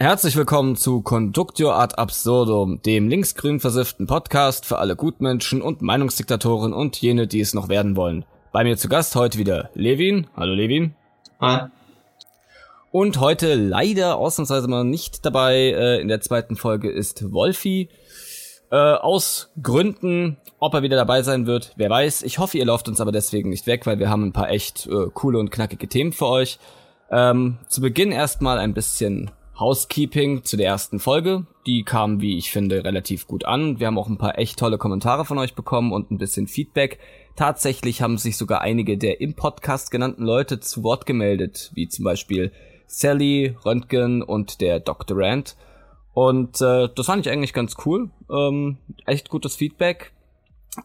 Herzlich willkommen zu Conductio ad absurdum, dem linksgrün versifften Podcast für alle Gutmenschen und Meinungsdiktatoren und jene, die es noch werden wollen. Bei mir zu Gast heute wieder Levin. Hallo Levin. Hi. Und heute leider ausnahmsweise mal nicht dabei äh, in der zweiten Folge ist Wolfi. Äh, aus Gründen, ob er wieder dabei sein wird, wer weiß. Ich hoffe, ihr lauft uns aber deswegen nicht weg, weil wir haben ein paar echt äh, coole und knackige Themen für euch. Ähm, zu Beginn erstmal ein bisschen Housekeeping zu der ersten Folge. Die kam, wie ich finde, relativ gut an. Wir haben auch ein paar echt tolle Kommentare von euch bekommen und ein bisschen Feedback. Tatsächlich haben sich sogar einige der im Podcast genannten Leute zu Wort gemeldet, wie zum Beispiel Sally, Röntgen und der Dr. Rand. Und äh, das fand ich eigentlich ganz cool. Ähm, echt gutes Feedback.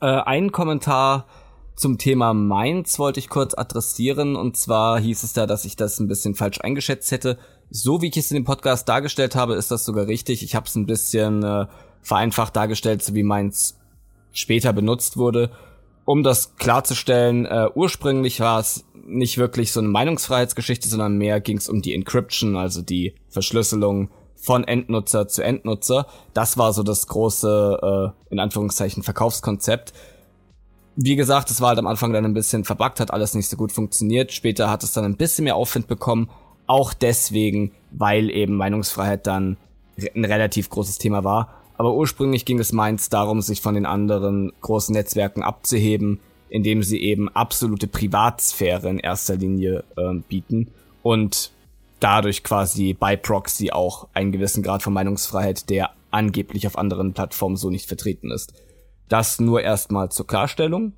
Äh, ein Kommentar zum Thema Mainz wollte ich kurz adressieren. Und zwar hieß es da, dass ich das ein bisschen falsch eingeschätzt hätte so wie ich es in dem Podcast dargestellt habe, ist das sogar richtig. Ich habe es ein bisschen äh, vereinfacht dargestellt, so wie meins später benutzt wurde. Um das klarzustellen, äh, ursprünglich war es nicht wirklich so eine Meinungsfreiheitsgeschichte, sondern mehr ging es um die Encryption, also die Verschlüsselung von Endnutzer zu Endnutzer. Das war so das große, äh, in Anführungszeichen, Verkaufskonzept. Wie gesagt, es war halt am Anfang dann ein bisschen verbuggt, hat alles nicht so gut funktioniert. Später hat es dann ein bisschen mehr Aufwind bekommen auch deswegen, weil eben Meinungsfreiheit dann ein relativ großes Thema war. Aber ursprünglich ging es Mainz darum, sich von den anderen großen Netzwerken abzuheben, indem sie eben absolute Privatsphäre in erster Linie äh, bieten und dadurch quasi bei Proxy auch einen gewissen Grad von Meinungsfreiheit, der angeblich auf anderen Plattformen so nicht vertreten ist. Das nur erstmal zur Klarstellung.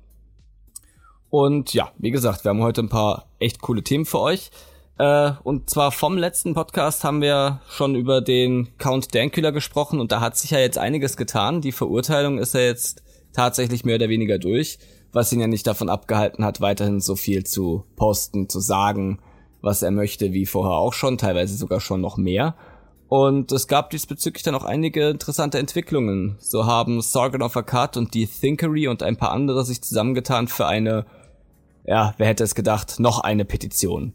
Und ja, wie gesagt, wir haben heute ein paar echt coole Themen für euch. Äh, und zwar vom letzten Podcast haben wir schon über den Count Dankula gesprochen und da hat sich ja jetzt einiges getan. Die Verurteilung ist ja jetzt tatsächlich mehr oder weniger durch, was ihn ja nicht davon abgehalten hat, weiterhin so viel zu posten, zu sagen, was er möchte, wie vorher auch schon, teilweise sogar schon noch mehr. Und es gab diesbezüglich dann auch einige interessante Entwicklungen. So haben Sorgan of a Cut und die Thinkery und ein paar andere sich zusammengetan für eine, ja, wer hätte es gedacht, noch eine Petition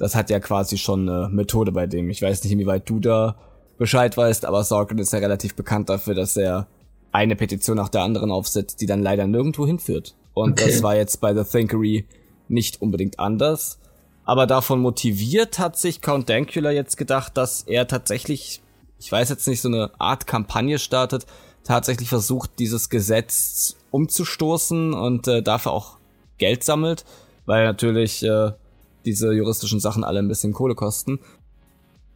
das hat ja quasi schon eine Methode bei dem. Ich weiß nicht, inwieweit du da Bescheid weißt, aber Sorkin ist ja relativ bekannt dafür, dass er eine Petition nach der anderen aufsetzt, die dann leider nirgendwo hinführt. Und okay. das war jetzt bei The Thinkery nicht unbedingt anders. Aber davon motiviert hat sich Count Dankula jetzt gedacht, dass er tatsächlich, ich weiß jetzt nicht, so eine Art Kampagne startet, tatsächlich versucht, dieses Gesetz umzustoßen und äh, dafür auch Geld sammelt, weil natürlich äh, diese juristischen Sachen alle ein bisschen Kohle kosten.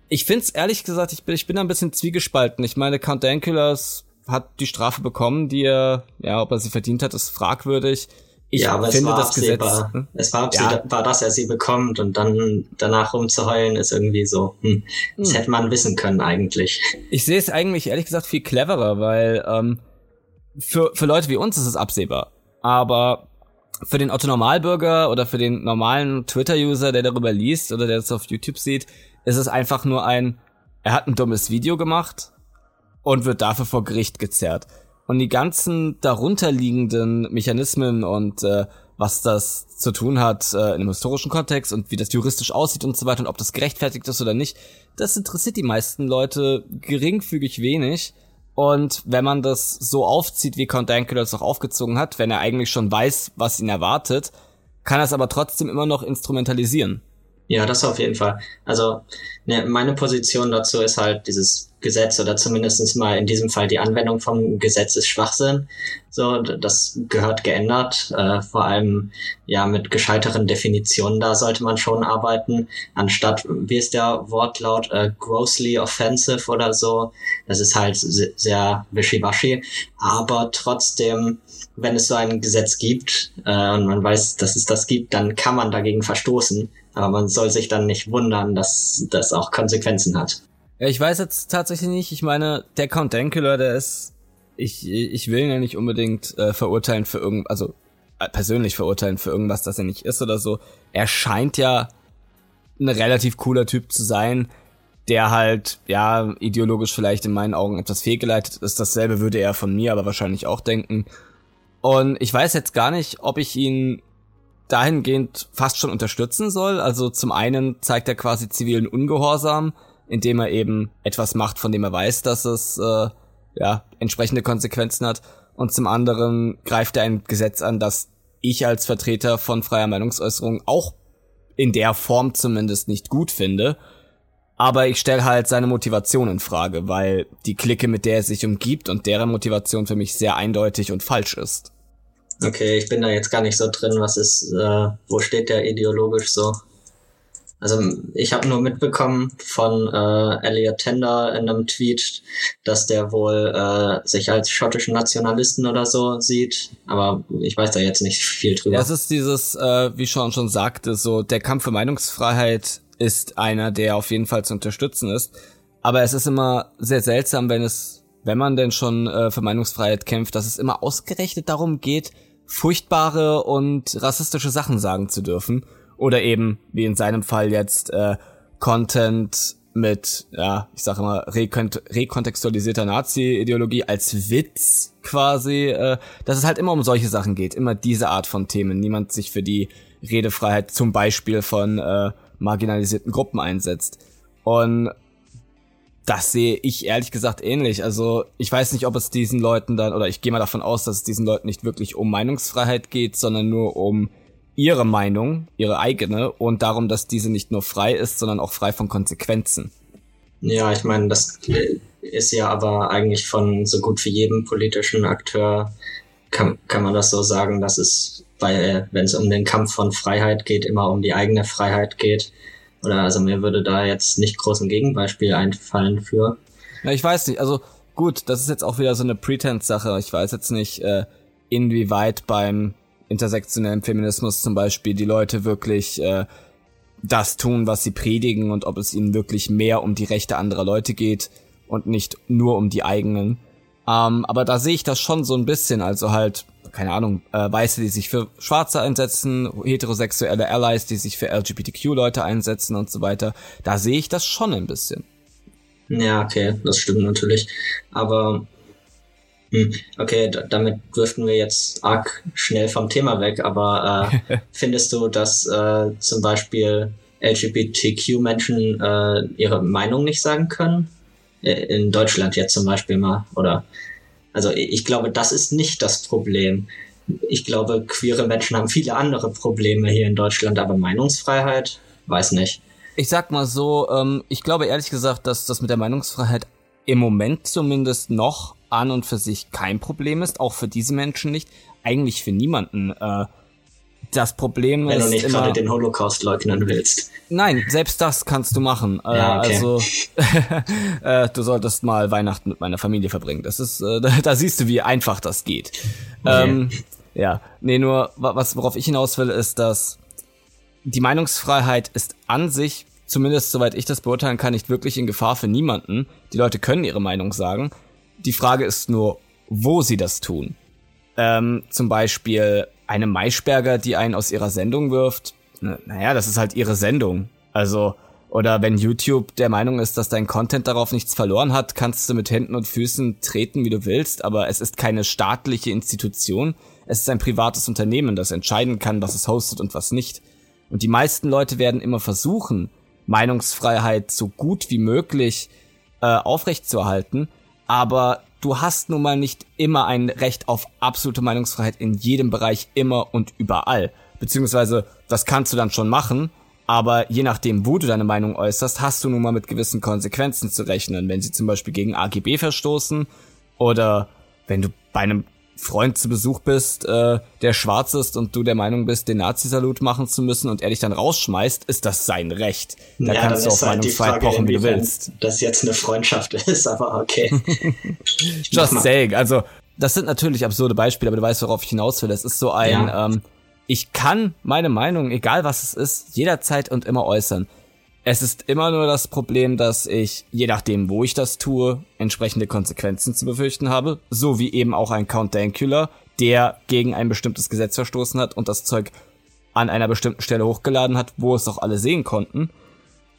Ich find's ehrlich gesagt, ich bin, ich bin ein bisschen zwiegespalten. Ich meine, Count Dankulas hat die Strafe bekommen, die er, ja, ob er sie verdient hat, ist fragwürdig. Ich ja, aber finde es war das absehbar. Gesetz. Hm? Es war absehbar, ja. dass er sie bekommt und dann danach rumzuheulen ist irgendwie so, hm, das hm. hätte man wissen können eigentlich. Ich sehe es eigentlich ehrlich gesagt viel cleverer, weil ähm, für, für Leute wie uns ist es absehbar. Aber für den Otto Normalbürger oder für den normalen Twitter-User, der darüber liest oder der es auf YouTube sieht, ist es einfach nur ein, er hat ein dummes Video gemacht und wird dafür vor Gericht gezerrt. Und die ganzen darunterliegenden Mechanismen und äh, was das zu tun hat äh, in einem historischen Kontext und wie das juristisch aussieht und so weiter und ob das gerechtfertigt ist oder nicht, das interessiert die meisten Leute geringfügig wenig. Und wenn man das so aufzieht, wie Count Dankula das auch aufgezogen hat, wenn er eigentlich schon weiß, was ihn erwartet, kann er es aber trotzdem immer noch instrumentalisieren. Ja, das auf jeden Fall. Also ne, meine Position dazu ist halt dieses Gesetz oder zumindestens mal in diesem Fall die Anwendung vom Gesetz ist Schwachsinn. So, das gehört geändert. Äh, vor allem ja mit gescheiteren Definitionen, da sollte man schon arbeiten, anstatt, wie ist der Wortlaut, äh, grossly offensive oder so. Das ist halt sehr wischiwaschi. Aber trotzdem, wenn es so ein Gesetz gibt äh, und man weiß, dass es das gibt, dann kann man dagegen verstoßen. Aber man soll sich dann nicht wundern, dass das auch Konsequenzen hat. Ja, ich weiß jetzt tatsächlich nicht. Ich meine, der Count Dankula, der ist, ich, ich will ihn ja nicht unbedingt äh, verurteilen für irgend, also äh, persönlich verurteilen für irgendwas, das er nicht ist oder so. Er scheint ja ein relativ cooler Typ zu sein, der halt, ja, ideologisch vielleicht in meinen Augen etwas fehlgeleitet ist. Dasselbe würde er von mir aber wahrscheinlich auch denken. Und ich weiß jetzt gar nicht, ob ich ihn dahingehend fast schon unterstützen soll. Also zum einen zeigt er quasi zivilen Ungehorsam, indem er eben etwas macht, von dem er weiß, dass es äh, ja entsprechende Konsequenzen hat. Und zum anderen greift er ein Gesetz an, das ich als Vertreter von freier Meinungsäußerung auch in der Form zumindest nicht gut finde. Aber ich stelle halt seine Motivation in Frage, weil die Clique, mit der er sich umgibt und deren Motivation für mich sehr eindeutig und falsch ist. Okay, ich bin da jetzt gar nicht so drin. Was ist, äh, wo steht der ideologisch so? Also ich habe nur mitbekommen von äh, Elliot Tender in einem Tweet, dass der wohl äh, sich als schottischen Nationalisten oder so sieht, aber ich weiß da jetzt nicht viel drüber. Ja, es ist dieses, äh, wie Sean schon sagte, so der Kampf für Meinungsfreiheit ist einer, der auf jeden Fall zu unterstützen ist. Aber es ist immer sehr seltsam, wenn es, wenn man denn schon äh, für Meinungsfreiheit kämpft, dass es immer ausgerechnet darum geht, furchtbare und rassistische Sachen sagen zu dürfen oder eben, wie in seinem Fall jetzt, äh, Content mit, ja, ich sage immer, rekont rekontextualisierter Nazi-Ideologie als Witz quasi, äh, dass es halt immer um solche Sachen geht, immer diese Art von Themen. Niemand sich für die Redefreiheit zum Beispiel von äh, marginalisierten Gruppen einsetzt. Und das sehe ich ehrlich gesagt ähnlich. Also ich weiß nicht, ob es diesen Leuten dann, oder ich gehe mal davon aus, dass es diesen Leuten nicht wirklich um Meinungsfreiheit geht, sondern nur um ihre Meinung, ihre eigene und darum, dass diese nicht nur frei ist, sondern auch frei von Konsequenzen. Ja, ich meine, das ist ja aber eigentlich von so gut wie jedem politischen Akteur, kann, kann man das so sagen, dass es, weil wenn es um den Kampf von Freiheit geht, immer um die eigene Freiheit geht. Oder also mir würde da jetzt nicht groß ein Gegenbeispiel einfallen für. Ja, ich weiß nicht, also gut, das ist jetzt auch wieder so eine Pretense-Sache. Ich weiß jetzt nicht, äh, inwieweit beim intersektionellen Feminismus zum Beispiel die Leute wirklich äh, das tun, was sie predigen und ob es ihnen wirklich mehr um die Rechte anderer Leute geht und nicht nur um die eigenen. Ähm, aber da sehe ich das schon so ein bisschen, also halt, keine Ahnung, äh, Weiße, die sich für Schwarze einsetzen, heterosexuelle Allies, die sich für LGBTQ-Leute einsetzen und so weiter. Da sehe ich das schon ein bisschen. Ja, okay, das stimmt natürlich. Aber hm, okay, damit dürften wir jetzt arg schnell vom Thema weg, aber äh, findest du, dass äh, zum Beispiel LGBTQ-Menschen äh, ihre Meinung nicht sagen können? Äh, in Deutschland jetzt zum Beispiel mal, oder? Also ich glaube, das ist nicht das Problem. Ich glaube, queere Menschen haben viele andere Probleme hier in Deutschland, aber Meinungsfreiheit, weiß nicht. Ich sag mal so, ähm, ich glaube ehrlich gesagt, dass das mit der Meinungsfreiheit im Moment zumindest noch an und für sich kein Problem ist, auch für diese Menschen nicht, eigentlich für niemanden. Äh, das Problem Wenn ist. Wenn du nicht immer, gerade den Holocaust leugnen willst. Nein, selbst das kannst du machen. Äh, ja, okay. Also äh, du solltest mal Weihnachten mit meiner Familie verbringen. Das ist, äh, da, da siehst du, wie einfach das geht. Okay. Ähm, ja, nee, nur was worauf ich hinaus will, ist, dass die Meinungsfreiheit ist an sich, zumindest soweit ich das beurteilen kann, nicht wirklich in Gefahr für niemanden. Die Leute können ihre Meinung sagen. Die Frage ist nur, wo sie das tun. Ähm, zum Beispiel eine Maischberger, die einen aus ihrer Sendung wirft. Naja, das ist halt ihre Sendung. Also, oder wenn YouTube der Meinung ist, dass dein Content darauf nichts verloren hat, kannst du mit Händen und Füßen treten, wie du willst, aber es ist keine staatliche Institution. Es ist ein privates Unternehmen, das entscheiden kann, was es hostet und was nicht. Und die meisten Leute werden immer versuchen, Meinungsfreiheit so gut wie möglich äh, aufrechtzuerhalten, aber du hast nun mal nicht immer ein Recht auf absolute Meinungsfreiheit in jedem Bereich immer und überall. Beziehungsweise, das kannst du dann schon machen, aber je nachdem, wo du deine Meinung äußerst, hast du nun mal mit gewissen Konsequenzen zu rechnen, wenn sie zum Beispiel gegen AGB verstoßen oder wenn du bei einem Freund zu Besuch bist, äh, der schwarz ist und du der Meinung bist, den Nazi-Salut machen zu müssen und er dich dann rausschmeißt, ist das sein Recht. Da ja, kannst du auf halt Meinungsfreiheit pochen, wie du willst. Das jetzt eine Freundschaft ist, aber okay. Just saying. Also, das sind natürlich absurde Beispiele, aber du weißt, worauf ich hinaus will. Es ist so ein, ja. ähm, ich kann meine Meinung, egal was es ist, jederzeit und immer äußern. Es ist immer nur das Problem, dass ich, je nachdem, wo ich das tue, entsprechende Konsequenzen zu befürchten habe, so wie eben auch ein Count Dankula, der gegen ein bestimmtes Gesetz verstoßen hat und das Zeug an einer bestimmten Stelle hochgeladen hat, wo es auch alle sehen konnten.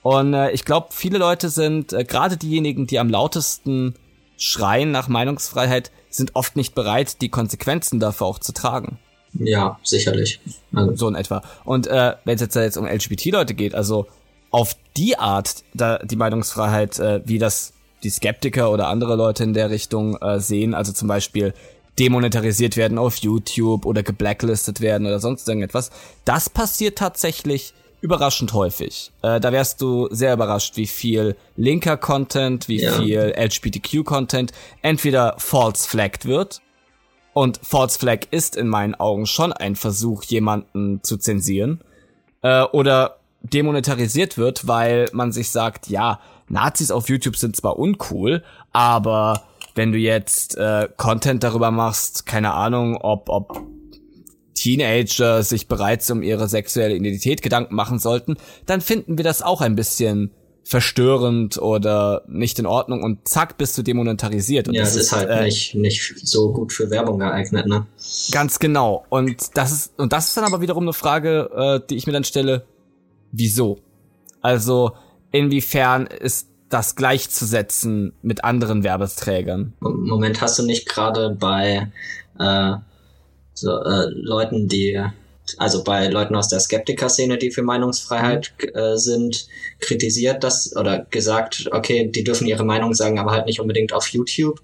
Und äh, ich glaube, viele Leute sind, äh, gerade diejenigen, die am lautesten schreien nach Meinungsfreiheit, sind oft nicht bereit, die Konsequenzen dafür auch zu tragen. Ja, sicherlich. Also. So in etwa. Und äh, wenn es jetzt, jetzt um LGBT-Leute geht, also auf die Art da, die Meinungsfreiheit, äh, wie das die Skeptiker oder andere Leute in der Richtung äh, sehen, also zum Beispiel demonetarisiert werden auf YouTube oder geblacklistet werden oder sonst irgendetwas, das passiert tatsächlich überraschend häufig. Äh, da wärst du sehr überrascht, wie viel linker Content, wie ja. viel LGBTQ-Content entweder false flagged wird. Und false flag ist in meinen Augen schon ein Versuch, jemanden zu zensieren. Äh, oder demonetarisiert wird, weil man sich sagt, ja, Nazis auf YouTube sind zwar uncool, aber wenn du jetzt äh, Content darüber machst, keine Ahnung, ob, ob Teenager sich bereits um ihre sexuelle Identität Gedanken machen sollten, dann finden wir das auch ein bisschen verstörend oder nicht in Ordnung und zack bist du demonetarisiert. Und ja, das ist halt äh, nicht, nicht so gut für Werbung geeignet, ne? Ganz genau. Und das ist, und das ist dann aber wiederum eine Frage, äh, die ich mir dann stelle, wieso? Also, inwiefern ist das gleichzusetzen mit anderen Werbeträgern? Moment, hast du nicht gerade bei äh, so, äh, Leuten, die also bei Leuten aus der Skeptiker-Szene, die für Meinungsfreiheit äh, sind, kritisiert das oder gesagt, okay, die dürfen ihre Meinung sagen, aber halt nicht unbedingt auf YouTube.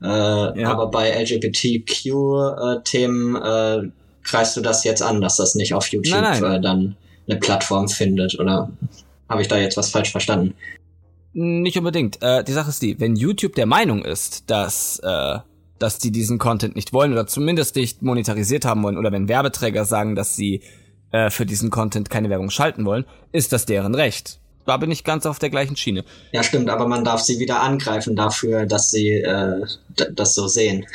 Äh, ja. Aber bei LGBTQ-Themen äh, äh, greifst du das jetzt an, dass das nicht auf YouTube nein, nein. Äh, dann eine Plattform findet oder habe ich da jetzt was falsch verstanden? Nicht unbedingt. Äh, die Sache ist die, wenn YouTube der Meinung ist, dass äh, dass die diesen Content nicht wollen oder zumindest nicht monetarisiert haben wollen oder wenn Werbeträger sagen, dass sie äh, für diesen Content keine Werbung schalten wollen, ist das deren Recht. Da bin ich ganz auf der gleichen Schiene. Ja, stimmt, aber man darf sie wieder angreifen dafür, dass sie äh, das so sehen.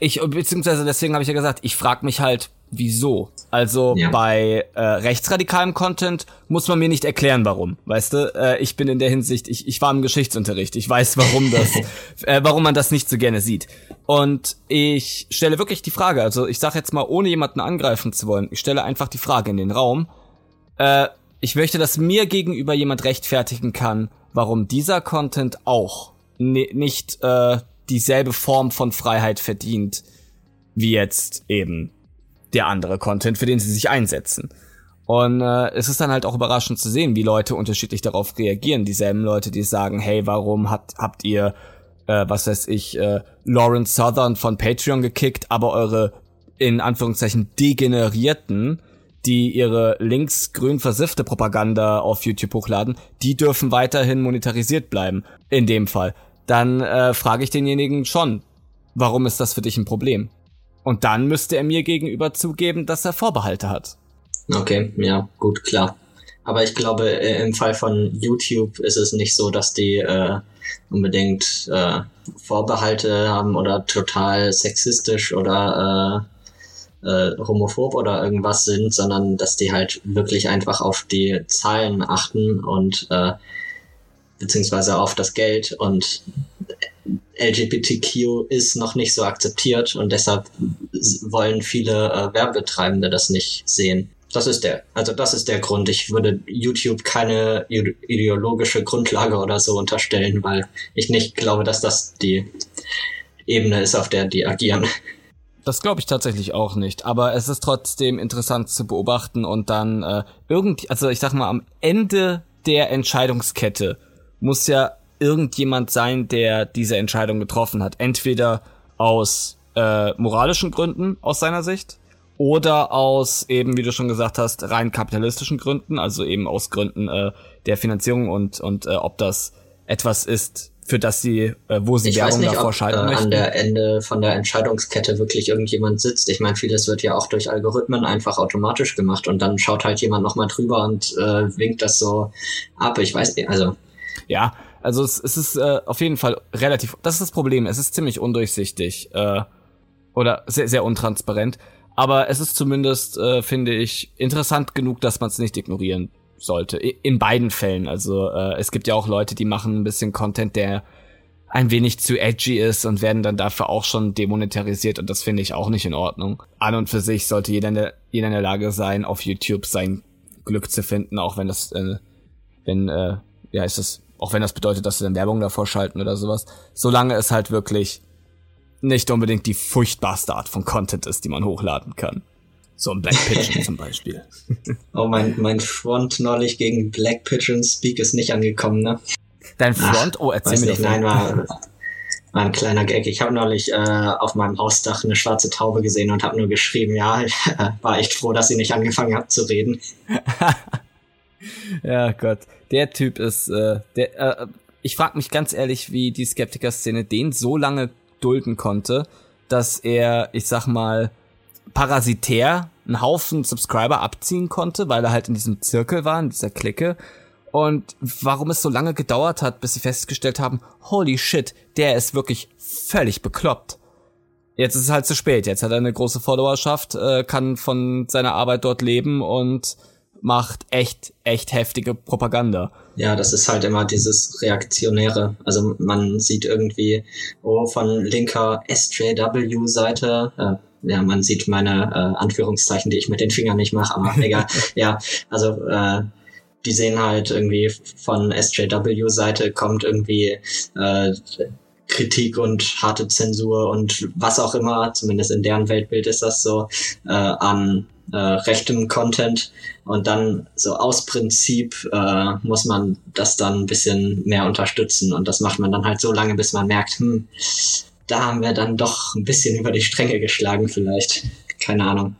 Ich, beziehungsweise deswegen habe ich ja gesagt, ich frage mich halt, wieso. Also ja. bei äh, rechtsradikalem Content muss man mir nicht erklären, warum. Weißt du, äh, ich bin in der Hinsicht, ich, ich war im Geschichtsunterricht, ich weiß, warum das, äh, warum man das nicht so gerne sieht. Und ich stelle wirklich die Frage, also ich sage jetzt mal, ohne jemanden angreifen zu wollen, ich stelle einfach die Frage in den Raum. Äh, ich möchte, dass mir gegenüber jemand rechtfertigen kann, warum dieser Content auch nicht äh, dieselbe Form von Freiheit verdient, wie jetzt eben der andere Content, für den sie sich einsetzen. Und äh, es ist dann halt auch überraschend zu sehen, wie Leute unterschiedlich darauf reagieren. Dieselben Leute, die sagen, hey, warum habt, habt ihr, äh, was weiß ich, äh, Lawrence Southern von Patreon gekickt, aber eure in Anführungszeichen degenerierten, die ihre linksgrün versiffte Propaganda auf YouTube hochladen, die dürfen weiterhin monetarisiert bleiben. In dem Fall. Dann äh, frage ich denjenigen schon, warum ist das für dich ein Problem? Und dann müsste er mir gegenüber zugeben, dass er Vorbehalte hat. Okay, ja, gut, klar. Aber ich glaube, äh, im Fall von YouTube ist es nicht so, dass die äh, unbedingt äh, Vorbehalte haben oder total sexistisch oder äh, äh, homophob oder irgendwas sind, sondern dass die halt wirklich einfach auf die Zahlen achten und äh, beziehungsweise auf das Geld und LGBTQ ist noch nicht so akzeptiert und deshalb wollen viele äh, Werbetreibende das nicht sehen. Das ist der, also das ist der Grund. Ich würde YouTube keine ideologische Grundlage oder so unterstellen, weil ich nicht glaube, dass das die Ebene ist, auf der die agieren. Das glaube ich tatsächlich auch nicht, aber es ist trotzdem interessant zu beobachten und dann äh, irgendwie, also ich sag mal, am Ende der Entscheidungskette muss ja irgendjemand sein, der diese Entscheidung getroffen hat. Entweder aus äh, moralischen Gründen aus seiner Sicht oder aus eben, wie du schon gesagt hast, rein kapitalistischen Gründen, also eben aus Gründen äh, der Finanzierung und und äh, ob das etwas ist, für das sie, äh, wo sie ich Werbung nicht, davor ob, schalten äh, möchten. An der Ende von der Entscheidungskette wirklich irgendjemand sitzt. Ich meine, vieles wird ja auch durch Algorithmen einfach automatisch gemacht und dann schaut halt jemand nochmal drüber und äh, winkt das so ab. Ich weiß nicht, also. Ja, also es, es ist äh, auf jeden Fall relativ, das ist das Problem, es ist ziemlich undurchsichtig äh, oder sehr, sehr untransparent. Aber es ist zumindest, äh, finde ich, interessant genug, dass man es nicht ignorieren sollte. In beiden Fällen. Also äh, es gibt ja auch Leute, die machen ein bisschen Content, der ein wenig zu edgy ist und werden dann dafür auch schon demonetarisiert und das finde ich auch nicht in Ordnung. An und für sich sollte jeder in der, jeder in der Lage sein, auf YouTube sein Glück zu finden, auch wenn das, äh, wenn, äh, ja, ist das auch wenn das bedeutet, dass sie dann Werbung davor schalten oder sowas. Solange es halt wirklich nicht unbedingt die furchtbarste Art von Content ist, die man hochladen kann. So ein Black Pigeon zum Beispiel. Oh, mein, mein Front neulich gegen Black Pigeon Speak ist nicht angekommen, ne? Dein Front? Ach, oh, erzähl mir nicht. Nein, war, war ein kleiner Gag. Ich habe neulich äh, auf meinem Hausdach eine schwarze Taube gesehen und habe nur geschrieben, ja, äh, war echt froh, dass sie nicht angefangen hat zu reden. ja, Gott. Der Typ ist, äh, der, äh, ich frage mich ganz ehrlich, wie die Skeptiker-Szene den so lange dulden konnte, dass er, ich sag mal, parasitär einen Haufen Subscriber abziehen konnte, weil er halt in diesem Zirkel war, in dieser Clique und warum es so lange gedauert hat, bis sie festgestellt haben, holy shit, der ist wirklich völlig bekloppt. Jetzt ist es halt zu spät. Jetzt hat er eine große Followerschaft, äh, kann von seiner Arbeit dort leben und macht echt, echt heftige Propaganda. Ja, das ist halt immer dieses Reaktionäre. Also man sieht irgendwie, oh, von linker SJW-Seite, äh, ja, man sieht meine äh, Anführungszeichen, die ich mit den Fingern nicht mache, aber egal. ja, also äh, die sehen halt irgendwie von SJW-Seite kommt irgendwie äh, Kritik und harte Zensur und was auch immer, zumindest in deren Weltbild ist das so, äh, an äh, rechtem Content. Und dann so aus Prinzip äh, muss man das dann ein bisschen mehr unterstützen. Und das macht man dann halt so lange, bis man merkt, hm, da haben wir dann doch ein bisschen über die Stränge geschlagen vielleicht. Keine Ahnung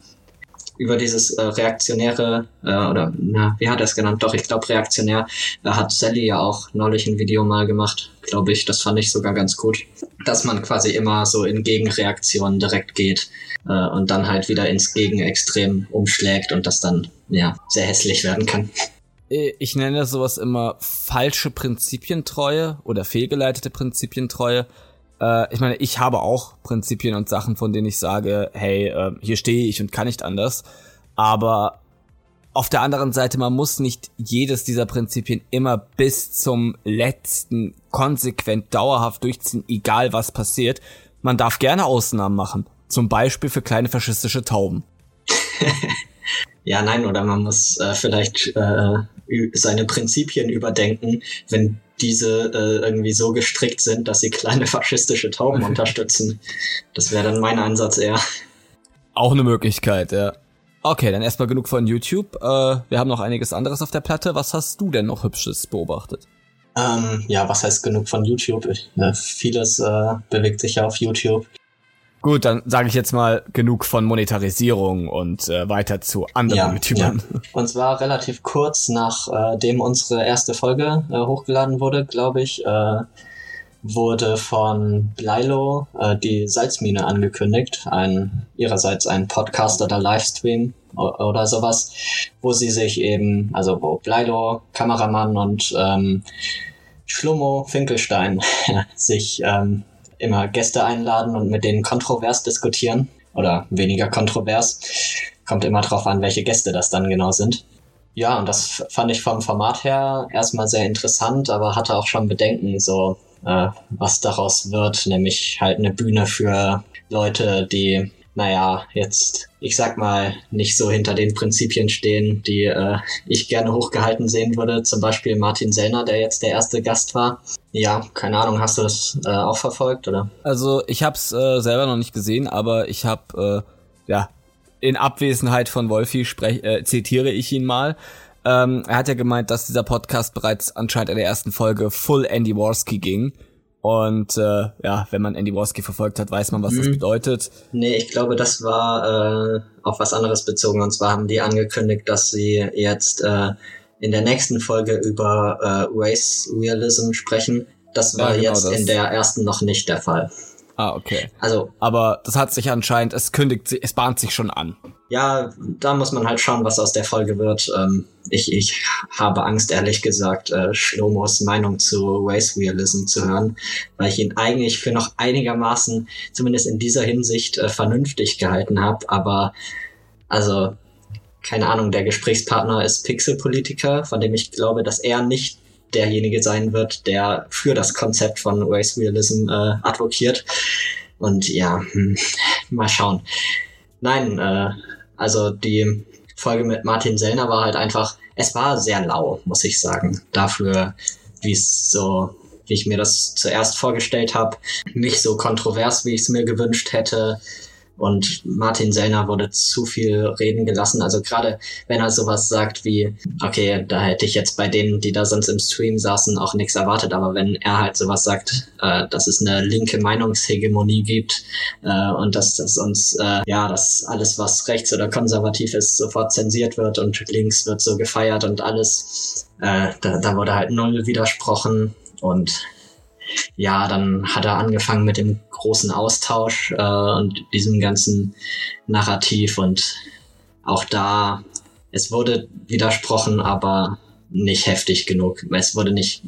über dieses äh, reaktionäre, äh, oder na, wie hat er es genannt? Doch, ich glaube reaktionär, äh, hat Sally ja auch neulich ein Video mal gemacht, glaube ich. Das fand ich sogar ganz gut. Dass man quasi immer so in Gegenreaktionen direkt geht äh, und dann halt wieder ins Gegenextrem umschlägt und das dann ja sehr hässlich werden kann. Äh, ich nenne sowas immer falsche Prinzipientreue oder fehlgeleitete Prinzipientreue äh, ich meine, ich habe auch Prinzipien und Sachen, von denen ich sage, hey, äh, hier stehe ich und kann nicht anders. Aber auf der anderen Seite, man muss nicht jedes dieser Prinzipien immer bis zum letzten konsequent dauerhaft durchziehen, egal was passiert. Man darf gerne Ausnahmen machen. Zum Beispiel für kleine faschistische Tauben. ja, nein, oder man muss äh, vielleicht äh, seine Prinzipien überdenken, wenn diese äh, irgendwie so gestrickt sind, dass sie kleine faschistische Tauben unterstützen. Das wäre dann mein Ansatz eher. Auch eine Möglichkeit, ja. Okay, dann erstmal genug von YouTube. Äh, wir haben noch einiges anderes auf der Platte. Was hast du denn noch Hübsches beobachtet? Ähm, ja, was heißt genug von YouTube? Ich, äh, vieles äh, bewegt sich ja auf YouTube. Gut, dann sage ich jetzt mal genug von Monetarisierung und äh, weiter zu anderen ja, YouTubern. Ja. Und zwar relativ kurz nachdem äh, unsere erste Folge äh, hochgeladen wurde, glaube ich, äh, wurde von Blilo äh, die Salzmine angekündigt, ein ihrerseits ein Podcast oder Livestream oder sowas, wo sie sich eben, also wo Blilo, Kameramann und ähm, Schlummo Finkelstein sich ähm, immer Gäste einladen und mit denen kontrovers diskutieren oder weniger kontrovers. Kommt immer drauf an, welche Gäste das dann genau sind. Ja, und das fand ich vom Format her erstmal sehr interessant, aber hatte auch schon Bedenken, so äh, was daraus wird, nämlich halt eine Bühne für Leute, die naja, jetzt, ich sag mal, nicht so hinter den Prinzipien stehen, die äh, ich gerne hochgehalten sehen würde. Zum Beispiel Martin Sellner, der jetzt der erste Gast war. Ja, keine Ahnung, hast du das äh, auch verfolgt, oder? Also ich hab's äh, selber noch nicht gesehen, aber ich hab, äh, ja, in Abwesenheit von Wolfi sprech, äh, zitiere ich ihn mal. Ähm, er hat ja gemeint, dass dieser Podcast bereits anscheinend in der ersten Folge full Andy Warski ging. Und äh, ja, wenn man Andy Woski verfolgt hat, weiß man, was das mhm. bedeutet. Nee, ich glaube, das war äh, auf was anderes bezogen. Und zwar haben die angekündigt, dass sie jetzt äh, in der nächsten Folge über äh, Race Realism sprechen. Das war ja, genau jetzt das. in der ersten noch nicht der Fall. Ah, okay. Also, aber das hat sich anscheinend, es kündigt, es bahnt sich schon an. Ja, da muss man halt schauen, was aus der Folge wird. Ähm, ich, ich habe Angst, ehrlich gesagt, äh, Schlomos Meinung zu Race Realism zu hören, weil ich ihn eigentlich für noch einigermaßen, zumindest in dieser Hinsicht, äh, vernünftig gehalten habe. Aber, also, keine Ahnung, der Gesprächspartner ist Pixelpolitiker, von dem ich glaube, dass er nicht derjenige sein wird, der für das Konzept von Race Realism äh, advokiert. Und ja, hm, mal schauen. Nein, äh, also die Folge mit Martin Sellner war halt einfach, es war sehr lau, muss ich sagen, dafür, wie es so, wie ich mir das zuerst vorgestellt habe, nicht so kontrovers, wie ich es mir gewünscht hätte und Martin Sellner wurde zu viel reden gelassen. Also gerade wenn er sowas sagt wie, okay, da hätte ich jetzt bei denen, die da sonst im Stream saßen, auch nichts erwartet, aber wenn er halt sowas sagt, äh, dass es eine linke Meinungshegemonie gibt äh, und dass das uns, äh, ja, dass alles, was rechts oder konservativ ist, sofort zensiert wird und links wird so gefeiert und alles, äh, da, da wurde halt null widersprochen und ja, dann hat er angefangen mit dem großen Austausch äh, und diesem ganzen Narrativ und auch da, es wurde widersprochen, aber nicht heftig genug. Es wurde nicht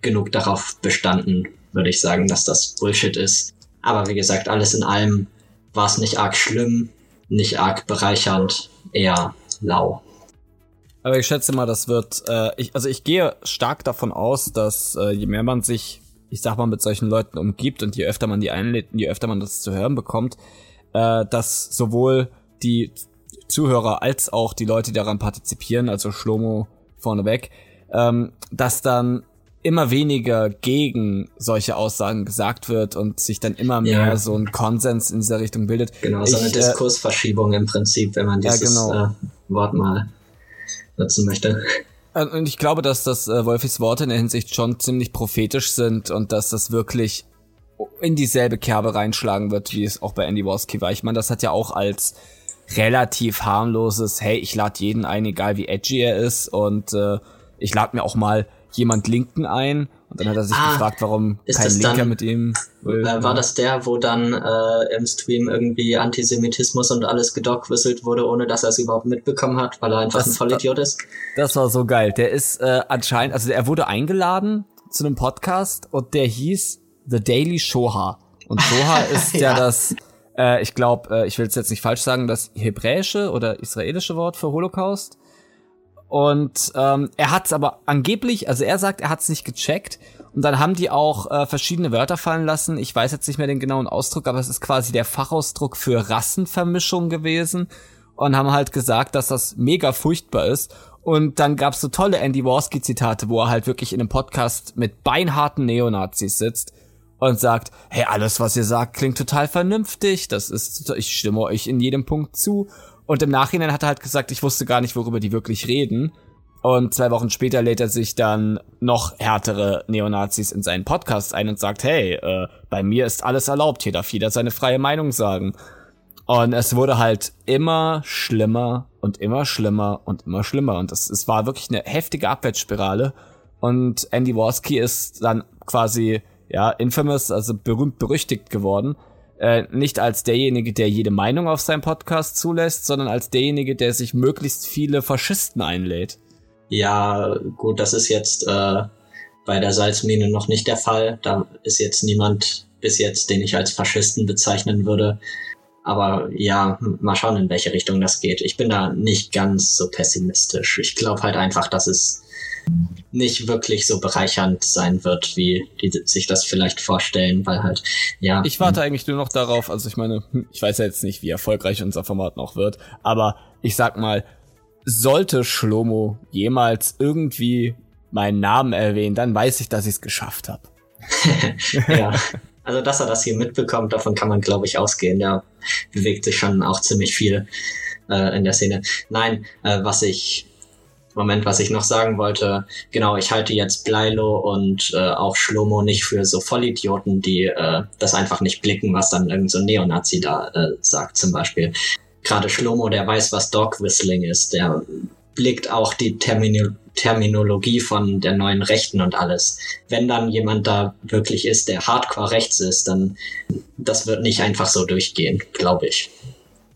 genug darauf bestanden, würde ich sagen, dass das Bullshit ist. Aber wie gesagt, alles in allem war es nicht arg schlimm, nicht arg bereichernd, eher lau. Aber ich schätze mal, das wird, äh, ich, also ich gehe stark davon aus, dass äh, je mehr man sich ich sag mal, mit solchen Leuten umgibt und je öfter man die einlädt, je öfter man das zu hören bekommt, äh, dass sowohl die Zuhörer als auch die Leute, die daran partizipieren, also Schlomo vorneweg, ähm, dass dann immer weniger gegen solche Aussagen gesagt wird und sich dann immer mehr ja. so ein Konsens in dieser Richtung bildet. Genau, so eine ich, äh, Diskursverschiebung im Prinzip, wenn man dieses ja, genau. äh, Wort mal nutzen möchte. Äh, und ich glaube, dass das äh, Wolfis Worte in der Hinsicht schon ziemlich prophetisch sind und dass das wirklich in dieselbe Kerbe reinschlagen wird, wie es auch bei Andy Worski war. Ich meine, das hat ja auch als relativ harmloses, hey, ich lade jeden ein, egal wie edgy er ist und äh, ich lade mir auch mal jemand Linken ein und dann hat er sich ah, gefragt, warum kein Linker dann, mit ihm will. Äh, war das der, wo dann äh, im Stream irgendwie Antisemitismus und alles gedogwisselt wurde, ohne dass er es überhaupt mitbekommen hat, weil er einfach das, ein Vollidiot ist? Das war so geil. Der ist äh, anscheinend, also er wurde eingeladen zu einem Podcast und der hieß The Daily Shoha. Und Shoha ist ja, ja das, äh, ich glaube, äh, ich will es jetzt nicht falsch sagen, das hebräische oder israelische Wort für Holocaust. Und ähm, er hat es aber angeblich, also er sagt, er hat es nicht gecheckt. Und dann haben die auch äh, verschiedene Wörter fallen lassen. Ich weiß jetzt nicht mehr den genauen Ausdruck, aber es ist quasi der Fachausdruck für Rassenvermischung gewesen. Und haben halt gesagt, dass das mega furchtbar ist. Und dann gab's so tolle Andy Worski-Zitate, wo er halt wirklich in einem Podcast mit beinharten Neonazis sitzt und sagt, hey, alles, was ihr sagt, klingt total vernünftig. Das ist, ich stimme euch in jedem Punkt zu. Und im Nachhinein hat er halt gesagt, ich wusste gar nicht, worüber die wirklich reden. Und zwei Wochen später lädt er sich dann noch härtere Neonazis in seinen Podcast ein und sagt, hey, äh, bei mir ist alles erlaubt, hier darf jeder seine freie Meinung sagen. Und es wurde halt immer schlimmer und immer schlimmer und immer schlimmer. Und es, es war wirklich eine heftige Abwärtsspirale. Und Andy Worski ist dann quasi, ja, infamous, also berühmt berüchtigt geworden äh, nicht als derjenige, der jede Meinung auf seinem Podcast zulässt, sondern als derjenige, der sich möglichst viele Faschisten einlädt. Ja, gut, das ist jetzt äh, bei der Salzmine noch nicht der Fall. Da ist jetzt niemand bis jetzt, den ich als Faschisten bezeichnen würde. Aber ja, mal schauen, in welche Richtung das geht. Ich bin da nicht ganz so pessimistisch. Ich glaube halt einfach, dass es nicht wirklich so bereichernd sein wird, wie die sich das vielleicht vorstellen, weil halt, ja. Ich warte eigentlich nur noch darauf, also ich meine, hm, ich weiß ja jetzt nicht, wie erfolgreich unser Format noch wird, aber ich sag mal, sollte Schlomo jemals irgendwie meinen Namen erwähnen, dann weiß ich, dass ich es geschafft habe. ja. Also, dass er das hier mitbekommt, davon kann man, glaube ich, ausgehen. Der bewegt sich schon auch ziemlich viel äh, in der Szene. Nein, äh, was ich Moment, was ich noch sagen wollte, genau, ich halte jetzt Bleilo und äh, auch Schlomo nicht für so Vollidioten, die äh, das einfach nicht blicken, was dann irgend so ein Neonazi da äh, sagt zum Beispiel. Gerade Schlomo, der weiß, was Dog Whistling ist, der blickt auch die Termino Terminologie von der neuen Rechten und alles. Wenn dann jemand da wirklich ist, der hardcore rechts ist, dann das wird nicht einfach so durchgehen, glaube ich.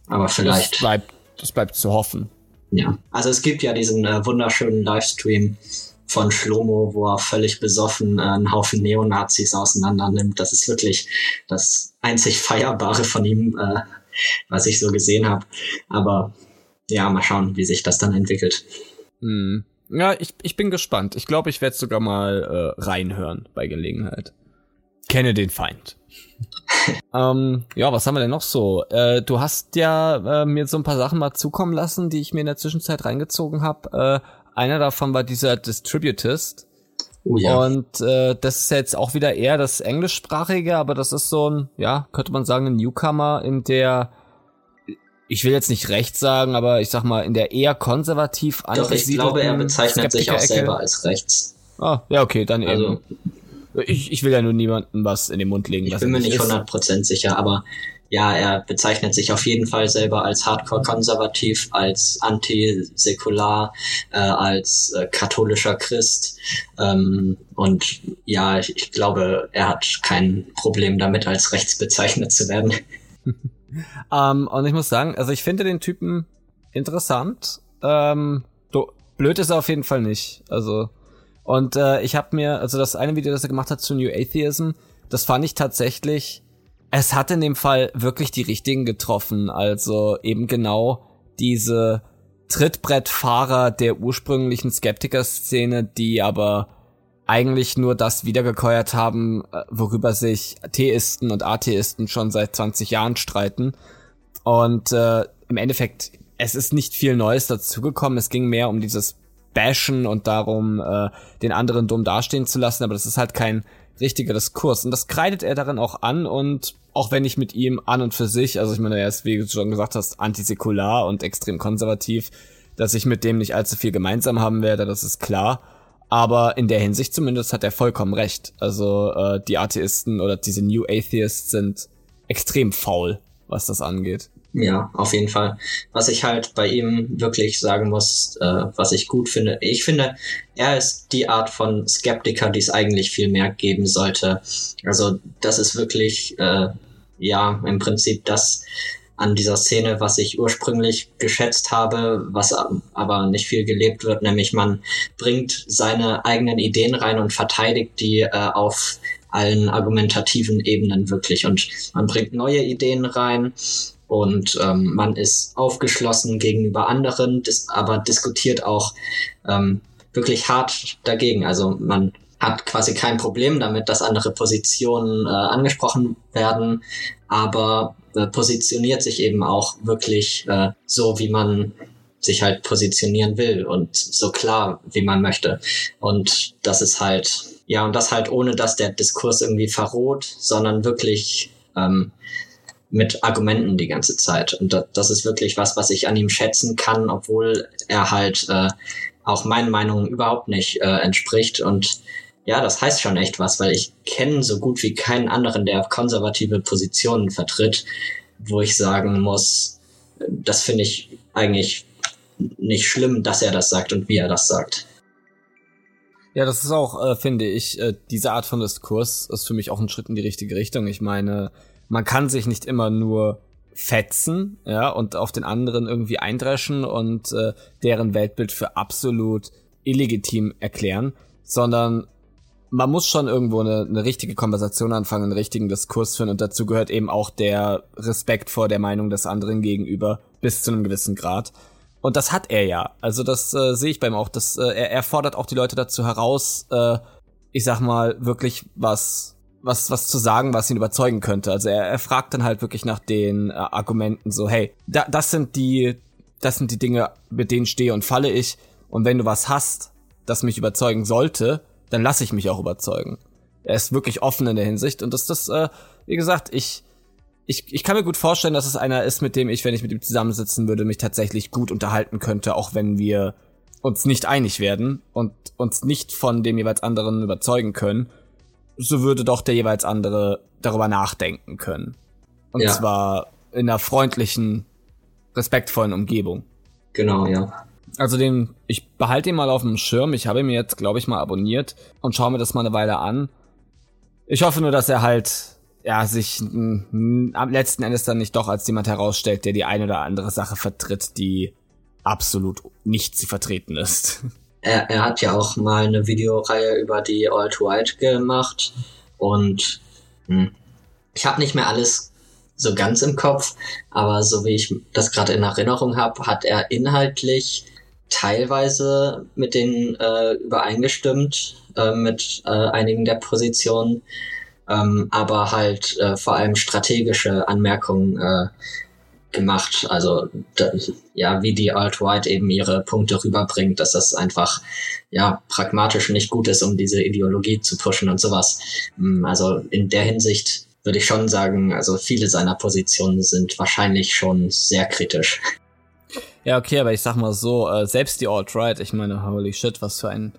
Aber vielleicht. Das bleibt, das bleibt zu hoffen. Ja, also es gibt ja diesen äh, wunderschönen Livestream von Schlomo, wo er völlig besoffen äh, einen Haufen Neonazis auseinander nimmt. Das ist wirklich das einzig Feierbare von ihm, äh, was ich so gesehen habe. Aber ja, mal schauen, wie sich das dann entwickelt. Hm. Ja, ich, ich bin gespannt. Ich glaube, ich werde sogar mal äh, reinhören bei Gelegenheit. Kenne den Feind. ähm, ja, was haben wir denn noch so? Äh, du hast ja äh, mir so ein paar Sachen mal zukommen lassen, die ich mir in der Zwischenzeit reingezogen habe. Äh, einer davon war dieser Distributist. Oh ja. Und äh, das ist jetzt auch wieder eher das englischsprachige, aber das ist so ein, ja, könnte man sagen, ein Newcomer in der ich will jetzt nicht rechts sagen, aber ich sag mal in der eher konservativ Doch, ich glaube, er bezeichnet sich auch selber als rechts. Ah, ja, okay, dann also, eben. Ich, ich will ja nur niemandem was in den Mund legen. Ich bin mir nicht hundert Prozent sicher, aber ja, er bezeichnet sich auf jeden Fall selber als hardcore-konservativ, als antisäkular, äh, als äh, katholischer Christ. Ähm, und ja, ich, ich glaube, er hat kein Problem damit, als rechts bezeichnet zu werden. ähm, und ich muss sagen, also ich finde den Typen interessant. Ähm, blöd ist er auf jeden Fall nicht. Also und äh, ich habe mir, also das eine Video, das er gemacht hat zu New Atheism, das fand ich tatsächlich es hat in dem Fall wirklich die richtigen getroffen. Also eben genau diese Trittbrettfahrer der ursprünglichen Skeptiker-Szene, die aber eigentlich nur das wiedergekäuert haben, äh, worüber sich Theisten und Atheisten schon seit 20 Jahren streiten. Und äh, im Endeffekt, es ist nicht viel Neues dazugekommen. Es ging mehr um dieses Bashen und darum, äh, den anderen dumm dastehen zu lassen, aber das ist halt kein richtiger Diskurs. Und das kreidet er darin auch an und auch wenn ich mit ihm an und für sich, also ich meine, er ist, wie du schon gesagt hast, antisäkular und extrem konservativ, dass ich mit dem nicht allzu viel gemeinsam haben werde, das ist klar. Aber in der Hinsicht zumindest hat er vollkommen recht. Also äh, die Atheisten oder diese New Atheists sind extrem faul, was das angeht. Ja, auf jeden Fall. Was ich halt bei ihm wirklich sagen muss, äh, was ich gut finde, ich finde, er ist die Art von Skeptiker, die es eigentlich viel mehr geben sollte. Also das ist wirklich, äh, ja, im Prinzip das an dieser Szene, was ich ursprünglich geschätzt habe, was aber nicht viel gelebt wird, nämlich man bringt seine eigenen Ideen rein und verteidigt die äh, auf allen argumentativen Ebenen wirklich und man bringt neue Ideen rein und ähm, man ist aufgeschlossen gegenüber anderen, dis aber diskutiert auch ähm, wirklich hart dagegen. Also man hat quasi kein Problem damit, dass andere Positionen äh, angesprochen werden, aber äh, positioniert sich eben auch wirklich äh, so, wie man sich halt positionieren will und so klar, wie man möchte. Und das ist halt, ja, und das halt ohne, dass der Diskurs irgendwie verroht, sondern wirklich ähm, mit Argumenten die ganze Zeit. Und das, das ist wirklich was, was ich an ihm schätzen kann, obwohl er halt äh, auch meinen Meinungen überhaupt nicht äh, entspricht. Und ja, das heißt schon echt was, weil ich kenne so gut wie keinen anderen, der konservative Positionen vertritt, wo ich sagen muss, das finde ich eigentlich nicht schlimm, dass er das sagt und wie er das sagt. Ja, das ist auch, äh, finde ich, äh, diese Art von Diskurs ist für mich auch ein Schritt in die richtige Richtung. Ich meine, man kann sich nicht immer nur fetzen, ja, und auf den anderen irgendwie eindreschen und äh, deren Weltbild für absolut illegitim erklären, sondern man muss schon irgendwo eine, eine richtige Konversation anfangen, einen richtigen Diskurs führen und dazu gehört eben auch der Respekt vor der Meinung des anderen gegenüber bis zu einem gewissen Grad. Und das hat er ja. Also das äh, sehe ich bei ihm auch. Das, äh, er, er fordert auch die Leute dazu heraus, äh, ich sag mal, wirklich was was, was zu sagen, was ihn überzeugen könnte. Also er, er fragt dann halt wirklich nach den äh, Argumenten so, hey, da, das sind die, das sind die Dinge, mit denen stehe und falle ich. Und wenn du was hast, das mich überzeugen sollte, dann lasse ich mich auch überzeugen. Er ist wirklich offen in der Hinsicht und das, das, äh, wie gesagt, ich, ich, ich kann mir gut vorstellen, dass es einer ist, mit dem ich, wenn ich mit ihm zusammensitzen würde, mich tatsächlich gut unterhalten könnte, auch wenn wir uns nicht einig werden und uns nicht von dem jeweils anderen überzeugen können so würde doch der jeweils andere darüber nachdenken können. Und ja. zwar in einer freundlichen, respektvollen Umgebung. Genau, ja. Also den, ich behalte ihn mal auf dem Schirm. Ich habe ihn mir jetzt, glaube ich, mal abonniert und schaue mir das mal eine Weile an. Ich hoffe nur, dass er halt, ja, sich am letzten Endes dann nicht doch als jemand herausstellt, der die eine oder andere Sache vertritt, die absolut nicht zu vertreten ist. er, er hat ja auch mal eine Videoreihe über die Alt-Right gemacht und hm, ich habe nicht mehr alles so ganz im Kopf, aber so wie ich das gerade in Erinnerung habe, hat er inhaltlich teilweise mit denen äh, übereingestimmt, äh, mit äh, einigen der Positionen, ähm, aber halt äh, vor allem strategische Anmerkungen äh, gemacht. Also ja, wie die Alt-Right eben ihre Punkte rüberbringt, dass das einfach ja pragmatisch nicht gut ist, um diese Ideologie zu pushen und sowas. Mm, also in der Hinsicht würde ich schon sagen, also viele seiner Positionen sind wahrscheinlich schon sehr kritisch. Ja, okay, aber ich sag mal so, äh, selbst die Alt-Right, ich meine, holy shit, was für ein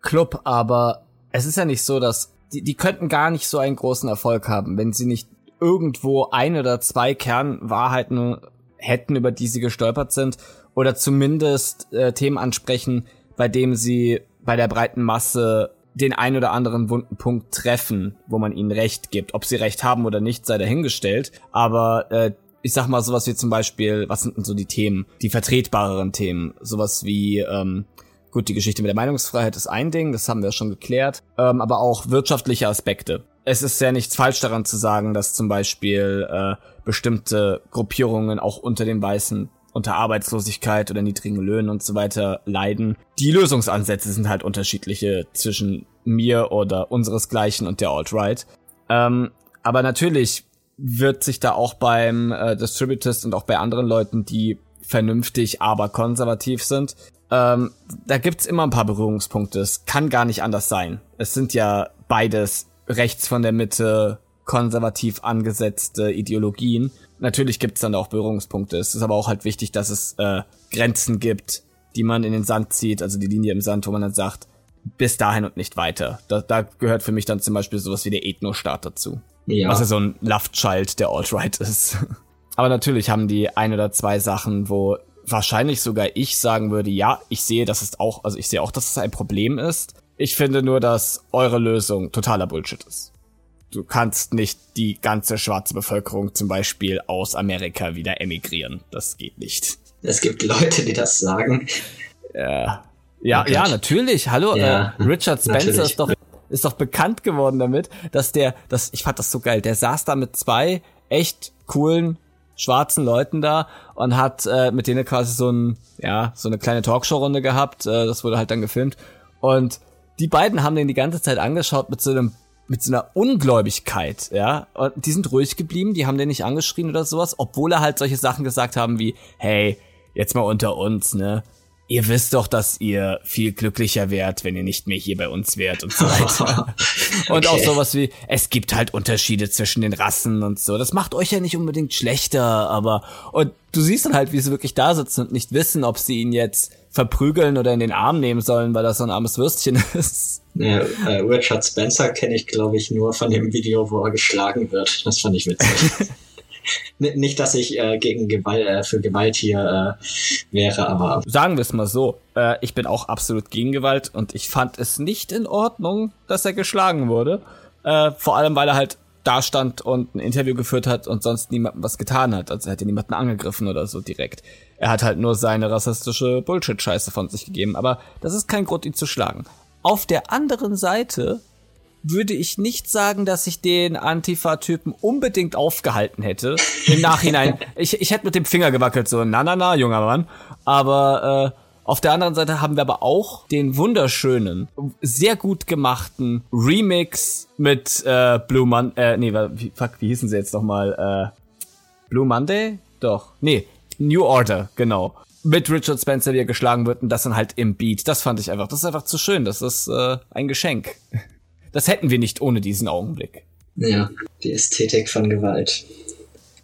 Club, aber es ist ja nicht so, dass die, die könnten gar nicht so einen großen Erfolg haben, wenn sie nicht irgendwo ein oder zwei Kernwahrheiten hätten, über die sie gestolpert sind, oder zumindest äh, Themen ansprechen, bei dem sie bei der breiten Masse den ein oder anderen wunden Punkt treffen, wo man ihnen recht gibt. Ob sie recht haben oder nicht, sei dahingestellt. Aber äh, ich sag mal sowas wie zum Beispiel, was sind denn so die Themen, die vertretbareren Themen? Sowas wie, ähm, gut, die Geschichte mit der Meinungsfreiheit ist ein Ding, das haben wir schon geklärt, ähm, aber auch wirtschaftliche Aspekte. Es ist ja nichts falsch daran zu sagen, dass zum Beispiel äh, bestimmte Gruppierungen auch unter den Weißen unter Arbeitslosigkeit oder niedrigen Löhnen und so weiter leiden. Die Lösungsansätze sind halt unterschiedliche zwischen mir oder unseresgleichen und der Alt-Right. Ähm, aber natürlich wird sich da auch beim äh, Distributist und auch bei anderen Leuten, die vernünftig, aber konservativ sind, ähm, da gibt's immer ein paar Berührungspunkte. Es kann gar nicht anders sein. Es sind ja beides rechts von der Mitte konservativ angesetzte Ideologien. Natürlich gibt's dann auch Berührungspunkte. Es ist aber auch halt wichtig, dass es äh, Grenzen gibt, die man in den Sand zieht, also die Linie im Sand, wo man dann sagt, bis dahin und nicht weiter. Da, da gehört für mich dann zum Beispiel sowas wie der Ethno-Staat dazu. Ja. Was ja so ein Lovechild der Alt-Right ist. Aber natürlich haben die ein oder zwei Sachen, wo wahrscheinlich sogar ich sagen würde, ja, ich sehe, dass es auch, also ich sehe auch, dass es ein Problem ist. Ich finde nur, dass eure Lösung totaler Bullshit ist. Du kannst nicht die ganze schwarze Bevölkerung zum Beispiel aus Amerika wieder emigrieren. Das geht nicht. Es gibt Leute, die das sagen. Ja, ja, oh ja natürlich. Hallo, ja, äh, Richard Spencer natürlich. ist doch ist doch bekannt geworden damit, dass der, das, ich fand das so geil, der saß da mit zwei echt coolen schwarzen Leuten da und hat äh, mit denen quasi so ein, ja, so eine kleine Talkshow-Runde gehabt. Äh, das wurde halt dann gefilmt. Und die beiden haben den die ganze Zeit angeschaut mit so einem mit so einer Ungläubigkeit, ja. Und die sind ruhig geblieben, die haben den nicht angeschrien oder sowas, obwohl er halt solche Sachen gesagt haben wie, hey, jetzt mal unter uns, ne? Ihr wisst doch, dass ihr viel glücklicher wärt, wenn ihr nicht mehr hier bei uns wärt und so weiter. okay. Und auch sowas wie, es gibt halt Unterschiede zwischen den Rassen und so. Das macht euch ja nicht unbedingt schlechter, aber, und du siehst dann halt, wie sie wirklich da sitzen und nicht wissen, ob sie ihn jetzt verprügeln oder in den Arm nehmen sollen, weil das so ein armes Würstchen ist. Ja, äh, Richard Spencer kenne ich, glaube ich, nur von dem Video, wo er geschlagen wird. Das fand ich witzig. nicht, dass ich äh, gegen Gewalt, äh, für Gewalt hier äh, wäre, aber. Sagen wir es mal so. Äh, ich bin auch absolut gegen Gewalt und ich fand es nicht in Ordnung, dass er geschlagen wurde. Äh, vor allem, weil er halt da stand und ein Interview geführt hat und sonst niemandem was getan hat. Also er hätte niemanden angegriffen oder so direkt. Er hat halt nur seine rassistische Bullshit-Scheiße von sich gegeben. Aber das ist kein Grund, ihn zu schlagen. Auf der anderen Seite würde ich nicht sagen, dass ich den Antifa-Typen unbedingt aufgehalten hätte. Im Nachhinein. ich, ich hätte mit dem Finger gewackelt, so, na, na, na, junger Mann. Aber äh, auf der anderen Seite haben wir aber auch den wunderschönen, sehr gut gemachten Remix mit äh, Blue Monday. Äh, nee, wie, fuck, wie hießen sie jetzt nochmal? Äh, Blue Monday? Doch. Nee, New Order, genau. Mit Richard Spencer, wie er geschlagen wird und das dann halt im Beat. Das fand ich einfach, das ist einfach zu schön. Das ist äh, ein Geschenk. Das hätten wir nicht ohne diesen Augenblick. Ja, die Ästhetik von Gewalt.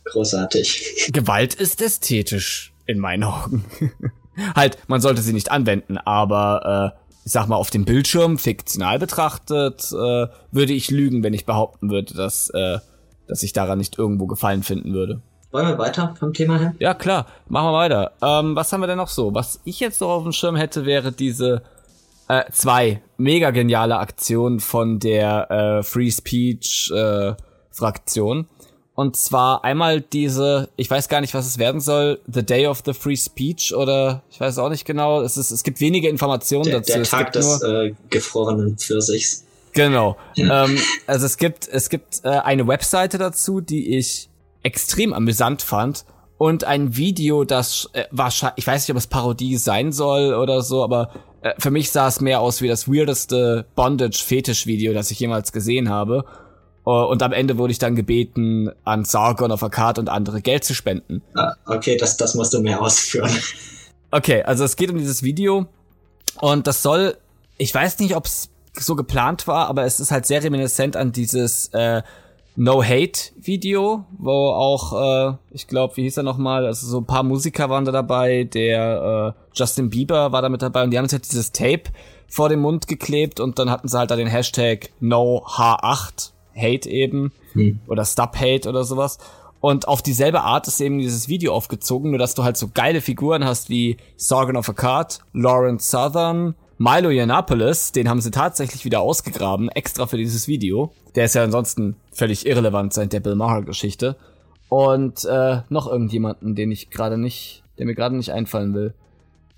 Großartig. Gewalt ist ästhetisch, in meinen Augen. halt, man sollte sie nicht anwenden, aber äh, ich sag mal, auf dem Bildschirm, fiktional betrachtet, äh, würde ich lügen, wenn ich behaupten würde, dass, äh, dass ich daran nicht irgendwo Gefallen finden würde. Wollen wir weiter vom Thema her? Ja, klar, machen wir weiter. Ähm, was haben wir denn noch so? Was ich jetzt noch auf dem Schirm hätte, wäre diese äh, zwei mega geniale Aktionen von der äh, Free Speech äh, Fraktion. Und zwar einmal diese, ich weiß gar nicht, was es werden soll, The Day of the Free Speech oder ich weiß auch nicht genau. Es, ist, es gibt wenige Informationen der, dazu. Der Tag des äh, gefrorenen Pfirsichs. Genau. Ja. Ähm, also es gibt, es gibt äh, eine Webseite dazu, die ich extrem amüsant fand und ein Video, das äh, wahrscheinlich, ich weiß nicht, ob es Parodie sein soll oder so, aber äh, für mich sah es mehr aus wie das weirdeste Bondage-Fetisch-Video, das ich jemals gesehen habe. Uh, und am Ende wurde ich dann gebeten, an Sargon of Akkad und andere Geld zu spenden. Ah, okay, das, das musst du mehr ausführen. Okay, also es geht um dieses Video und das soll, ich weiß nicht, ob es so geplant war, aber es ist halt sehr reminiscent an dieses äh, No Hate Video, wo auch, äh, ich glaube, wie hieß er nochmal, also so ein paar Musiker waren da dabei, der äh, Justin Bieber war da mit dabei und die haben jetzt halt dieses Tape vor dem Mund geklebt und dann hatten sie halt da den Hashtag No H8 Hate eben hm. oder Stop Hate oder sowas. Und auf dieselbe Art ist eben dieses Video aufgezogen, nur dass du halt so geile Figuren hast wie Sargon of a Card, Lawrence Southern, Milo Yiannopoulos, den haben sie tatsächlich wieder ausgegraben, extra für dieses Video. Der ist ja ansonsten völlig irrelevant seit der Bill Maher-Geschichte. Und äh, noch irgendjemanden, den ich gerade nicht, der mir gerade nicht einfallen will.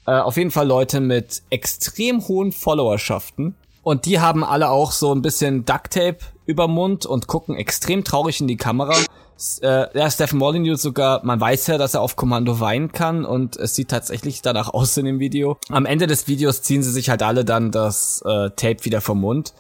Äh, auf jeden Fall Leute mit extrem hohen Followerschaften. Und die haben alle auch so ein bisschen Ducktape über Mund und gucken extrem traurig in die Kamera äh, ja, Stephen Molyneux sogar, man weiß ja, dass er auf Kommando weinen kann und es sieht tatsächlich danach aus in dem Video. Am Ende des Videos ziehen sie sich halt alle dann das äh, Tape wieder vom Mund.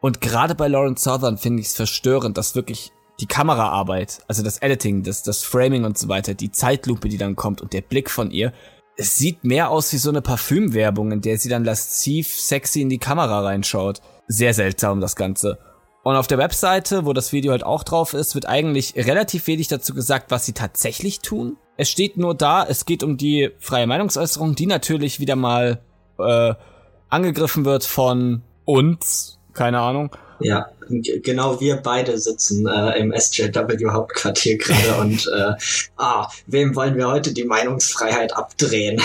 Und gerade bei Lawrence Southern finde ich es verstörend, dass wirklich die Kameraarbeit, also das Editing, das, das Framing und so weiter, die Zeitlupe, die dann kommt und der Blick von ihr, es sieht mehr aus wie so eine Parfümwerbung, in der sie dann lasziv sexy in die Kamera reinschaut. Sehr seltsam, das Ganze. Und auf der Webseite, wo das Video halt auch drauf ist, wird eigentlich relativ wenig dazu gesagt, was sie tatsächlich tun. Es steht nur da, es geht um die freie Meinungsäußerung, die natürlich wieder mal äh, angegriffen wird von uns, keine Ahnung. Ja, genau wir beide sitzen äh, im SJW Hauptquartier gerade und äh, ah, wem wollen wir heute die Meinungsfreiheit abdrehen?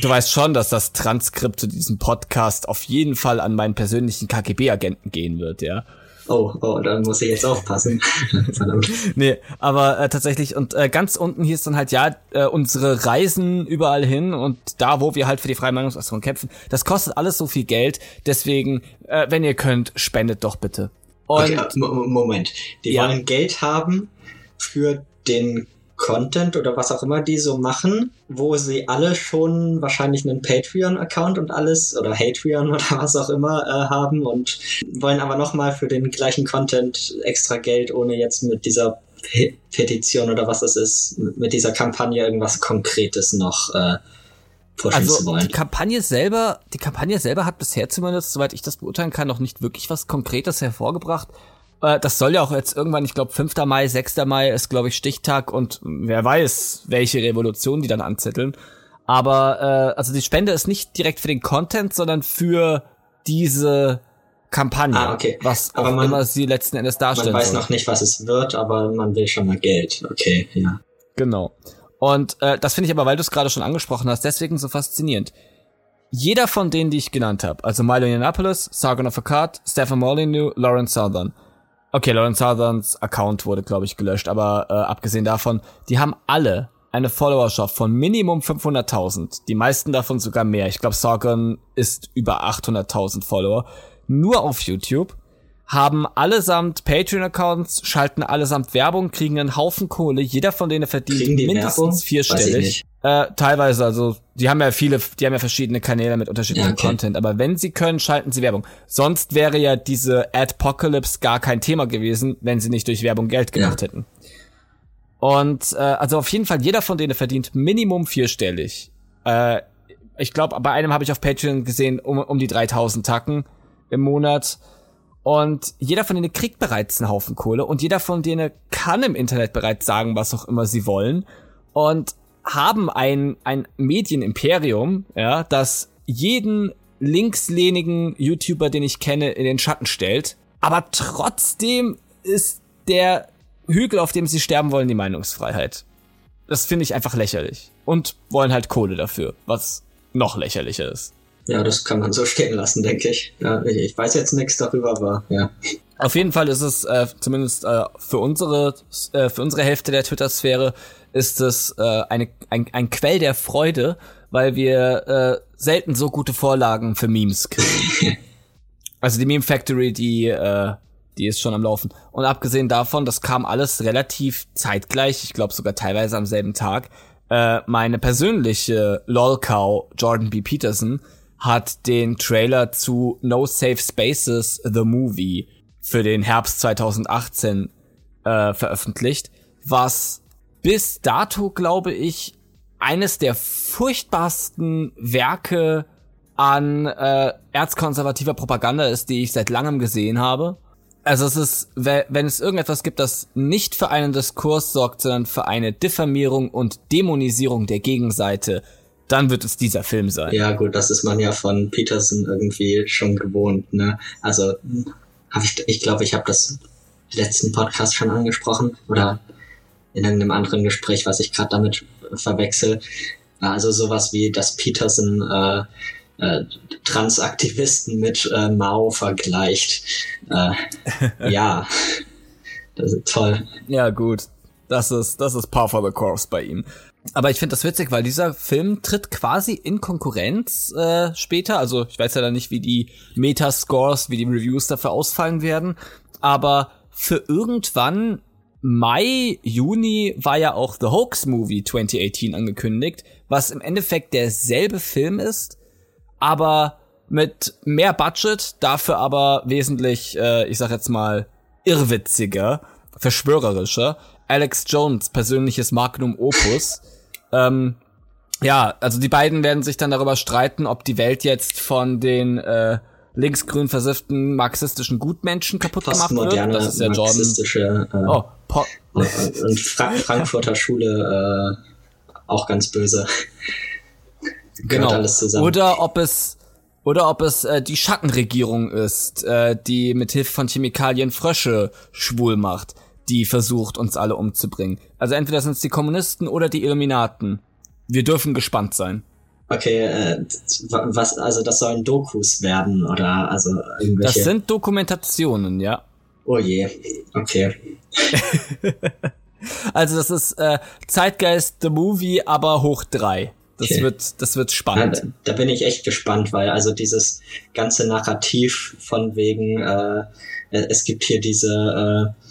Du weißt schon, dass das Transkript zu diesem Podcast auf jeden Fall an meinen persönlichen KGB-Agenten gehen wird, ja? Oh, oh, dann muss ich jetzt aufpassen. Nee, aber äh, tatsächlich, und äh, ganz unten hier ist dann halt, ja, äh, unsere Reisen überall hin und da, wo wir halt für die freie Meinungsäußerung kämpfen, das kostet alles so viel Geld. Deswegen, äh, wenn ihr könnt, spendet doch bitte. Und okay, Moment. Die ja. wollen Geld haben für den Content oder was auch immer die so machen, wo sie alle schon wahrscheinlich einen Patreon-Account und alles oder Hatreon oder was auch immer äh, haben und wollen aber nochmal für den gleichen Content extra Geld, ohne jetzt mit dieser Pe Petition oder was das ist, mit dieser Kampagne irgendwas Konkretes noch äh, pushen also, zu wollen. Die Kampagne selber, die Kampagne selber hat bisher zumindest, soweit ich das beurteilen kann, noch nicht wirklich was Konkretes hervorgebracht. Äh, das soll ja auch jetzt irgendwann, ich glaube, 5. Mai, 6. Mai ist, glaube ich, Stichtag und wer weiß, welche Revolution die dann anzetteln. Aber äh, also die Spende ist nicht direkt für den Content, sondern für diese Kampagne, ah, okay. was aber auch man, immer sie letzten Endes darstellen Man weiß soll. noch nicht, was es wird, aber man will schon mal Geld. Okay, ja. Genau. Und äh, das finde ich aber, weil du es gerade schon angesprochen hast, deswegen so faszinierend. Jeder von denen, die ich genannt habe, also Milo Yiannopoulos, Sargon of Akkad, Stephen Molyneux, Lawrence Southern, Okay, Lawrence Southerns Account wurde, glaube ich, gelöscht, aber äh, abgesehen davon, die haben alle eine Followerschaft von Minimum 500.000. Die meisten davon sogar mehr. Ich glaube, Sargon ist über 800.000 Follower. Nur auf YouTube. Haben allesamt Patreon-Accounts, schalten allesamt Werbung, kriegen einen Haufen Kohle. Jeder von denen verdient mindestens Werbung? vierstellig. Äh, teilweise, also die haben ja viele, die haben ja verschiedene Kanäle mit unterschiedlichem ja, okay. Content, aber wenn sie können, schalten sie Werbung. Sonst wäre ja diese Adpocalypse gar kein Thema gewesen, wenn sie nicht durch Werbung Geld gemacht ja. hätten. Und äh, also auf jeden Fall, jeder von denen verdient Minimum vierstellig. Äh, ich glaube, bei einem habe ich auf Patreon gesehen, um, um die 3000 Tacken im Monat. Und jeder von denen kriegt bereits einen Haufen Kohle und jeder von denen kann im Internet bereits sagen, was auch immer sie wollen. Und haben ein, ein Medienimperium, ja, das jeden linkslehnigen YouTuber, den ich kenne, in den Schatten stellt. Aber trotzdem ist der Hügel, auf dem sie sterben wollen, die Meinungsfreiheit. Das finde ich einfach lächerlich. Und wollen halt Kohle dafür, was noch lächerlicher ist. Ja, das kann man so stehen lassen, denke ich. Ja, ich, ich weiß jetzt nichts darüber, aber ja. Auf jeden Fall ist es äh, zumindest äh, für unsere äh, für unsere Hälfte der Twitter-Sphäre ist es äh, eine, ein, ein Quell der Freude, weil wir äh, selten so gute Vorlagen für Memes kriegen. also die Meme Factory, die, äh, die ist schon am Laufen. Und abgesehen davon, das kam alles relativ zeitgleich, ich glaube sogar teilweise am selben Tag. Äh, meine persönliche LOL-Cow, Jordan B. Peterson, hat den Trailer zu No Safe Spaces, The Movie, für den Herbst 2018 äh, veröffentlicht, was bis dato, glaube ich, eines der furchtbarsten Werke an äh, erzkonservativer Propaganda ist, die ich seit langem gesehen habe. Also es ist, wenn es irgendetwas gibt, das nicht für einen Diskurs sorgt, sondern für eine Diffamierung und Dämonisierung der Gegenseite, dann wird es dieser Film sein. Ja, gut, das ist man ja von Peterson irgendwie schon gewohnt, ne? Also, hab ich, ich glaube, ich habe das letzten Podcast schon angesprochen oder in einem anderen Gespräch, was ich gerade damit verwechsel. Also sowas wie, dass Peterson äh, äh, Transaktivisten mit äh, Mao vergleicht. Äh, ja, das ist toll. Ja, gut. Das ist, das ist Par for the Course bei ihm. Aber ich finde das witzig, weil dieser Film tritt quasi in Konkurrenz äh, später. Also ich weiß ja dann nicht, wie die Metascores, wie die Reviews dafür ausfallen werden. Aber für irgendwann Mai, Juni war ja auch The Hoax Movie 2018 angekündigt, was im Endeffekt derselbe Film ist, aber mit mehr Budget, dafür aber wesentlich, äh, ich sag jetzt mal, irrwitziger, verschwörerischer. Alex Jones persönliches Magnum Opus. ähm, ja, also die beiden werden sich dann darüber streiten, ob die Welt jetzt von den äh, linksgrün versifften marxistischen Gutmenschen kaputt gemacht wird. Das ist ja Jordan. Äh, oh, po und Fra Frankfurter Schule äh, auch ganz böse genau. Oder ob es oder ob es äh, die Schattenregierung ist, äh, die mit Hilfe von Chemikalien Frösche schwul macht, die versucht, uns alle umzubringen. Also entweder sind es die Kommunisten oder die Illuminaten. Wir dürfen gespannt sein. Okay, äh, was, also das sollen Dokus werden oder also irgendwelche. Das sind Dokumentationen, ja. Oh je, okay. also das ist äh, Zeitgeist the Movie, aber hoch drei. Das okay. wird, das wird spannend. Ja, da, bin ich echt gespannt, weil also dieses ganze Narrativ von wegen, äh, es gibt hier diese, äh,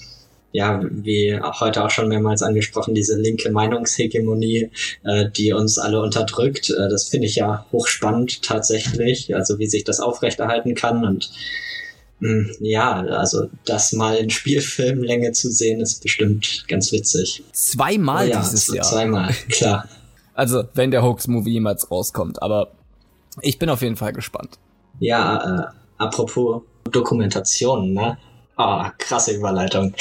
ja, wie auch heute auch schon mehrmals angesprochen, diese linke Meinungshegemonie, äh, die uns alle unterdrückt. Äh, das finde ich ja hochspannend tatsächlich, also wie sich das aufrechterhalten kann und mh, hm, ja, also das mal in Spielfilmlänge zu sehen, ist bestimmt ganz witzig. Zweimal oh ja, dieses Jahr. Zweimal, klar. Also, wenn der Hoax-Movie jemals rauskommt. Aber ich bin auf jeden Fall gespannt. Ja, äh, apropos Dokumentation, ne? Ah, oh, krasse Überleitung.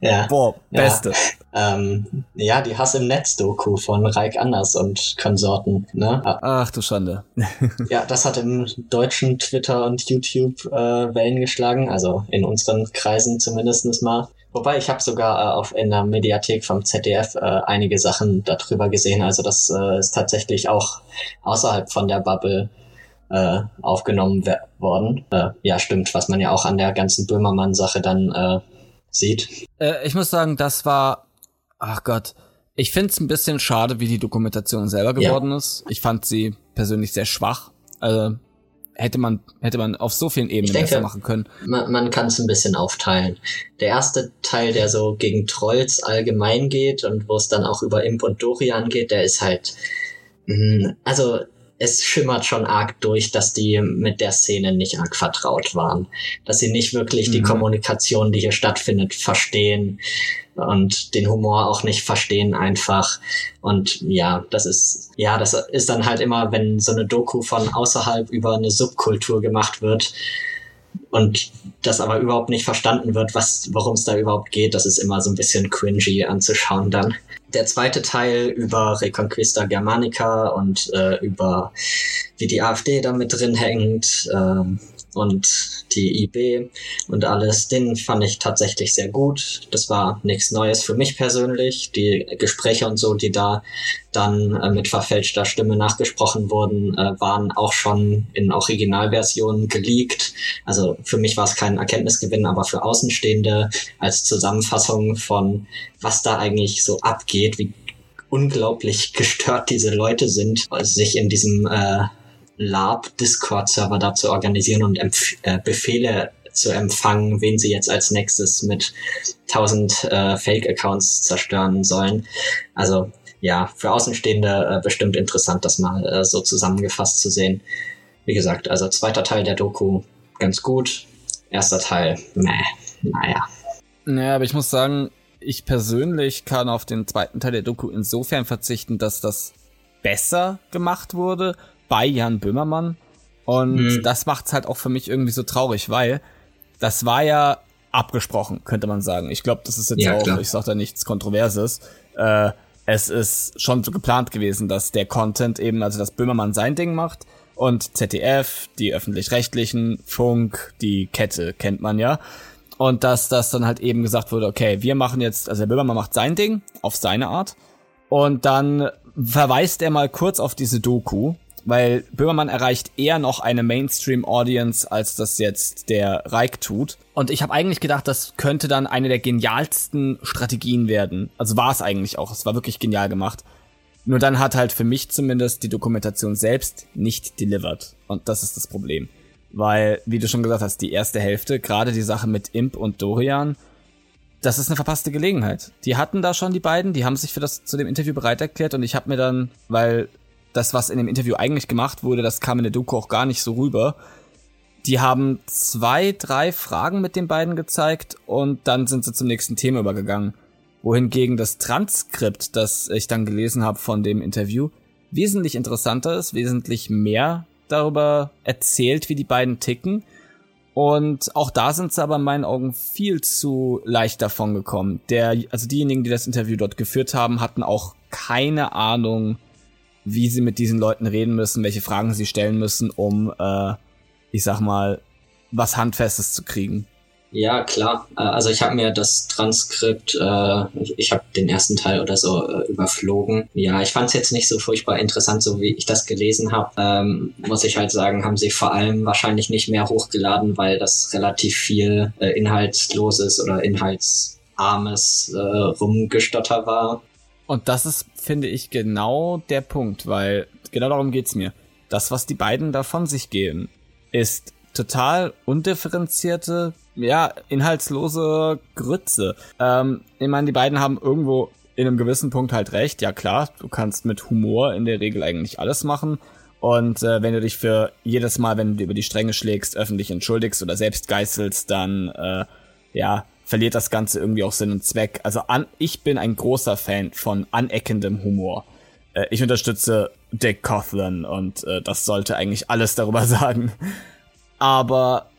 ja. Boah, beste. Ja, ähm, ja, die Hass im Netz-Doku von Reik Anders und Konsorten, ne? Ach du Schande. ja, das hat im deutschen Twitter und YouTube äh, Wellen geschlagen, also in unseren Kreisen zumindest mal. Wobei ich habe sogar äh, auf in der Mediathek vom ZDF äh, einige Sachen darüber gesehen. Also das äh, ist tatsächlich auch außerhalb von der Bubble äh, aufgenommen worden. Äh, ja, stimmt, was man ja auch an der ganzen Böhmermann-Sache dann äh, sieht. Äh, ich muss sagen, das war, ach Gott, ich find's ein bisschen schade, wie die Dokumentation selber geworden ja. ist. Ich fand sie persönlich sehr schwach. Also hätte man, hätte man auf so vielen Ebenen denke, besser machen können. Man, man kann es ein bisschen aufteilen. Der erste Teil, der so gegen Trolls allgemein geht und wo es dann auch über Imp und Dorian geht, der ist halt, mh, also es schimmert schon arg durch, dass die mit der Szene nicht arg vertraut waren. Dass sie nicht wirklich mhm. die Kommunikation, die hier stattfindet, verstehen und den Humor auch nicht verstehen einfach. Und ja, das ist, ja, das ist dann halt immer, wenn so eine Doku von außerhalb über eine Subkultur gemacht wird und das aber überhaupt nicht verstanden wird, was, worum es da überhaupt geht, das ist immer so ein bisschen cringy anzuschauen dann. Der zweite Teil über Reconquista Germanica und äh, über wie die AfD da mit drin hängt, äh, und die IB und alles, den fand ich tatsächlich sehr gut. Das war nichts Neues für mich persönlich. Die Gespräche und so, die da dann äh, mit verfälschter Stimme nachgesprochen wurden, äh, waren auch schon in Originalversionen geleakt. Also für mich war es kein Erkenntnisgewinn, aber für Außenstehende als Zusammenfassung von, was da eigentlich so abgeht, wie unglaublich gestört diese Leute sind, sich in diesem äh, Lab Discord-Server da zu organisieren und äh, Befehle zu empfangen, wen sie jetzt als nächstes mit 1000 äh, Fake-Accounts zerstören sollen. Also ja, für Außenstehende äh, bestimmt interessant, das mal äh, so zusammengefasst zu sehen. Wie gesagt, also zweiter Teil der Doku ganz gut, erster Teil, meh, naja. Naja, aber ich muss sagen, ich persönlich kann auf den zweiten Teil der Doku insofern verzichten, dass das besser gemacht wurde, bei Jan Böhmermann. Und mhm. das macht's halt auch für mich irgendwie so traurig, weil das war ja abgesprochen, könnte man sagen. Ich glaube, das ist jetzt ja, auch, klar. ich sage da nichts Kontroverses. Äh, es ist schon so geplant gewesen, dass der Content eben, also dass Böhmermann sein Ding macht und ZDF, die öffentlich-rechtlichen, Funk, die Kette kennt man ja. Und dass das dann halt eben gesagt wurde, okay, wir machen jetzt, also der Böhmermann macht sein Ding auf seine Art und dann verweist er mal kurz auf diese Doku, weil Böhmermann erreicht eher noch eine Mainstream-Audience, als das jetzt der Reich tut. Und ich habe eigentlich gedacht, das könnte dann eine der genialsten Strategien werden. Also war es eigentlich auch. Es war wirklich genial gemacht. Nur dann hat halt für mich zumindest die Dokumentation selbst nicht delivered. Und das ist das Problem. Weil, wie du schon gesagt hast, die erste Hälfte, gerade die Sache mit Imp und Dorian, das ist eine verpasste Gelegenheit. Die hatten da schon die beiden, die haben sich für das zu dem Interview bereit erklärt und ich habe mir dann, weil das, was in dem Interview eigentlich gemacht wurde, das kam in der Doku auch gar nicht so rüber. Die haben zwei, drei Fragen mit den beiden gezeigt und dann sind sie zum nächsten Thema übergegangen. Wohingegen das Transkript, das ich dann gelesen habe von dem Interview, wesentlich interessanter ist, wesentlich mehr darüber erzählt, wie die beiden ticken. Und auch da sind sie aber in meinen Augen viel zu leicht davon gekommen. Der, also diejenigen, die das Interview dort geführt haben, hatten auch keine Ahnung, wie sie mit diesen Leuten reden müssen, welche Fragen sie stellen müssen, um, äh, ich sag mal, was Handfestes zu kriegen. Ja, klar. Äh, also ich habe mir das Transkript, äh, ich, habe den ersten Teil oder so äh, überflogen. Ja, ich fand es jetzt nicht so furchtbar interessant, so wie ich das gelesen habe. Ähm, muss ich halt sagen, haben sie vor allem wahrscheinlich nicht mehr hochgeladen, weil das relativ viel äh, inhaltsloses oder inhaltsarmes äh, Rumgestotter war. Und das ist, finde ich, genau der Punkt, weil genau darum geht's mir. Das, was die beiden da von sich geben, ist total undifferenzierte, ja, inhaltslose Grütze. Ähm, ich meine, die beiden haben irgendwo in einem gewissen Punkt halt recht. Ja klar, du kannst mit Humor in der Regel eigentlich alles machen. Und äh, wenn du dich für jedes Mal, wenn du über die Stränge schlägst, öffentlich entschuldigst oder selbst geißelst, dann äh, ja, verliert das Ganze irgendwie auch Sinn und Zweck. Also an, ich bin ein großer Fan von aneckendem Humor. Äh, ich unterstütze Dick Coughlin und äh, das sollte eigentlich alles darüber sagen. Aber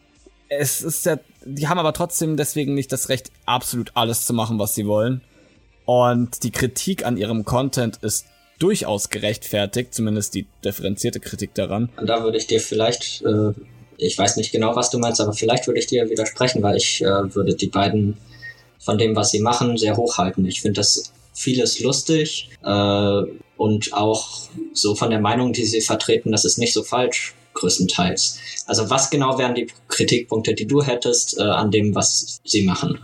es ist ja, die haben aber trotzdem deswegen nicht das Recht, absolut alles zu machen, was sie wollen. Und die Kritik an ihrem Content ist durchaus gerechtfertigt, zumindest die differenzierte Kritik daran. Da würde ich dir vielleicht äh, ich weiß nicht genau, was du meinst, aber vielleicht würde ich dir widersprechen, weil ich äh, würde die beiden von dem, was sie machen, sehr hochhalten. Ich finde das vieles lustig äh, und auch so von der Meinung, die sie vertreten, das ist nicht so falsch, größtenteils. Also was genau wären die Kritikpunkte, die du hättest äh, an dem, was sie machen,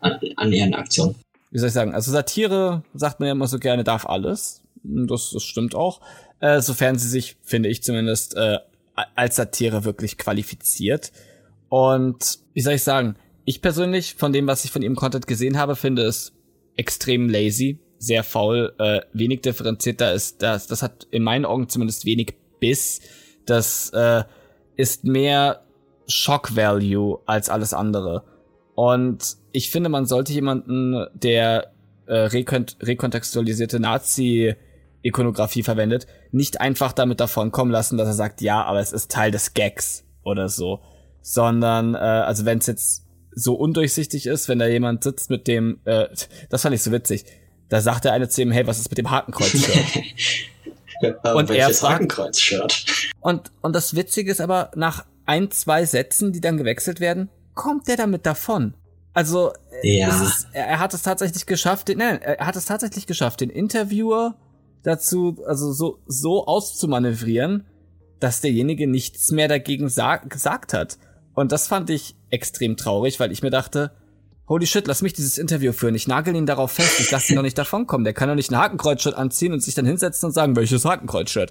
an, an ihren Aktionen? Wie soll ich sagen? Also Satire, sagt man ja immer so gerne, darf alles. Das, das stimmt auch. Äh, sofern sie sich, finde ich zumindest, äh, als Satire wirklich qualifiziert. Und wie soll ich sagen, ich persönlich, von dem, was ich von ihrem Content gesehen habe, finde es extrem lazy, sehr faul, äh, wenig differenziert. Da ist das, das hat in meinen Augen zumindest wenig Biss. Das äh, ist mehr Shock Value als alles andere. Und ich finde, man sollte jemanden, der äh, rekont rekontextualisierte Nazi Ikonografie verwendet, nicht einfach damit davon kommen lassen, dass er sagt, ja, aber es ist Teil des Gags oder so, sondern äh, also wenn es jetzt so undurchsichtig ist, wenn da jemand sitzt mit dem, äh, das fand ich so witzig, da sagt der eine zu ihm, hey, was ist mit dem Hakenkreuz-Shirt? und er fragt, Hakenkreuz-Shirt? Und, und das Witzige ist aber, nach ein, zwei Sätzen, die dann gewechselt werden, kommt der damit davon. Also, ja. ist, er, er, hat es tatsächlich geschafft, den, nein, er hat es tatsächlich geschafft, den Interviewer dazu, also so, so auszumanövrieren, dass derjenige nichts mehr dagegen gesagt hat. Und das fand ich extrem traurig, weil ich mir dachte, holy shit, lass mich dieses Interview führen. Ich nagel ihn darauf fest, ich lasse ihn doch nicht davonkommen. Der kann doch nicht ein Hakenkreuzshirt anziehen und sich dann hinsetzen und sagen, welches Hakenkreuzshirt.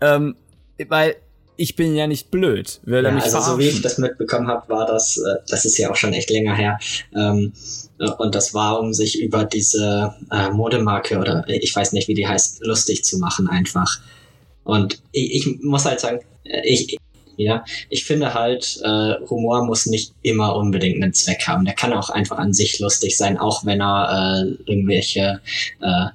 Ähm, weil ich bin ja nicht blöd. Will er ja, mich also verarschen? so wie ich das mitbekommen habe, war das, äh, das ist ja auch schon echt länger her. Ähm, äh, und das war, um sich über diese äh, Modemarke oder ich weiß nicht, wie die heißt, lustig zu machen einfach. Und ich, ich muss halt sagen, äh, ich, ja, ich finde halt, äh, Humor muss nicht immer unbedingt einen Zweck haben. Der kann auch einfach an sich lustig sein, auch wenn er äh, irgendwelche äh,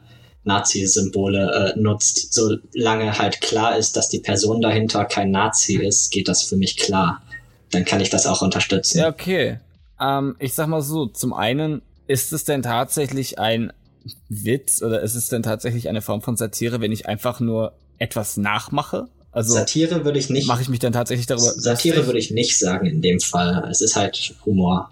Nazi-Symbole äh, nutzt. Solange halt klar ist, dass die Person dahinter kein Nazi ist, geht das für mich klar. Dann kann ich das auch unterstützen. Ja, okay. Ähm, ich sag mal so, zum einen, ist es denn tatsächlich ein Witz oder ist es denn tatsächlich eine Form von Satire, wenn ich einfach nur etwas nachmache? Also Satire würde ich nicht. Mache ich mich dann tatsächlich darüber. Satire würde ich nicht sagen in dem Fall. Es ist halt Humor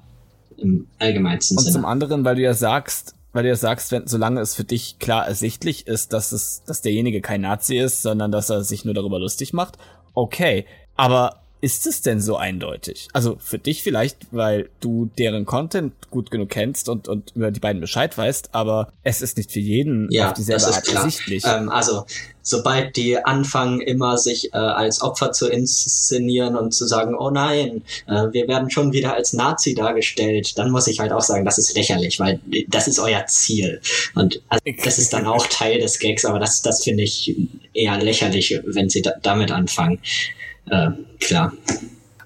im allgemeinsten Und Sinne. zum anderen, weil du ja sagst, weil du ja sagst, wenn, solange es für dich klar ersichtlich ist, dass es, dass derjenige kein Nazi ist, sondern dass er sich nur darüber lustig macht, okay. Aber ist es denn so eindeutig? Also für dich vielleicht, weil du deren Content gut genug kennst und, und über die beiden Bescheid weißt, aber es ist nicht für jeden ja, auf dieselbe das ist Art klar. ersichtlich. Ähm, also sobald die anfangen, immer sich äh, als Opfer zu inszenieren und zu sagen, oh nein, äh, wir werden schon wieder als Nazi dargestellt, dann muss ich halt auch sagen, das ist lächerlich, weil das ist euer Ziel. Und also, das ist dann auch Teil des Gags, aber das, das finde ich eher lächerlich, wenn sie da, damit anfangen. Äh, klar.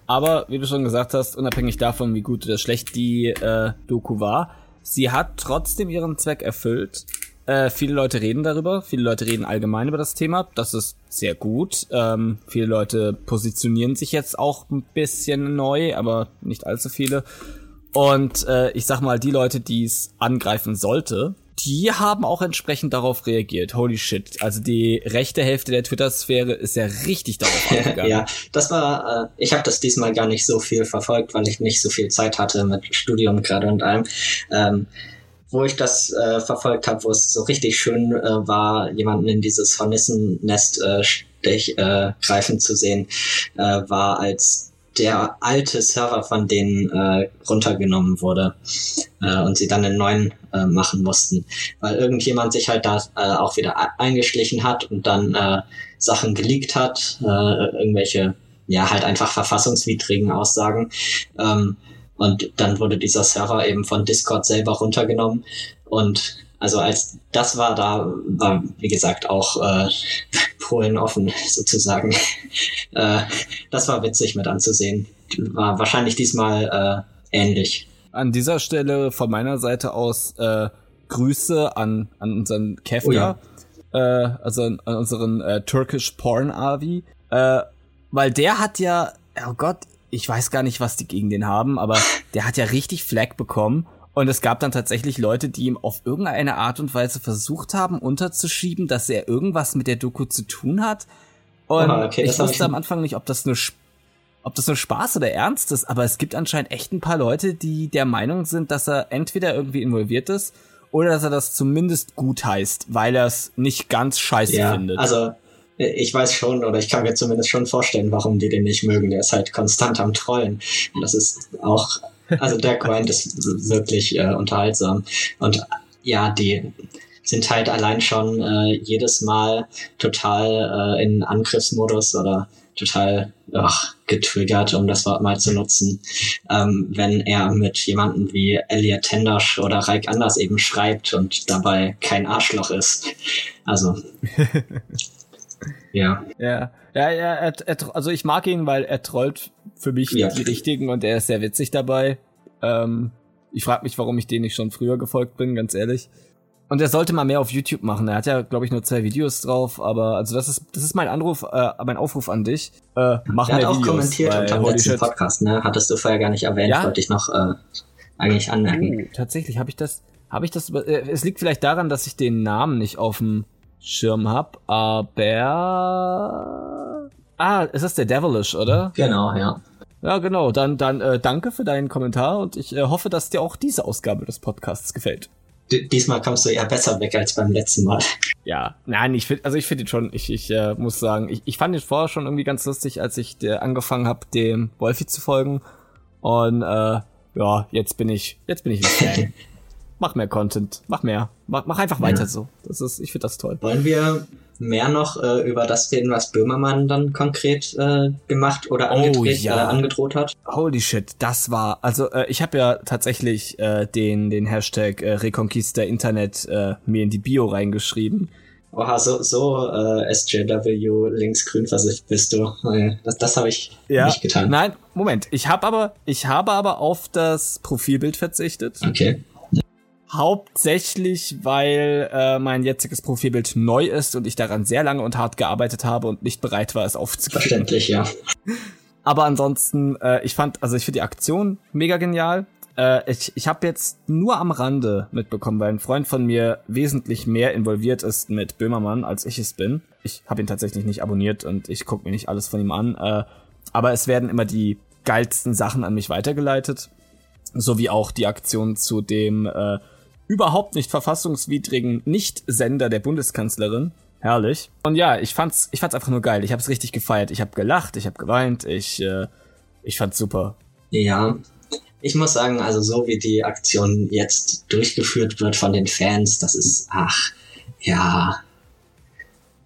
Aber wie du schon gesagt hast, unabhängig davon, wie gut oder schlecht die äh, Doku war, sie hat trotzdem ihren Zweck erfüllt. Äh, viele Leute reden darüber, viele Leute reden allgemein über das Thema. Das ist sehr gut. Ähm, viele Leute positionieren sich jetzt auch ein bisschen neu, aber nicht allzu viele. Und äh, ich sag mal, die Leute, die es angreifen sollte, die haben auch entsprechend darauf reagiert. Holy shit. Also die rechte Hälfte der Twitter-Sphäre ist ja richtig darauf angegangen. ja, das war, äh, ich habe das diesmal gar nicht so viel verfolgt, weil ich nicht so viel Zeit hatte mit Studium gerade und allem. Ähm, wo ich das äh, verfolgt habe, wo es so richtig schön äh, war, jemanden in dieses Hornissennest äh, stech, äh, greifen zu sehen, äh, war als der alte Server von denen äh, runtergenommen wurde äh, und sie dann einen neuen äh, machen mussten, weil irgendjemand sich halt da äh, auch wieder eingeschlichen hat und dann äh, Sachen geleakt hat, äh, irgendwelche ja halt einfach verfassungswidrigen Aussagen. Ähm, und dann wurde dieser Server eben von Discord selber runtergenommen und also als das war, da war, wie gesagt, auch äh, Polen offen sozusagen. äh, das war witzig mit anzusehen. War wahrscheinlich diesmal äh, ähnlich. An dieser Stelle von meiner Seite aus äh, Grüße an, an unseren Kefka, oh ja. äh, also an, an unseren äh, Turkish Porn Avi, äh, weil der hat ja, oh Gott, ich weiß gar nicht, was die gegen den haben, aber der hat ja richtig Flag bekommen und es gab dann tatsächlich Leute, die ihm auf irgendeine Art und Weise versucht haben, unterzuschieben, dass er irgendwas mit der Doku zu tun hat. Und Aha, okay, ich wusste am Anfang nicht, ob das nur ob das nur Spaß oder Ernst ist, aber es gibt anscheinend echt ein paar Leute, die der Meinung sind, dass er entweder irgendwie involviert ist oder dass er das zumindest gut heißt, weil er es nicht ganz scheiße ja, findet. Also ich weiß schon, oder ich kann mir zumindest schon vorstellen, warum die den nicht mögen. Der ist halt konstant am Trollen. Und das ist auch also der Grind ist wirklich äh, unterhaltsam. Und ja, die sind halt allein schon äh, jedes Mal total äh, in Angriffsmodus oder total ach, getriggert, um das Wort mal zu nutzen, ähm, wenn er mit jemandem wie Elliot Tendasch oder Reik Anders eben schreibt und dabei kein Arschloch ist. Also ja. Ja, ja, ja er, er, also ich mag ihn, weil er trollt für mich ja. die richtigen und er ist sehr witzig dabei. Ähm, ich frage mich, warum ich den nicht schon früher gefolgt bin, ganz ehrlich. Und er sollte mal mehr auf YouTube machen. Er hat ja, glaube ich, nur zwei Videos drauf, aber also das ist das ist mein Anruf, äh, mein Aufruf an dich. Äh, mach er mehr hat auch Videos kommentiert unter dem letzten Podcast, ne? Hattest du vorher gar nicht erwähnt, ja? wollte ich noch äh, eigentlich anmerken. Oh, tatsächlich habe ich das, habe ich das. Äh, es liegt vielleicht daran, dass ich den Namen nicht auf dem Schirm hab, aber ah, ist das der Devilish, oder? Genau, ja. Ja, genau. Dann, dann äh, danke für deinen Kommentar und ich äh, hoffe, dass dir auch diese Ausgabe des Podcasts gefällt. D diesmal kommst du ja besser weg als beim letzten Mal. Ja, nein, ich finde, also ich finde ihn schon, ich, ich äh, muss sagen, ich, ich fand ihn vorher schon irgendwie ganz lustig, als ich der angefangen habe, dem Wolfi zu folgen. Und äh, ja, jetzt bin ich, jetzt bin ich ein Fan. mach mehr Content, mach mehr, mach, mach einfach weiter ja. so. Das ist, ich finde das toll. Wollen wir mehr noch äh, über das reden, was Böhmermann dann konkret äh, gemacht oder angedreht, oh, ja. äh, angedroht hat? Holy shit, das war, also äh, ich habe ja tatsächlich äh, den, den Hashtag äh, Reconquista Internet äh, mir in die Bio reingeschrieben. Oha, so, so äh, SJW linksgrün versifft bist du. Das, das habe ich ja, nicht getan. Nein, Moment. Ich habe aber, ich habe aber auf das Profilbild verzichtet. Okay. Hauptsächlich, weil äh, mein jetziges Profilbild neu ist und ich daran sehr lange und hart gearbeitet habe und nicht bereit war, es aufzugeben. Verständlich, ja. Aber ansonsten, äh, ich fand, also ich finde die Aktion mega genial. Äh, ich ich habe jetzt nur am Rande mitbekommen, weil ein Freund von mir wesentlich mehr involviert ist mit Böhmermann, als ich es bin. Ich habe ihn tatsächlich nicht abonniert und ich gucke mir nicht alles von ihm an. Äh, aber es werden immer die geilsten Sachen an mich weitergeleitet. Sowie auch die Aktion zu dem äh, überhaupt nicht verfassungswidrigen Nicht-Sender der Bundeskanzlerin. Herrlich. Und ja, ich fand's, ich fand's einfach nur geil. Ich habe es richtig gefeiert. Ich habe gelacht, ich habe geweint, ich, äh, ich fand's super. Ja, ich muss sagen, also so wie die Aktion jetzt durchgeführt wird von den Fans, das ist, ach, ja,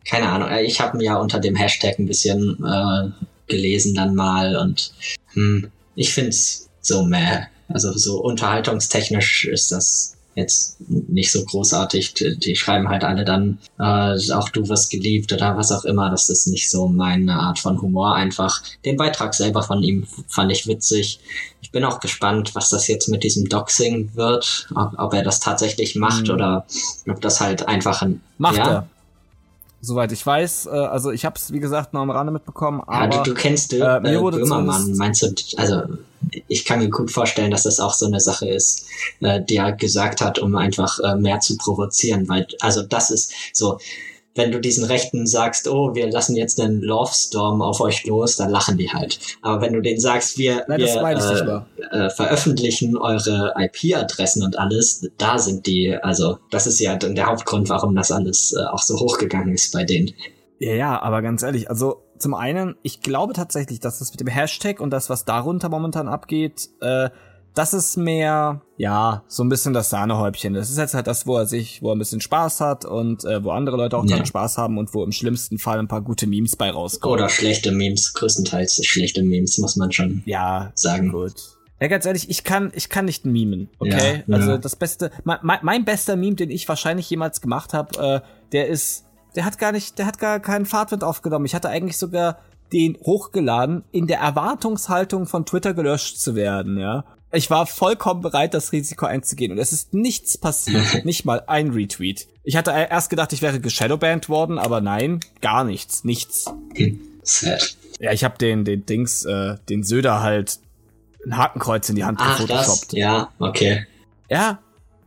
keine Ahnung. Ich habe ja unter dem Hashtag ein bisschen äh, gelesen dann mal und hm, ich find's so meh. Also so unterhaltungstechnisch ist das jetzt nicht so großartig. Die schreiben halt alle dann, äh, auch du wirst geliebt oder was auch immer. Das ist nicht so meine Art von Humor. Einfach den Beitrag selber von ihm fand ich witzig. Ich bin auch gespannt, was das jetzt mit diesem Doxing wird, ob, ob er das tatsächlich macht mhm. oder ob das halt einfach ein. Macht ja? er soweit ich weiß. Äh, also ich habe es, wie gesagt, nur am Rande mitbekommen. Aber, ja, du, du kennst du, äh, mir wurde Böhmermann, meinst du, also ich kann mir gut vorstellen, dass das auch so eine Sache ist, äh, die er gesagt hat, um einfach äh, mehr zu provozieren, weil, also das ist so, wenn du diesen Rechten sagst, oh, wir lassen jetzt einen Love Storm auf euch los, dann lachen die halt. Aber wenn du denen sagst, wir, Nein, wir äh, äh, veröffentlichen eure IP-Adressen und alles, da sind die, also das ist ja der Hauptgrund, warum das alles äh, auch so hochgegangen ist bei denen. Ja, ja, aber ganz ehrlich, also zum einen, ich glaube tatsächlich, dass das mit dem Hashtag und das, was darunter momentan abgeht, äh, das ist mehr, ja, so ein bisschen das Sahnehäubchen. Das ist jetzt halt das, wo er sich, wo er ein bisschen Spaß hat und äh, wo andere Leute auch ja. dran Spaß haben und wo im schlimmsten Fall ein paar gute Memes bei rauskommen. Oder schlechte Memes, größtenteils schlechte Memes, muss man schon ja, sagen. Gut. Ja, ganz ehrlich, ich kann, ich kann nicht memen, okay? Ja, also das beste, mein, mein bester Meme, den ich wahrscheinlich jemals gemacht habe, äh, der ist, der hat gar nicht, der hat gar keinen Fahrtwind aufgenommen. Ich hatte eigentlich sogar den hochgeladen in der Erwartungshaltung von Twitter gelöscht zu werden, ja. Ich war vollkommen bereit, das Risiko einzugehen und es ist nichts passiert. nicht mal ein Retweet. Ich hatte erst gedacht, ich wäre geshadowbanned worden, aber nein, gar nichts, nichts. Sad. Ja, ich habe den, den Dings, äh, den Söder halt ein Hakenkreuz in die Hand Ach, gefotoshoppt. Das? Ja, okay. Ja,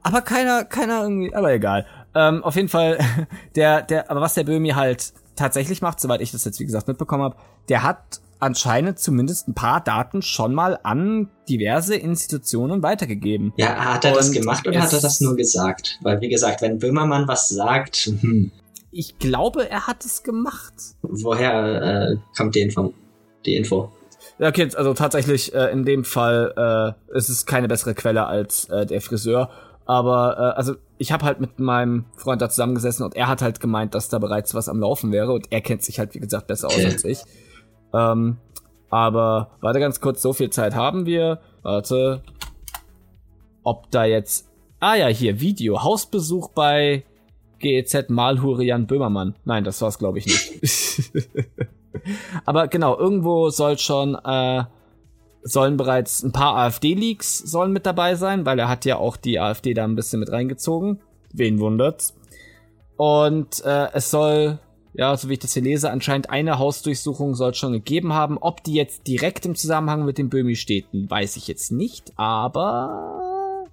aber keiner, keiner irgendwie, aber egal. Ähm, auf jeden Fall, der, der, aber was der Böhmi halt tatsächlich macht, soweit ich das jetzt wie gesagt mitbekommen habe, der hat anscheinend zumindest ein paar Daten schon mal an diverse Institutionen weitergegeben. Ja, hat er Und das gemacht oder hat er das nur gesagt? Weil, wie gesagt, wenn Böhmermann was sagt, hm. Ich glaube, er hat es gemacht. Woher äh, kommt die Info? Die Info? Okay, also tatsächlich äh, in dem Fall äh, ist es keine bessere Quelle als äh, der Friseur. Aber äh, also ich habe halt mit meinem Freund da zusammengesessen und er hat halt gemeint, dass da bereits was am Laufen wäre und er kennt sich halt wie gesagt besser aus als ich. Ähm, aber warte ganz kurz, so viel Zeit haben wir. Warte. Ob da jetzt. Ah ja, hier, Video. Hausbesuch bei GEZ Malhurian Böhmermann. Nein, das war's, glaube ich, nicht. aber genau, irgendwo soll schon, äh, sollen bereits ein paar AfD-Leaks sollen mit dabei sein, weil er hat ja auch die AfD da ein bisschen mit reingezogen. Wen wundert's? Und äh, es soll ja, so wie ich das hier lese, anscheinend eine Hausdurchsuchung soll schon gegeben haben. Ob die jetzt direkt im Zusammenhang mit den Böhmi-Städten, weiß ich jetzt nicht, aber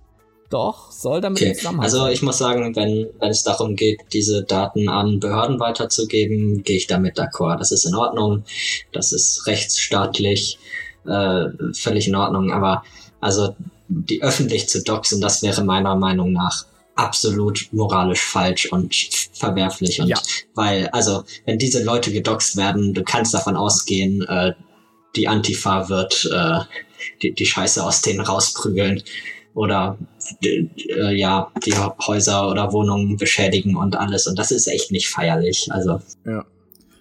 doch, soll damit okay. Zusammenhang Also ich muss sagen, wenn, wenn es darum geht, diese Daten an Behörden weiterzugeben, gehe ich damit d'accord. Das ist in Ordnung, das ist rechtsstaatlich, äh, völlig in Ordnung, aber also die öffentlich zu doxen, das wäre meiner Meinung nach absolut moralisch falsch und verwerflich. Und ja. weil, also, wenn diese Leute gedoxt werden, du kannst davon ausgehen, äh, die Antifa wird äh, die, die Scheiße aus denen rausprügeln oder äh, ja, die Häuser oder Wohnungen beschädigen und alles. Und das ist echt nicht feierlich. Also. Ja.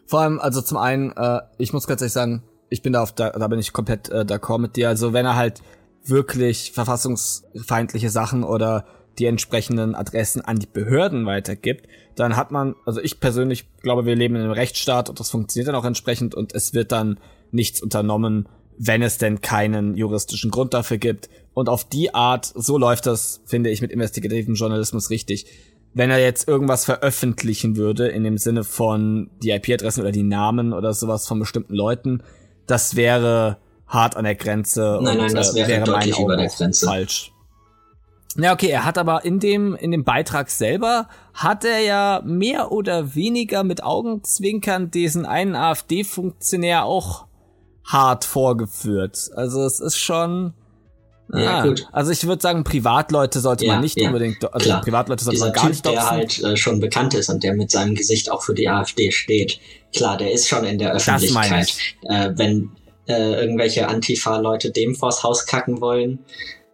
Vor allem, also zum einen, äh, ich muss ganz ehrlich sagen, ich bin da auf da, da bin ich komplett äh, d'accord mit dir. Also wenn er halt wirklich verfassungsfeindliche Sachen oder die entsprechenden Adressen an die Behörden weitergibt, dann hat man, also ich persönlich glaube, wir leben in einem Rechtsstaat und das funktioniert dann auch entsprechend und es wird dann nichts unternommen, wenn es denn keinen juristischen Grund dafür gibt. Und auf die Art, so läuft das, finde ich, mit investigativen Journalismus richtig. Wenn er jetzt irgendwas veröffentlichen würde, in dem Sinne von die IP-Adressen oder die Namen oder sowas von bestimmten Leuten, das wäre hart an der Grenze. Nein, nein, das äh, wäre, wäre deutlich über der Grenze. Falsch. Ja, okay, er hat aber in dem, in dem Beitrag selber, hat er ja mehr oder weniger mit Augenzwinkern diesen einen AfD-Funktionär auch hart vorgeführt. Also es ist schon, Ja, ah, gut. Also ich würde sagen, Privatleute sollte Ja, man nicht ja, unbedingt, also klar. Privatleute sollte Dieser man gar Typ, nicht der doxen. halt äh, schon bekannt ist und der mit seinem Gesicht auch für die AfD steht. Klar, der ist schon in der Das Öffentlichkeit. ich. Äh, wenn äh, irgendwelche Antifa-Leute dem vors Haus kacken wollen,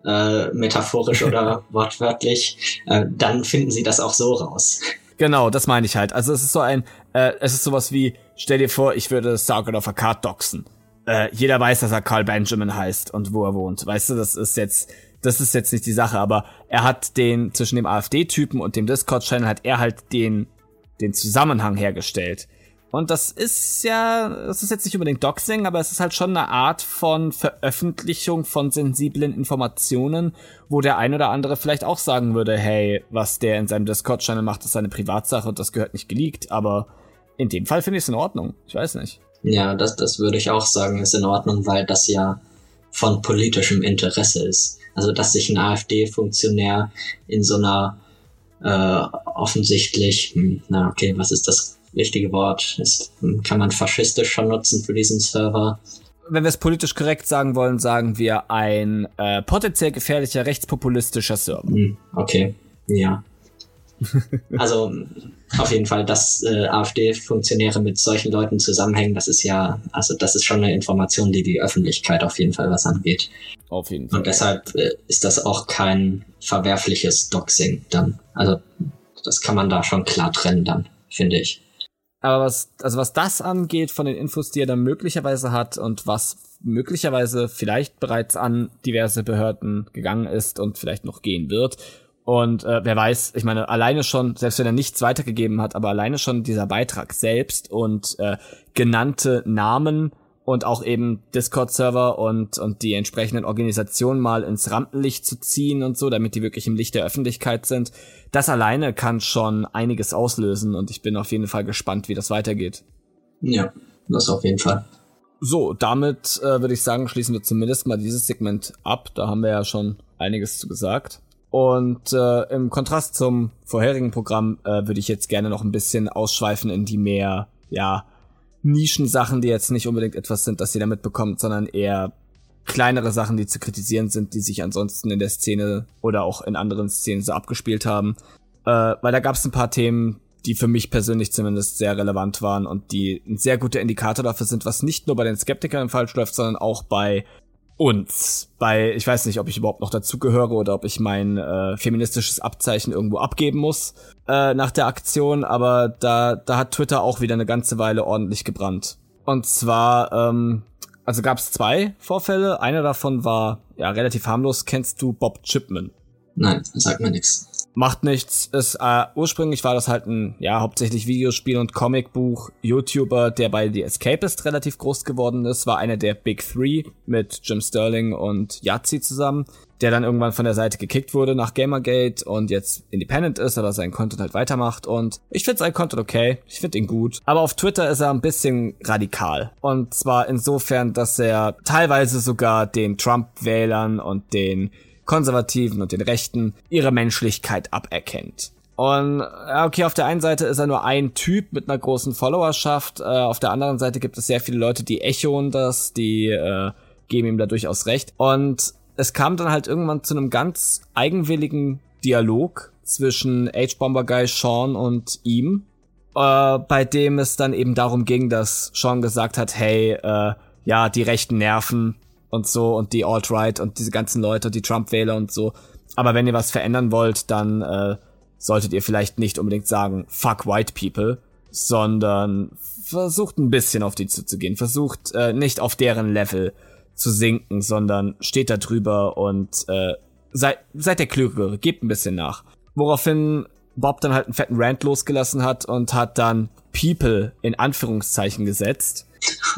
äh, metaphorisch oder wortwörtlich, äh, dann finden sie das auch so raus. Genau, das meine ich halt. Also es ist so ein, äh, es ist sowas wie, stell dir vor, ich würde Sargon of Akkad doxen. Äh, jeder weiß, dass er Carl Benjamin heißt und wo er wohnt. Weißt du, das ist jetzt, das ist jetzt nicht die Sache, aber er hat den, zwischen dem AfD-Typen und dem Discord-Channel hat er halt den, den Zusammenhang hergestellt. Und das ist ja, das ist jetzt nicht unbedingt Doxing, aber es ist halt schon eine Art von Veröffentlichung von sensiblen Informationen, wo der ein oder andere vielleicht auch sagen würde, hey, was der in seinem Discord-Channel macht, ist seine Privatsache und das gehört nicht geleakt, aber in dem Fall finde ich es in Ordnung. Ich weiß nicht. Ja, das, das würde ich auch sagen, ist in Ordnung, weil das ja von politischem Interesse ist. Also, dass sich ein AfD-Funktionär in so einer äh, offensichtlich, hm, na okay, was ist das richtige Wort? Ist, hm, kann man faschistisch schon nutzen für diesen Server? Wenn wir es politisch korrekt sagen wollen, sagen wir ein äh, potenziell gefährlicher rechtspopulistischer Server. Hm, okay, ja. Also auf jeden Fall, dass äh, AfD-Funktionäre mit solchen Leuten zusammenhängen, das ist ja, also das ist schon eine Information, die die Öffentlichkeit auf jeden Fall was angeht. Auf jeden Fall. Und deshalb äh, ist das auch kein verwerfliches Doxing dann. Also das kann man da schon klar trennen dann, finde ich. Aber was, also was das angeht, von den Infos, die er dann möglicherweise hat und was möglicherweise vielleicht bereits an diverse Behörden gegangen ist und vielleicht noch gehen wird. Und äh, wer weiß, ich meine, alleine schon, selbst wenn er nichts weitergegeben hat, aber alleine schon dieser Beitrag selbst und äh, genannte Namen und auch eben Discord-Server und, und die entsprechenden Organisationen mal ins Rampenlicht zu ziehen und so, damit die wirklich im Licht der Öffentlichkeit sind. Das alleine kann schon einiges auslösen und ich bin auf jeden Fall gespannt, wie das weitergeht. Ja, das auf jeden Fall. So, damit äh, würde ich sagen, schließen wir zumindest mal dieses Segment ab. Da haben wir ja schon einiges zu gesagt. Und äh, im Kontrast zum vorherigen Programm äh, würde ich jetzt gerne noch ein bisschen ausschweifen in die mehr, ja, Nischensachen, die jetzt nicht unbedingt etwas sind, das jeder mitbekommt, sondern eher kleinere Sachen, die zu kritisieren sind, die sich ansonsten in der Szene oder auch in anderen Szenen so abgespielt haben. Äh, weil da gab es ein paar Themen, die für mich persönlich zumindest sehr relevant waren und die ein sehr guter Indikator dafür sind, was nicht nur bei den Skeptikern falsch läuft, sondern auch bei uns. Bei, ich weiß nicht, ob ich überhaupt noch dazugehöre oder ob ich mein äh, feministisches Abzeichen irgendwo abgeben muss äh, nach der Aktion, aber da, da hat Twitter auch wieder eine ganze Weile ordentlich gebrannt. Und zwar, ähm, also gab es zwei Vorfälle. Einer davon war ja relativ harmlos. Kennst du Bob Chipman? Nein, sagt mir nichts. Macht nichts. Ist, äh, ursprünglich war das halt ein, ja, hauptsächlich Videospiel- und Comicbuch-YouTuber, der bei The Escapist relativ groß geworden ist, war einer der Big Three mit Jim Sterling und Yazzie zusammen, der dann irgendwann von der Seite gekickt wurde nach Gamergate und jetzt independent ist, aber seinen Content halt weitermacht. Und ich finde seinen Content okay, ich finde ihn gut, aber auf Twitter ist er ein bisschen radikal. Und zwar insofern, dass er teilweise sogar den Trump-Wählern und den Konservativen und den Rechten ihre Menschlichkeit aberkennt. Und okay, auf der einen Seite ist er nur ein Typ mit einer großen Followerschaft, äh, auf der anderen Seite gibt es sehr viele Leute, die echoen das, die äh, geben ihm da durchaus recht. Und es kam dann halt irgendwann zu einem ganz eigenwilligen Dialog zwischen H-Bomber Guy Sean und ihm, äh, bei dem es dann eben darum ging, dass Sean gesagt hat, hey, äh, ja, die rechten Nerven und so und die Alt-Right und diese ganzen Leute, die Trump-Wähler und so. Aber wenn ihr was verändern wollt, dann äh, solltet ihr vielleicht nicht unbedingt sagen, fuck white people, sondern versucht ein bisschen auf die zuzugehen. Versucht äh, nicht auf deren Level zu sinken, sondern steht da drüber und äh, seid, seid der Klügere, gebt ein bisschen nach. Woraufhin Bob dann halt einen fetten Rant losgelassen hat und hat dann People in Anführungszeichen gesetzt.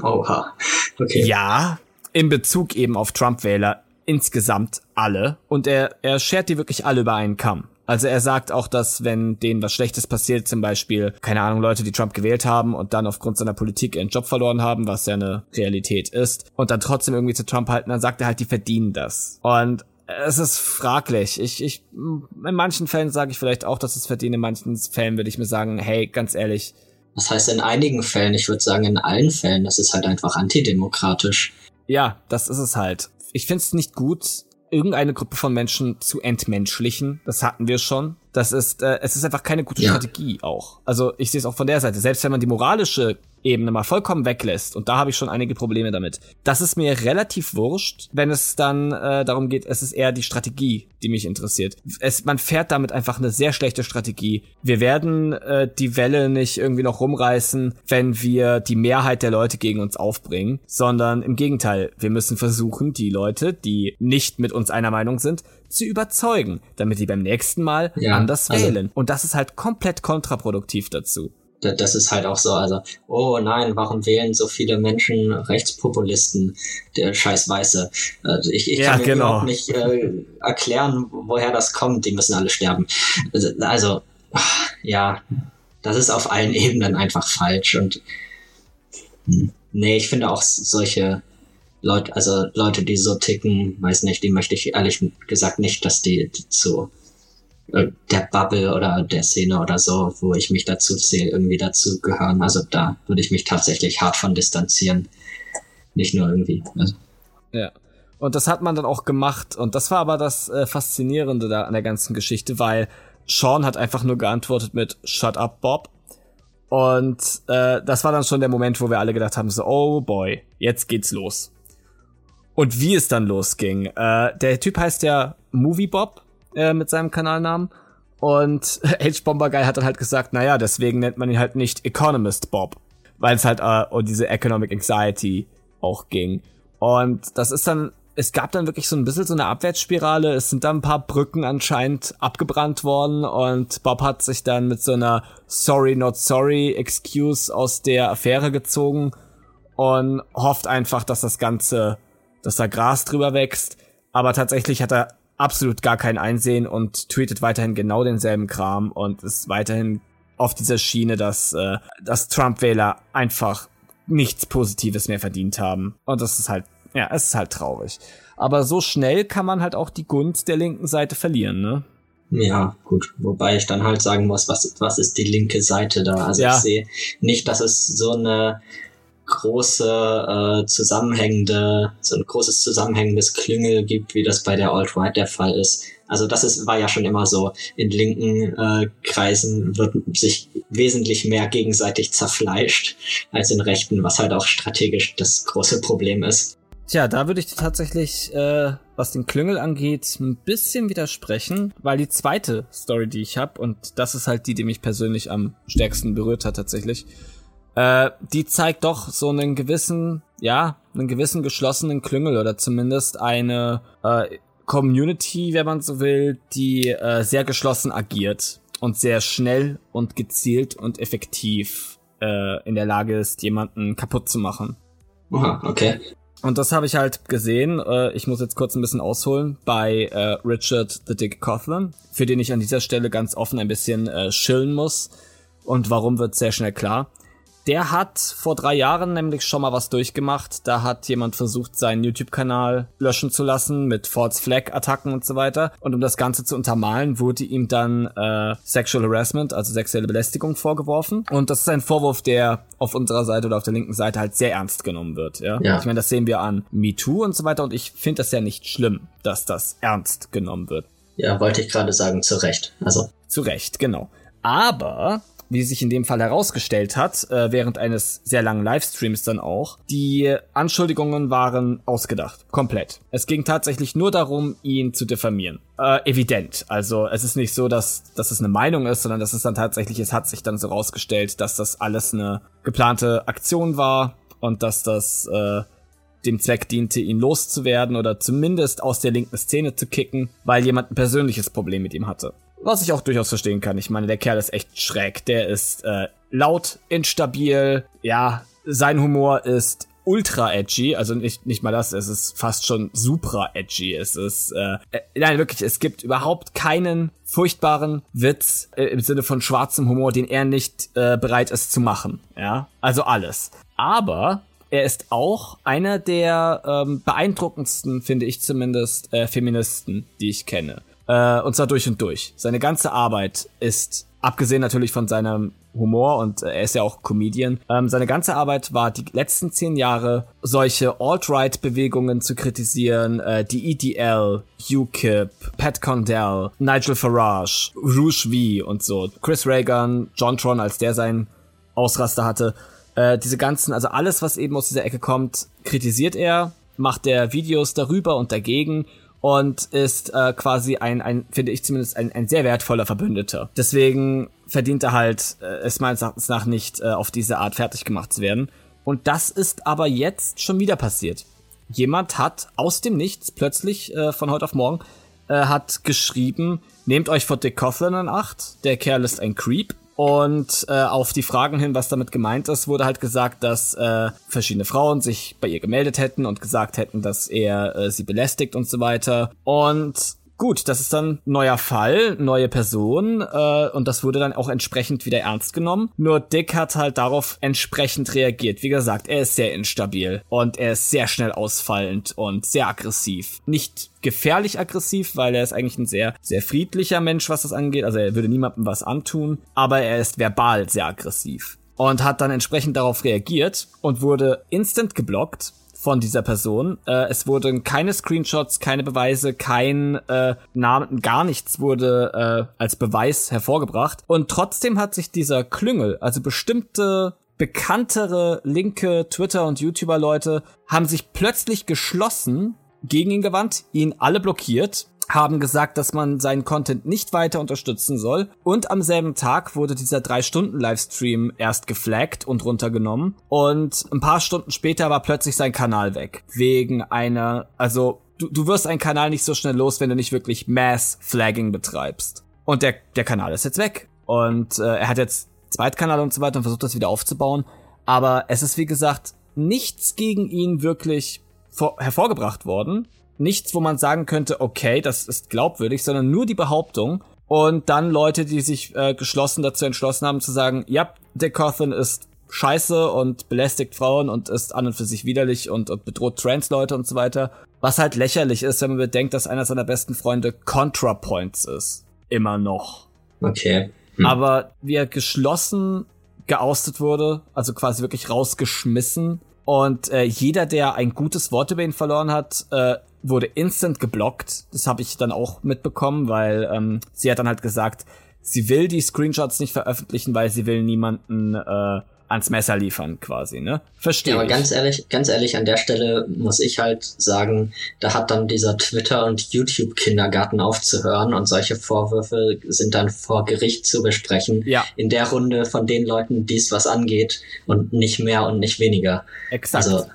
Oha. Okay. Ja, in Bezug eben auf Trump-Wähler insgesamt alle. Und er, er schert die wirklich alle über einen Kamm. Also er sagt auch, dass wenn denen was Schlechtes passiert, zum Beispiel, keine Ahnung, Leute, die Trump gewählt haben und dann aufgrund seiner Politik ihren Job verloren haben, was ja eine Realität ist, und dann trotzdem irgendwie zu Trump halten, dann sagt er halt, die verdienen das. Und es ist fraglich. Ich, ich, in manchen Fällen sage ich vielleicht auch, dass es verdient. In manchen Fällen würde ich mir sagen, hey, ganz ehrlich. Was heißt in einigen Fällen? Ich würde sagen, in allen Fällen. Das ist halt einfach antidemokratisch. Ja, das ist es halt. Ich finde es nicht gut, irgendeine Gruppe von Menschen zu entmenschlichen. Das hatten wir schon. Das ist, äh, es ist einfach keine gute ja. Strategie auch. Also ich sehe es auch von der Seite. Selbst wenn man die moralische Ebene mal vollkommen weglässt, und da habe ich schon einige Probleme damit. Das ist mir relativ wurscht, wenn es dann äh, darum geht, es ist eher die Strategie, die mich interessiert. Es, man fährt damit einfach eine sehr schlechte Strategie. Wir werden äh, die Welle nicht irgendwie noch rumreißen, wenn wir die Mehrheit der Leute gegen uns aufbringen, sondern im Gegenteil, wir müssen versuchen, die Leute, die nicht mit uns einer Meinung sind, zu überzeugen, damit sie beim nächsten Mal ja, anders also wählen. Und das ist halt komplett kontraproduktiv dazu das ist halt auch so, also, oh nein, warum wählen so viele Menschen Rechtspopulisten, der scheiß Weiße? Also ich, ich ja, kann mir genau. überhaupt nicht äh, erklären, woher das kommt, die müssen alle sterben. Also, also, ja, das ist auf allen Ebenen einfach falsch und hm, nee, ich finde auch solche Leute, also Leute, die so ticken, weiß nicht, die möchte ich ehrlich gesagt nicht, dass die zu der Bubble oder der Szene oder so, wo ich mich dazu zähle, irgendwie dazu gehören. Also da würde ich mich tatsächlich hart von distanzieren. Nicht nur irgendwie. Also. Ja. Und das hat man dann auch gemacht. Und das war aber das äh, Faszinierende da an der ganzen Geschichte, weil Sean hat einfach nur geantwortet mit Shut up, Bob. Und äh, das war dann schon der Moment, wo wir alle gedacht haben, so, oh boy, jetzt geht's los. Und wie es dann losging. Äh, der Typ heißt ja Movie Bob äh, mit seinem Kanalnamen. Und H-Bomber Guy hat dann halt gesagt, naja, deswegen nennt man ihn halt nicht Economist Bob. Weil es halt äh, um diese Economic Anxiety auch ging. Und das ist dann, es gab dann wirklich so ein bisschen so eine Abwärtsspirale. Es sind dann ein paar Brücken anscheinend abgebrannt worden und Bob hat sich dann mit so einer Sorry, not sorry Excuse aus der Affäre gezogen und hofft einfach, dass das Ganze, dass da Gras drüber wächst. Aber tatsächlich hat er absolut gar kein Einsehen und tweetet weiterhin genau denselben Kram und ist weiterhin auf dieser Schiene, dass, äh, dass Trump-Wähler einfach nichts Positives mehr verdient haben. Und das ist halt, ja, es ist halt traurig. Aber so schnell kann man halt auch die Gunst der linken Seite verlieren, ne? Ja, gut. Wobei ich dann halt sagen muss, was, was ist die linke Seite da? Also ja. ich sehe nicht, dass es so eine große äh, zusammenhängende, so ein großes zusammenhängendes Klüngel gibt, wie das bei der Alt-Right der Fall ist. Also das ist, war ja schon immer so. In linken äh, Kreisen wird sich wesentlich mehr gegenseitig zerfleischt als in rechten, was halt auch strategisch das große Problem ist. Tja, da würde ich tatsächlich, äh, was den Klüngel angeht, ein bisschen widersprechen, weil die zweite Story, die ich habe, und das ist halt die, die mich persönlich am stärksten berührt hat tatsächlich, äh, die zeigt doch so einen gewissen, ja, einen gewissen geschlossenen Klüngel oder zumindest eine äh, Community, wenn man so will, die äh, sehr geschlossen agiert und sehr schnell und gezielt und effektiv äh, in der Lage ist, jemanden kaputt zu machen. Aha, okay. Und das habe ich halt gesehen. Äh, ich muss jetzt kurz ein bisschen ausholen bei äh, Richard the Dick Coughlin, für den ich an dieser Stelle ganz offen ein bisschen äh, schillen muss. Und warum wird sehr schnell klar. Der hat vor drei Jahren nämlich schon mal was durchgemacht. Da hat jemand versucht, seinen YouTube-Kanal löschen zu lassen mit False Flag-Attacken und so weiter. Und um das Ganze zu untermalen, wurde ihm dann äh, Sexual Harassment, also sexuelle Belästigung, vorgeworfen. Und das ist ein Vorwurf, der auf unserer Seite oder auf der linken Seite halt sehr ernst genommen wird. Ja, ja. ich meine, das sehen wir an MeToo und so weiter. Und ich finde das ja nicht schlimm, dass das ernst genommen wird. Ja, wollte ich gerade sagen, zu Recht. Also. Zu Recht, genau. Aber wie sich in dem Fall herausgestellt hat, äh, während eines sehr langen Livestreams dann auch, die Anschuldigungen waren ausgedacht. Komplett. Es ging tatsächlich nur darum, ihn zu diffamieren. Äh, evident. Also es ist nicht so, dass, dass es eine Meinung ist, sondern dass es dann tatsächlich, es hat sich dann so rausgestellt, dass das alles eine geplante Aktion war und dass das äh, dem Zweck diente, ihn loszuwerden oder zumindest aus der linken Szene zu kicken, weil jemand ein persönliches Problem mit ihm hatte. Was ich auch durchaus verstehen kann. Ich meine, der Kerl ist echt schräg. Der ist äh, laut, instabil. Ja, sein Humor ist ultra edgy, also nicht, nicht mal das, es ist fast schon super edgy. Es ist, äh, äh, nein, wirklich, es gibt überhaupt keinen furchtbaren Witz äh, im Sinne von schwarzem Humor, den er nicht äh, bereit ist zu machen. Ja, also alles. Aber er ist auch einer der ähm, beeindruckendsten, finde ich zumindest, äh, Feministen, die ich kenne. Äh, und zwar durch und durch. Seine ganze Arbeit ist, abgesehen natürlich von seinem Humor und äh, er ist ja auch Comedian. Ähm, seine ganze Arbeit war die letzten zehn Jahre solche Alt-Right-Bewegungen zu kritisieren, äh, die EDL, UKIP, Pat Condell, Nigel Farage, Rouge V und so. Chris Reagan, John Tron, als der seinen Ausraster hatte. Äh, diese ganzen, also alles, was eben aus dieser Ecke kommt, kritisiert er, macht er Videos darüber und dagegen und ist äh, quasi ein, ein finde ich zumindest, ein, ein sehr wertvoller Verbündeter. Deswegen verdient er halt äh, es meines Erachtens nach nicht äh, auf diese Art fertig gemacht zu werden. Und das ist aber jetzt schon wieder passiert. Jemand hat aus dem Nichts plötzlich äh, von heute auf morgen äh, hat geschrieben, nehmt euch vor Dick Coughlin in Acht, der Kerl ist ein Creep. Und äh, auf die Fragen hin, was damit gemeint ist, wurde halt gesagt, dass äh, verschiedene Frauen sich bei ihr gemeldet hätten und gesagt hätten, dass er äh, sie belästigt und so weiter. Und Gut, das ist dann neuer Fall, neue Person äh, und das wurde dann auch entsprechend wieder ernst genommen. Nur Dick hat halt darauf entsprechend reagiert. Wie gesagt, er ist sehr instabil und er ist sehr schnell ausfallend und sehr aggressiv. Nicht gefährlich aggressiv, weil er ist eigentlich ein sehr, sehr friedlicher Mensch, was das angeht. Also er würde niemandem was antun, aber er ist verbal sehr aggressiv und hat dann entsprechend darauf reagiert und wurde instant geblockt von dieser Person. Äh, es wurden keine Screenshots, keine Beweise, kein äh, Namen, gar nichts wurde äh, als Beweis hervorgebracht. Und trotzdem hat sich dieser Klüngel, also bestimmte bekanntere linke Twitter- und YouTuber-Leute, haben sich plötzlich geschlossen gegen ihn gewandt, ihn alle blockiert haben gesagt, dass man seinen Content nicht weiter unterstützen soll. Und am selben Tag wurde dieser 3-Stunden-Livestream erst geflaggt und runtergenommen. Und ein paar Stunden später war plötzlich sein Kanal weg. Wegen einer, also du, du wirst einen Kanal nicht so schnell los, wenn du nicht wirklich Mass-Flagging betreibst. Und der, der Kanal ist jetzt weg. Und äh, er hat jetzt Zweitkanal und so weiter und versucht das wieder aufzubauen. Aber es ist wie gesagt nichts gegen ihn wirklich vor hervorgebracht worden nichts, wo man sagen könnte, okay, das ist glaubwürdig, sondern nur die Behauptung. Und dann Leute, die sich äh, geschlossen dazu entschlossen haben zu sagen, ja, Dick Cawthon ist scheiße und belästigt Frauen und ist an und für sich widerlich und, und bedroht Trans-Leute und so weiter. Was halt lächerlich ist, wenn man bedenkt, dass einer seiner besten Freunde ContraPoints ist. Immer noch. Okay. Hm. Aber wie er geschlossen geoustet wurde, also quasi wirklich rausgeschmissen. Und äh, jeder, der ein gutes Wort über ihn verloren hat, äh, wurde instant geblockt. Das habe ich dann auch mitbekommen, weil ähm, sie hat dann halt gesagt, sie will die Screenshots nicht veröffentlichen, weil sie will niemanden äh, ans Messer liefern, quasi, ne? Verstehe. Ja, aber ich. ganz ehrlich, ganz ehrlich, an der Stelle muss ich halt sagen, da hat dann dieser Twitter- und YouTube-Kindergarten aufzuhören und solche Vorwürfe sind dann vor Gericht zu besprechen. Ja. In der Runde von den Leuten, die es was angeht und nicht mehr und nicht weniger. Exakt. Also,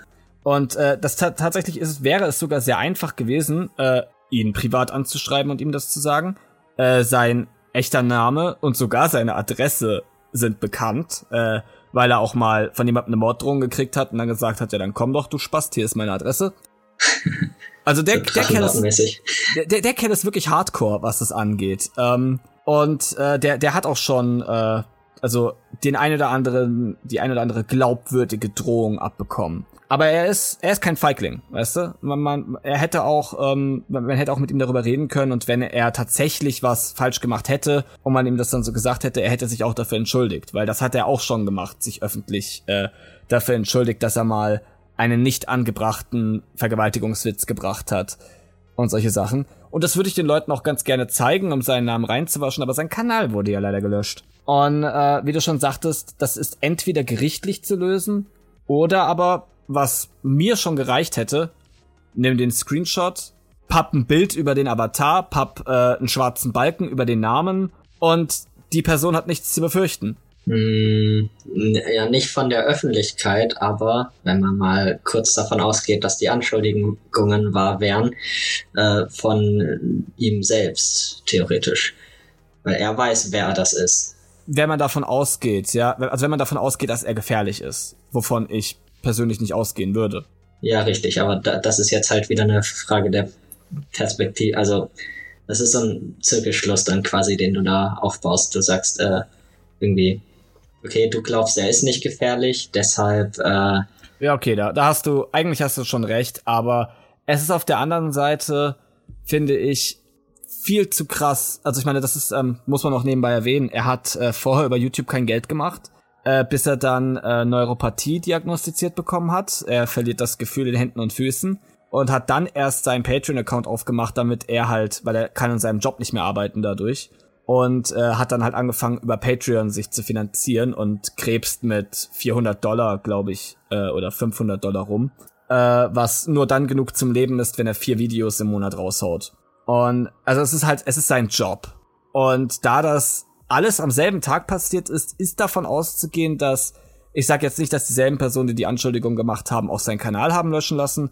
und äh, das tatsächlich ist, wäre es sogar sehr einfach gewesen, äh, ihn privat anzuschreiben und ihm das zu sagen. Äh, sein echter Name und sogar seine Adresse sind bekannt, äh, weil er auch mal von jemandem eine Morddrohung gekriegt hat und dann gesagt hat, ja dann komm doch, du Spast, hier ist meine Adresse. Also der, der, Kerl ist, der, der Kerl ist wirklich hardcore, was das angeht. Ähm, und äh, der, der hat auch schon äh, also den ein oder anderen, die ein oder andere glaubwürdige Drohung abbekommen. Aber er ist, er ist kein Feigling, weißt du? Man, man, er hätte auch, ähm, man hätte auch mit ihm darüber reden können und wenn er tatsächlich was falsch gemacht hätte und man ihm das dann so gesagt hätte, er hätte sich auch dafür entschuldigt, weil das hat er auch schon gemacht, sich öffentlich äh, dafür entschuldigt, dass er mal einen nicht angebrachten Vergewaltigungswitz gebracht hat und solche Sachen. Und das würde ich den Leuten auch ganz gerne zeigen, um seinen Namen reinzuwaschen, aber sein Kanal wurde ja leider gelöscht. Und äh, wie du schon sagtest, das ist entweder gerichtlich zu lösen oder aber was mir schon gereicht hätte, nimm den Screenshot, papp ein Bild über den Avatar, papp äh, einen schwarzen Balken über den Namen und die Person hat nichts zu befürchten. Mm, ja, nicht von der Öffentlichkeit, aber wenn man mal kurz davon ausgeht, dass die Anschuldigungen wahr wären, äh, von ihm selbst, theoretisch. Weil er weiß, wer das ist. Wenn man davon ausgeht, ja, also wenn man davon ausgeht, dass er gefährlich ist, wovon ich persönlich nicht ausgehen würde. Ja, richtig, aber da, das ist jetzt halt wieder eine Frage der Perspektive. Also, das ist so ein Zirkelschluss dann quasi, den du da aufbaust. Du sagst äh, irgendwie, okay, du glaubst, er ist nicht gefährlich, deshalb. Äh, ja, okay, da, da hast du, eigentlich hast du schon recht, aber es ist auf der anderen Seite, finde ich, viel zu krass. Also ich meine, das ist, ähm, muss man noch nebenbei erwähnen, er hat äh, vorher über YouTube kein Geld gemacht, äh, bis er dann äh, Neuropathie diagnostiziert bekommen hat. Er verliert das Gefühl in Händen und Füßen und hat dann erst seinen Patreon-Account aufgemacht, damit er halt, weil er kann in seinem Job nicht mehr arbeiten dadurch. Und äh, hat dann halt angefangen, über Patreon sich zu finanzieren und krebst mit 400 Dollar, glaube ich, äh, oder 500 Dollar rum. Äh, was nur dann genug zum Leben ist, wenn er vier Videos im Monat raushaut. Und also es ist halt, es ist sein Job. Und da das alles am selben Tag passiert ist, ist davon auszugehen, dass ich sage jetzt nicht, dass dieselben Personen, die die Anschuldigung gemacht haben, auch seinen Kanal haben löschen lassen.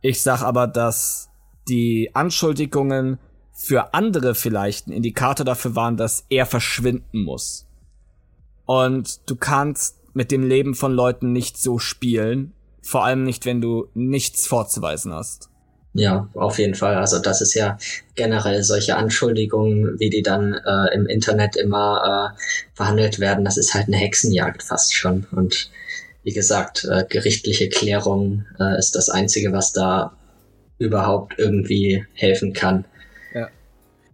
Ich sag aber, dass die Anschuldigungen für andere vielleicht ein Indikator dafür waren, dass er verschwinden muss. Und du kannst mit dem Leben von Leuten nicht so spielen, vor allem nicht, wenn du nichts vorzuweisen hast. Ja, auf jeden Fall. Also das ist ja generell solche Anschuldigungen, wie die dann äh, im Internet immer äh, verhandelt werden, das ist halt eine Hexenjagd fast schon. Und wie gesagt, äh, gerichtliche Klärung äh, ist das Einzige, was da überhaupt irgendwie helfen kann, ja.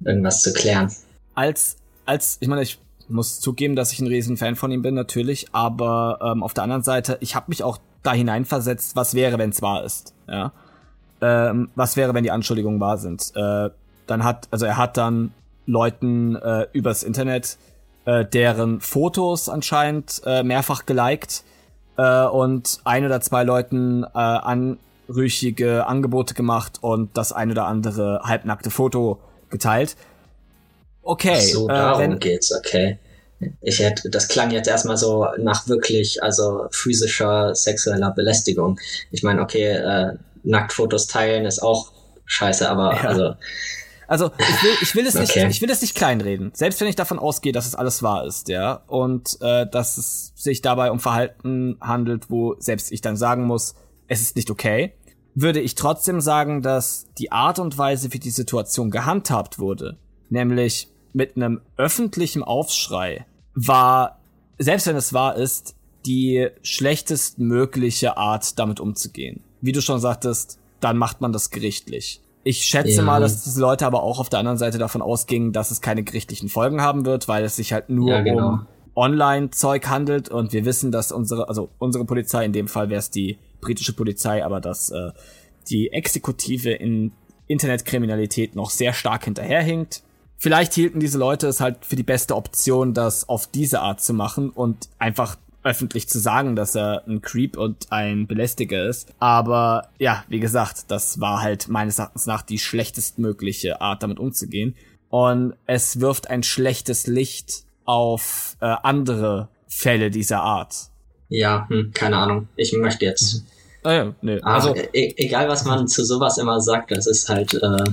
irgendwas zu klären. Als, als, ich meine, ich muss zugeben, dass ich ein riesen Fan von ihm bin, natürlich, aber ähm, auf der anderen Seite, ich habe mich auch da hineinversetzt, was wäre, wenn es wahr ist. Ja ähm, was wäre, wenn die Anschuldigungen wahr sind. Äh, dann hat, also er hat dann Leuten äh, übers Internet äh, deren Fotos anscheinend äh, mehrfach geliked äh, und ein oder zwei Leuten äh, anrüchige Angebote gemacht und das ein oder andere halbnackte Foto geteilt. Okay. Ach so, äh, darum wenn, geht's, okay. Ich hätte, das klang jetzt erstmal so nach wirklich, also physischer, sexueller Belästigung. Ich meine, okay, äh, Nacktfotos teilen ist auch scheiße, aber ja. also. Also ich will, ich will es nicht, okay. ich will es nicht kleinreden. Selbst wenn ich davon ausgehe, dass es alles wahr ist, ja, und äh, dass es sich dabei um Verhalten handelt, wo selbst ich dann sagen muss, es ist nicht okay, würde ich trotzdem sagen, dass die Art und Weise, wie die Situation gehandhabt wurde, nämlich mit einem öffentlichen Aufschrei, war, selbst wenn es wahr ist, die schlechtestmögliche Art, damit umzugehen wie du schon sagtest, dann macht man das gerichtlich. Ich schätze ja. mal, dass diese Leute aber auch auf der anderen Seite davon ausgingen, dass es keine gerichtlichen Folgen haben wird, weil es sich halt nur ja, genau. um Online-Zeug handelt und wir wissen, dass unsere, also unsere Polizei, in dem Fall wäre es die britische Polizei, aber dass äh, die Exekutive in Internetkriminalität noch sehr stark hinterherhinkt. Vielleicht hielten diese Leute es halt für die beste Option, das auf diese Art zu machen und einfach öffentlich zu sagen, dass er ein Creep und ein Belästiger ist. Aber ja, wie gesagt, das war halt meines Erachtens nach die schlechtestmögliche Art, damit umzugehen. Und es wirft ein schlechtes Licht auf äh, andere Fälle dieser Art. Ja, hm, keine Ahnung. Ich möchte jetzt. Ah ja, nee. Ah, also e egal, was man zu sowas immer sagt, das ist halt äh,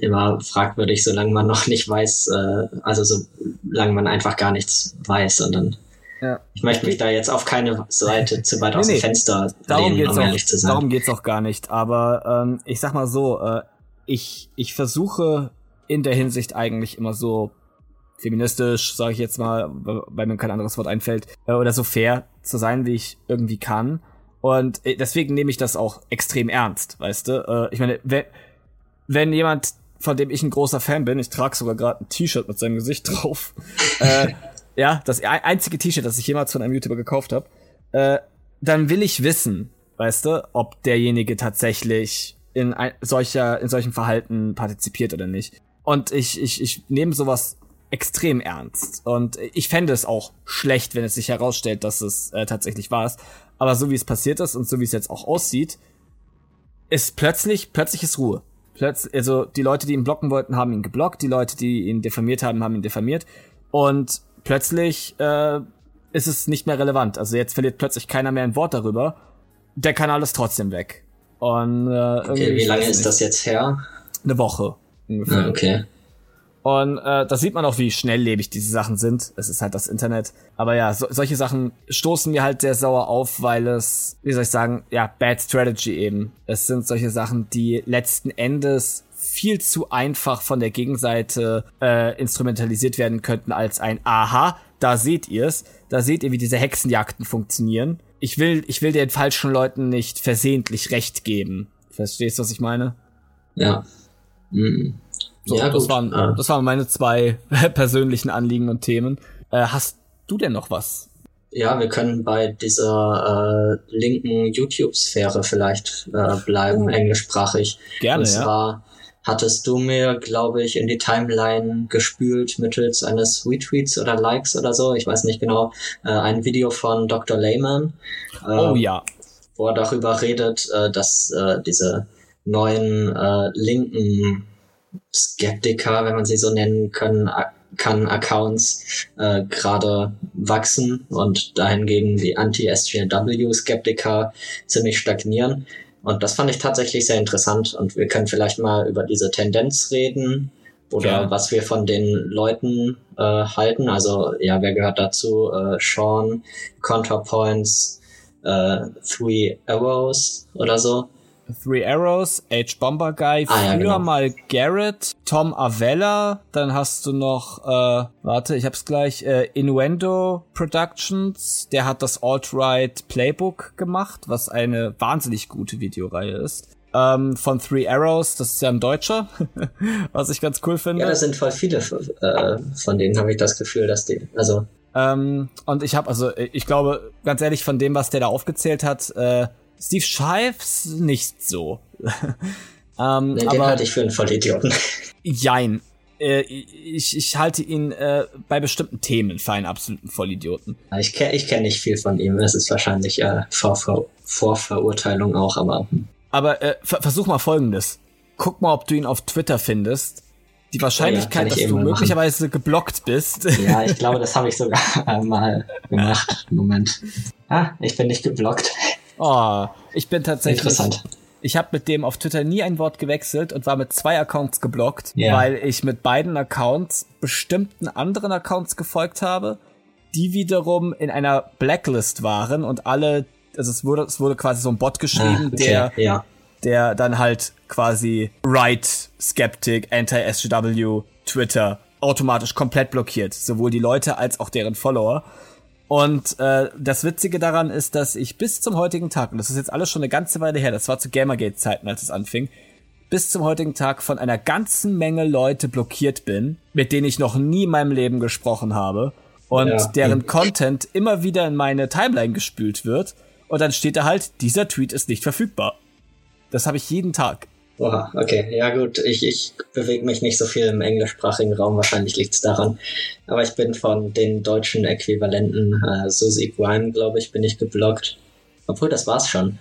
immer fragwürdig, solange man noch nicht weiß, äh, also solange man einfach gar nichts weiß und dann ja. Ich möchte mich da jetzt auf keine Seite zu weit nee, aus dem nee. Fenster darum lehnen, um auch, ehrlich zu sein. Darum geht's auch gar nicht. Aber ähm, ich sag mal so, äh, ich, ich versuche in der Hinsicht eigentlich immer so feministisch, sage ich jetzt mal, weil mir kein anderes Wort einfällt, äh, oder so fair zu sein, wie ich irgendwie kann. Und äh, deswegen nehme ich das auch extrem ernst, weißt du? Äh, ich meine, wenn, wenn jemand, von dem ich ein großer Fan bin, ich trage sogar gerade ein T-Shirt mit seinem Gesicht drauf, äh, ja, das einzige T-Shirt, das ich jemals von einem YouTuber gekauft habe, äh, dann will ich wissen, weißt du, ob derjenige tatsächlich in ein, solcher, in solchem Verhalten partizipiert oder nicht. Und ich, ich, ich nehme sowas extrem ernst. Und ich fände es auch schlecht, wenn es sich herausstellt, dass es äh, tatsächlich war. Aber so wie es passiert ist und so wie es jetzt auch aussieht, ist plötzlich, plötzlich ist Ruhe. Plötzlich, also die Leute, die ihn blocken wollten, haben ihn geblockt, die Leute, die ihn diffamiert haben, haben ihn diffamiert. Und plötzlich äh, ist es nicht mehr relevant. Also jetzt verliert plötzlich keiner mehr ein Wort darüber. Der Kanal ist trotzdem weg. Und, äh, okay, wie lange ist das jetzt her? Eine Woche ungefähr. Ah, okay. Und äh, da sieht man auch, wie schnelllebig diese Sachen sind. Es ist halt das Internet. Aber ja, so, solche Sachen stoßen mir halt sehr sauer auf, weil es, wie soll ich sagen, ja, Bad Strategy eben. Es sind solche Sachen, die letzten Endes viel zu einfach von der Gegenseite äh, instrumentalisiert werden könnten als ein Aha, da seht ihr's, da seht ihr, wie diese Hexenjagden funktionieren. Ich will, ich will den falschen Leuten nicht versehentlich recht geben. Verstehst du, was ich meine? Ja. Mhm. So, ja, das, waren, ah. das waren meine zwei persönlichen Anliegen und Themen. Äh, hast du denn noch was? Ja, wir können bei dieser äh, linken YouTube-Sphäre vielleicht äh, bleiben, englischsprachig. Gerne, und zwar. Hattest du mir, glaube ich, in die Timeline gespült mittels eines Retweets oder Likes oder so, ich weiß nicht genau, äh, ein Video von Dr. Lehman. Äh, oh ja. Wo er darüber redet, äh, dass äh, diese neuen äh, linken Skeptiker, wenn man sie so nennen können, kann Accounts äh, gerade wachsen und dahingegen die Anti-SGLW-Skeptiker ziemlich stagnieren. Und das fand ich tatsächlich sehr interessant und wir können vielleicht mal über diese Tendenz reden oder ja. was wir von den Leuten äh, halten. Also ja, wer gehört dazu? Äh, Sean, Counterpoints, äh, Three Arrows oder so. Three Arrows, Age Bomber Guy, ah, früher ja, genau. mal Garrett, Tom Avella, dann hast du noch, äh, warte, ich hab's gleich, äh, Innuendo Productions, der hat das Alt-Right Playbook gemacht, was eine wahnsinnig gute Videoreihe ist. Ähm, von Three Arrows, das ist ja ein Deutscher, was ich ganz cool finde. Ja, das sind voll viele, äh, von denen habe ich das Gefühl, dass die, also ähm, und ich habe also, ich glaube, ganz ehrlich, von dem, was der da aufgezählt hat, äh, Steve Shives nicht so. ähm, nee, den aber, halte ich für einen Vollidioten. Jein. Äh, ich, ich halte ihn äh, bei bestimmten Themen für einen absoluten Vollidioten. Ich kenne ich kenn nicht viel von ihm. Es ist wahrscheinlich äh, Vorver Vorverurteilung auch, aber. Hm. Aber äh, versuch mal folgendes. Guck mal, ob du ihn auf Twitter findest. Die Wahrscheinlichkeit, ja, dass du möglicherweise machen. geblockt bist. Ja, ich glaube, das habe ich sogar einmal gemacht. Moment. Ah, ich bin nicht geblockt. Oh, ich bin tatsächlich. Interessant. Ich habe mit dem auf Twitter nie ein Wort gewechselt und war mit zwei Accounts geblockt, yeah. weil ich mit beiden Accounts bestimmten anderen Accounts gefolgt habe, die wiederum in einer Blacklist waren und alle, also es wurde, es wurde quasi so ein Bot geschrieben, ah, okay. der, ja. der dann halt quasi Right, Skeptic, Anti-SGW, Twitter automatisch komplett blockiert. Sowohl die Leute als auch deren Follower. Und äh, das Witzige daran ist, dass ich bis zum heutigen Tag, und das ist jetzt alles schon eine ganze Weile her, das war zu Gamergate-Zeiten, als es anfing, bis zum heutigen Tag von einer ganzen Menge Leute blockiert bin, mit denen ich noch nie in meinem Leben gesprochen habe und ja. deren Content immer wieder in meine Timeline gespült wird und dann steht da halt, dieser Tweet ist nicht verfügbar. Das habe ich jeden Tag. Oha, okay. Ja gut, ich, ich bewege mich nicht so viel im englischsprachigen Raum, wahrscheinlich liegt es daran. Aber ich bin von den deutschen Äquivalenten, äh, Susi Grime, glaube ich, bin ich geblockt. Obwohl, das war's schon.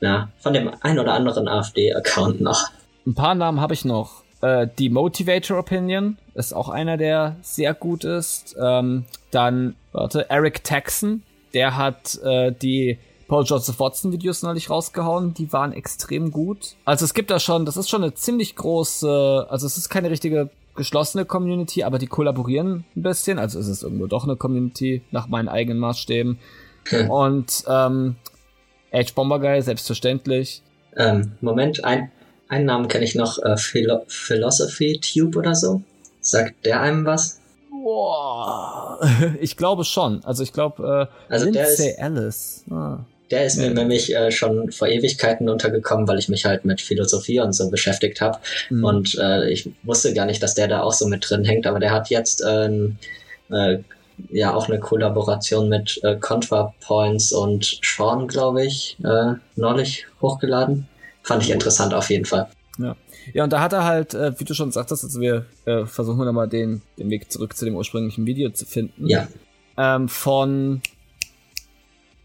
Ja, von dem ein oder anderen AfD-Account noch. Ein paar Namen habe ich noch. Äh, die Motivator Opinion ist auch einer, der sehr gut ist. Ähm, dann, warte, Eric Texan, der hat äh, die Paul Joseph Watson Videos neulich rausgehauen, die waren extrem gut. Also es gibt da schon, das ist schon eine ziemlich große, also es ist keine richtige geschlossene Community, aber die kollaborieren ein bisschen, also ist es irgendwo doch eine Community nach meinen eigenen Maßstäben. Okay. Und ähm, Age Bomber Guy, selbstverständlich. Ähm, Moment, ein, einen Namen kenne ich noch, äh, Philo Philosophy Tube oder so. Sagt der einem was? Boah, ich glaube schon. Also ich glaube, äh, also Lindsay ist, Alice. Ah. Der ist mir nämlich äh, schon vor Ewigkeiten untergekommen, weil ich mich halt mit Philosophie und so beschäftigt habe. Mhm. Und äh, ich wusste gar nicht, dass der da auch so mit drin hängt, aber der hat jetzt äh, äh, ja auch eine Kollaboration mit äh, ContraPoints und Sean, glaube ich, äh, neulich hochgeladen. Fand ich interessant auf jeden Fall. Ja. Ja, und da hat er halt, äh, wie du schon sagtest, also wir äh, versuchen nochmal den, den Weg zurück zu dem ursprünglichen Video zu finden. Ja. Ähm, von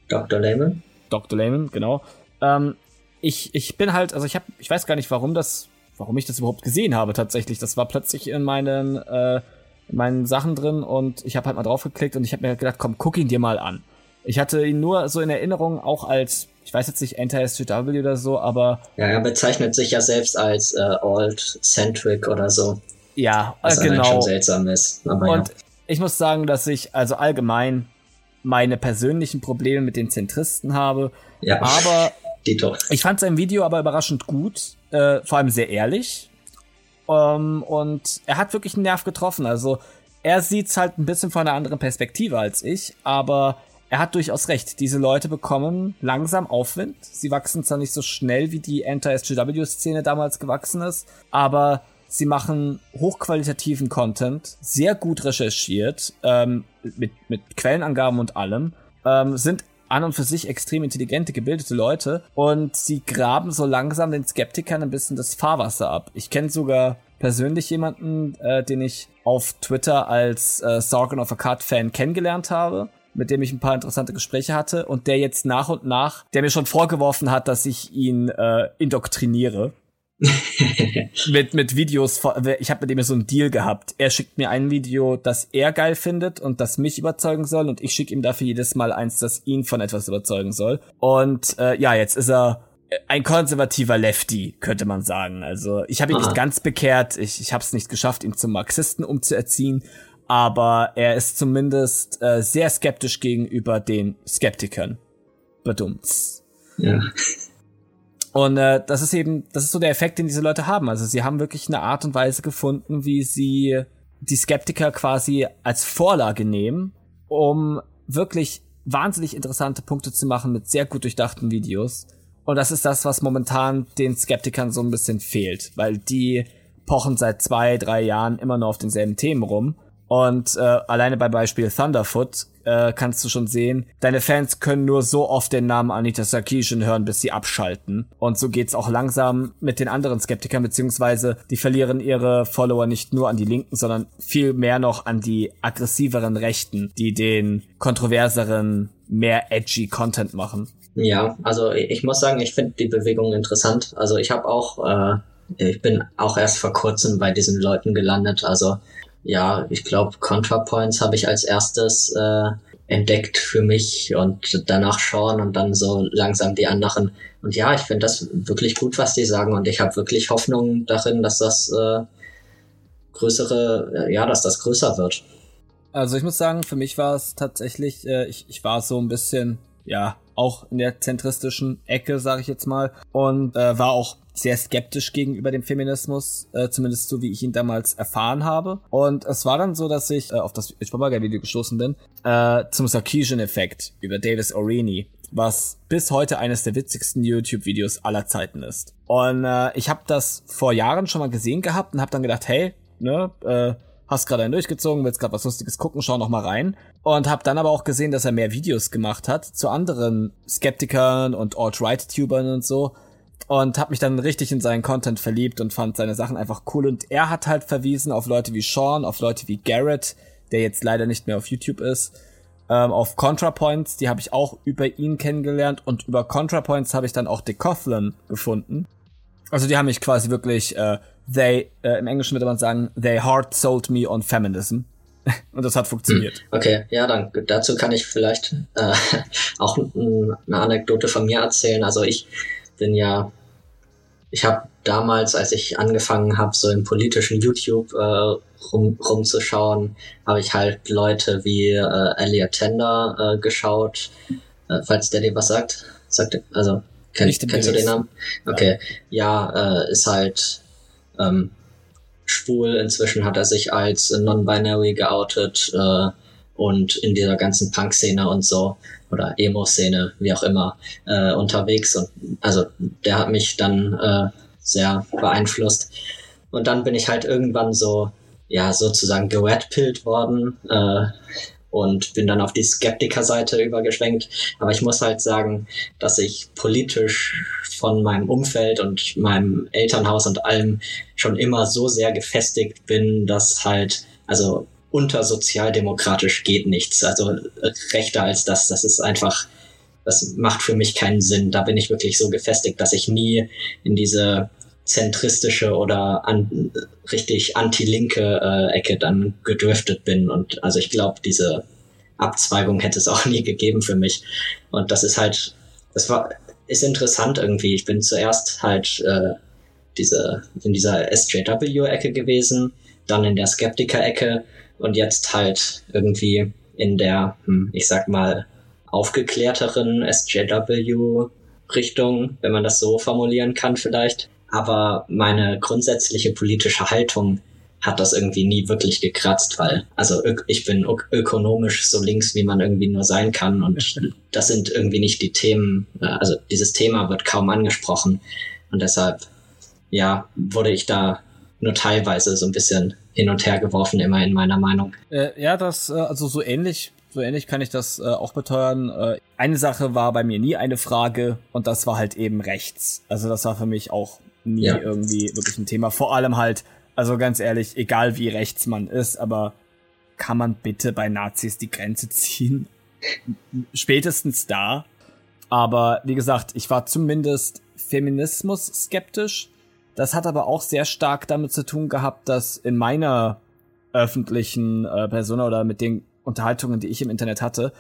Dr. Lehman. Dr. Lehman, genau. Ähm, ich, ich bin halt, also ich habe, ich weiß gar nicht, warum das, warum ich das überhaupt gesehen habe tatsächlich. Das war plötzlich in meinen, äh, in meinen Sachen drin und ich habe halt mal draufgeklickt und ich habe mir gedacht, komm, guck ihn dir mal an. Ich hatte ihn nur so in Erinnerung auch als, ich weiß jetzt nicht, Anti-SGW oder so, aber. Ja, er bezeichnet sich ja selbst als äh, Alt-Centric oder so. Ja, was genau. schon seltsam ist. Aber und ja. ich muss sagen, dass ich also allgemein meine persönlichen Probleme mit den Zentristen habe. Ja. Aber ich fand sein Video aber überraschend gut, äh, vor allem sehr ehrlich. Ähm, und er hat wirklich einen Nerv getroffen. Also er sieht's halt ein bisschen von einer anderen Perspektive als ich, aber er hat durchaus recht. Diese Leute bekommen langsam Aufwind. Sie wachsen zwar nicht so schnell, wie die Anti-SGW-Szene damals gewachsen ist, aber sie machen hochqualitativen Content, sehr gut recherchiert, ähm, mit, mit Quellenangaben und allem, ähm, sind an und für sich extrem intelligente, gebildete Leute und sie graben so langsam den Skeptikern ein bisschen das Fahrwasser ab. Ich kenne sogar persönlich jemanden, äh, den ich auf Twitter als äh, Sargon of a Card Fan kennengelernt habe, mit dem ich ein paar interessante Gespräche hatte und der jetzt nach und nach, der mir schon vorgeworfen hat, dass ich ihn äh, indoktriniere. mit, mit Videos, ich habe mit ihm so einen Deal gehabt. Er schickt mir ein Video, das er geil findet und das mich überzeugen soll und ich schicke ihm dafür jedes Mal eins, das ihn von etwas überzeugen soll. Und äh, ja, jetzt ist er ein konservativer Lefty, könnte man sagen. Also ich habe ihn nicht ganz bekehrt, ich, ich habe es nicht geschafft, ihn zum Marxisten umzuerziehen, aber er ist zumindest äh, sehr skeptisch gegenüber den Skeptikern. Bedummt. Ja. Und äh, das ist eben, das ist so der Effekt, den diese Leute haben. Also sie haben wirklich eine Art und Weise gefunden, wie sie die Skeptiker quasi als Vorlage nehmen, um wirklich wahnsinnig interessante Punkte zu machen mit sehr gut durchdachten Videos. Und das ist das, was momentan den Skeptikern so ein bisschen fehlt, weil die pochen seit zwei, drei Jahren immer nur auf denselben Themen rum. Und äh, alleine bei Beispiel Thunderfoot äh, kannst du schon sehen, deine Fans können nur so oft den Namen Anita Sarkeesian hören, bis sie abschalten. Und so geht's auch langsam mit den anderen Skeptikern, beziehungsweise die verlieren ihre Follower nicht nur an die Linken, sondern viel mehr noch an die aggressiveren Rechten, die den kontroverseren, mehr edgy Content machen. Ja, also ich muss sagen, ich finde die Bewegung interessant. Also ich habe auch, äh, ich bin auch erst vor kurzem bei diesen Leuten gelandet. Also ja, ich glaube, ContraPoints habe ich als erstes äh, entdeckt für mich und danach Sean und dann so langsam die anderen. Und ja, ich finde das wirklich gut, was die sagen und ich habe wirklich Hoffnung darin, dass das äh, größere, ja, dass das größer wird. Also ich muss sagen, für mich war es tatsächlich, äh, ich, ich war so ein bisschen, ja, auch in der zentristischen Ecke, sage ich jetzt mal, und äh, war auch sehr skeptisch gegenüber dem Feminismus, äh, zumindest so wie ich ihn damals erfahren habe. Und es war dann so, dass ich äh, auf das Schwabberger-Video gestoßen bin, äh, zum Sarkeesian-Effekt über Davis O'Reilly, was bis heute eines der witzigsten YouTube-Videos aller Zeiten ist. Und äh, ich habe das vor Jahren schon mal gesehen gehabt und habe dann gedacht, hey, ne, äh, hast gerade einen durchgezogen, willst gerade was Lustiges gucken, schau noch mal rein. Und habe dann aber auch gesehen, dass er mehr Videos gemacht hat zu anderen Skeptikern und Alt-Right-Tubern und so und habe mich dann richtig in seinen Content verliebt und fand seine Sachen einfach cool. Und er hat halt verwiesen auf Leute wie Sean, auf Leute wie Garrett, der jetzt leider nicht mehr auf YouTube ist, ähm, auf ContraPoints, die habe ich auch über ihn kennengelernt und über ContraPoints habe ich dann auch Decathlon gefunden. Also die haben mich quasi wirklich, äh, they, äh, im Englischen würde man sagen, they hard sold me on feminism. Und das hat funktioniert. Okay, ja, dann dazu kann ich vielleicht äh, auch eine Anekdote von mir erzählen. Also ich bin ja, ich habe damals, als ich angefangen habe, so im politischen YouTube äh, rum, rumzuschauen, habe ich halt Leute wie äh, Elliot Tender äh, geschaut, äh, falls der dir was sagt. sagt also kenn, kennst du den Namen? Okay, ja, ja äh, ist halt ähm, schwul. Inzwischen hat er sich als non-binary geoutet äh, und in dieser ganzen Punk-Szene und so oder Emo-Szene, wie auch immer, äh, unterwegs. Und also der hat mich dann äh, sehr beeinflusst. Und dann bin ich halt irgendwann so, ja, sozusagen geredpillt worden äh, und bin dann auf die Skeptiker-Seite übergeschwenkt. Aber ich muss halt sagen, dass ich politisch von meinem Umfeld und meinem Elternhaus und allem schon immer so sehr gefestigt bin, dass halt, also unter sozialdemokratisch geht nichts. Also rechter als das, das ist einfach, das macht für mich keinen Sinn. Da bin ich wirklich so gefestigt, dass ich nie in diese zentristische oder an, richtig anti-linke äh, Ecke dann gedriftet bin. Und also ich glaube, diese Abzweigung hätte es auch nie gegeben für mich. Und das ist halt, das war, ist interessant irgendwie. Ich bin zuerst halt äh, diese, in dieser SJW-Ecke gewesen, dann in der Skeptiker-Ecke und jetzt halt irgendwie in der, hm, ich sag mal, aufgeklärteren SJW-Richtung, wenn man das so formulieren kann vielleicht. Aber meine grundsätzliche politische Haltung hat das irgendwie nie wirklich gekratzt, weil, also ich bin ökonomisch so links, wie man irgendwie nur sein kann. Und das sind irgendwie nicht die Themen, äh, also dieses Thema wird kaum angesprochen. Und deshalb, ja, wurde ich da nur teilweise so ein bisschen hin und her geworfen, immer in meiner Meinung. Äh, ja, das, äh, also so ähnlich, so ähnlich kann ich das äh, auch beteuern. Äh, eine Sache war bei mir nie eine Frage und das war halt eben rechts. Also das war für mich auch nie ja. irgendwie wirklich ein Thema. Vor allem halt, also ganz ehrlich, egal wie rechts man ist, aber kann man bitte bei Nazis die Grenze ziehen? Spätestens da. Aber wie gesagt, ich war zumindest Feminismus skeptisch. Das hat aber auch sehr stark damit zu tun gehabt, dass in meiner öffentlichen äh, Persona oder mit den Unterhaltungen, die ich im Internet hatte,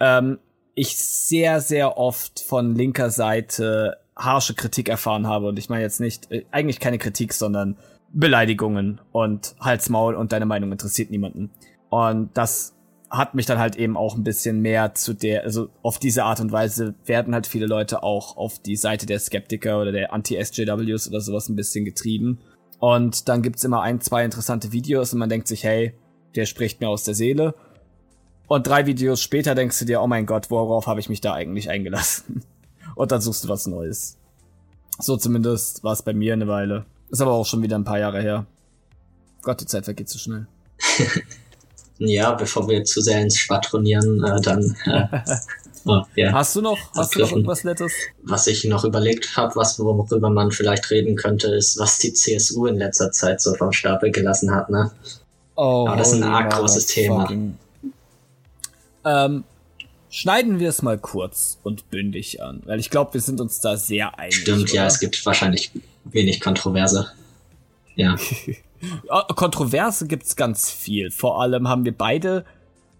ähm, ich sehr, sehr oft von linker Seite harsche Kritik erfahren habe. Und ich meine jetzt nicht, äh, eigentlich keine Kritik, sondern Beleidigungen und Halsmaul und deine Meinung interessiert niemanden. Und das hat mich dann halt eben auch ein bisschen mehr zu der, also auf diese Art und Weise werden halt viele Leute auch auf die Seite der Skeptiker oder der Anti-SJWs oder sowas ein bisschen getrieben. Und dann gibt's immer ein, zwei interessante Videos und man denkt sich, hey, der spricht mir aus der Seele. Und drei Videos später denkst du dir, oh mein Gott, worauf habe ich mich da eigentlich eingelassen? Und dann suchst du was Neues. So zumindest war es bei mir eine Weile. Ist aber auch schon wieder ein paar Jahre her. Gott, die Zeit vergeht so schnell. ja, bevor wir zu sehr ins Schwadronieren, äh, dann. Äh, oh, yeah. Hast du noch, hast du noch irgendwas Nettes? Was ich noch überlegt habe, was worüber man vielleicht reden könnte, ist, was die CSU in letzter Zeit so vom Stapel gelassen hat, ne? Oh, Aber das ist ein arg großes Thema. Ähm, schneiden wir es mal kurz und bündig an, weil ich glaube, wir sind uns da sehr einig. Stimmt, oder? ja, es gibt wahrscheinlich wenig Kontroverse. Ja. Kontroverse gibt's ganz viel. Vor allem haben wir beide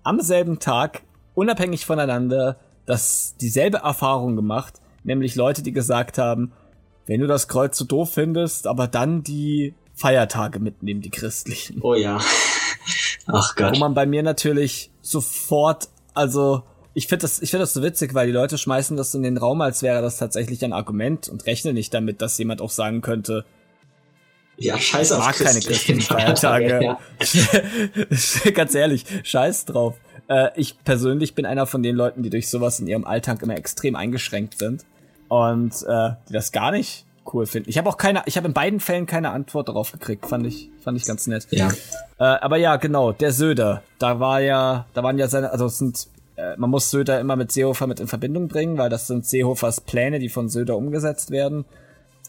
am selben Tag, unabhängig voneinander, das dieselbe Erfahrung gemacht, nämlich Leute, die gesagt haben, wenn du das Kreuz so doof findest, aber dann die Feiertage mitnehmen, die christlichen. Oh ja. Ach Gott. Wo man bei mir natürlich sofort, also ich finde das, ich finde das so witzig, weil die Leute schmeißen das in den Raum, als wäre das tatsächlich ein Argument und rechnen nicht damit, dass jemand auch sagen könnte, ja, scheiß ich auf mag keine christlichen Feiertage. Ja. Ganz ehrlich, scheiß drauf. Äh, ich persönlich bin einer von den Leuten, die durch sowas in ihrem Alltag immer extrem eingeschränkt sind und äh, die das gar nicht cool finden. Ich habe auch keine, ich habe in beiden Fällen keine Antwort darauf gekriegt. Fand ich, fand ich ganz nett. Ja. Äh, aber ja, genau, der Söder. Da war ja, da waren ja seine, also es sind, äh, man muss Söder immer mit Seehofer mit in Verbindung bringen, weil das sind Seehofers Pläne, die von Söder umgesetzt werden.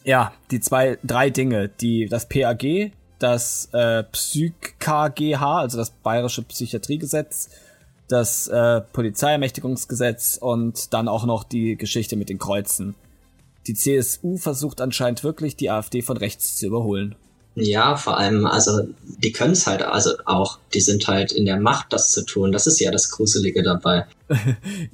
Ja, die zwei, drei Dinge, die, das PAG, das äh, PsyKGH, also das Bayerische Psychiatriegesetz, das äh, Polizeiermächtigungsgesetz und dann auch noch die Geschichte mit den Kreuzen die CSU versucht anscheinend wirklich, die AfD von rechts zu überholen. Ja, vor allem, also die können es halt also auch, die sind halt in der Macht, das zu tun. Das ist ja das Gruselige dabei.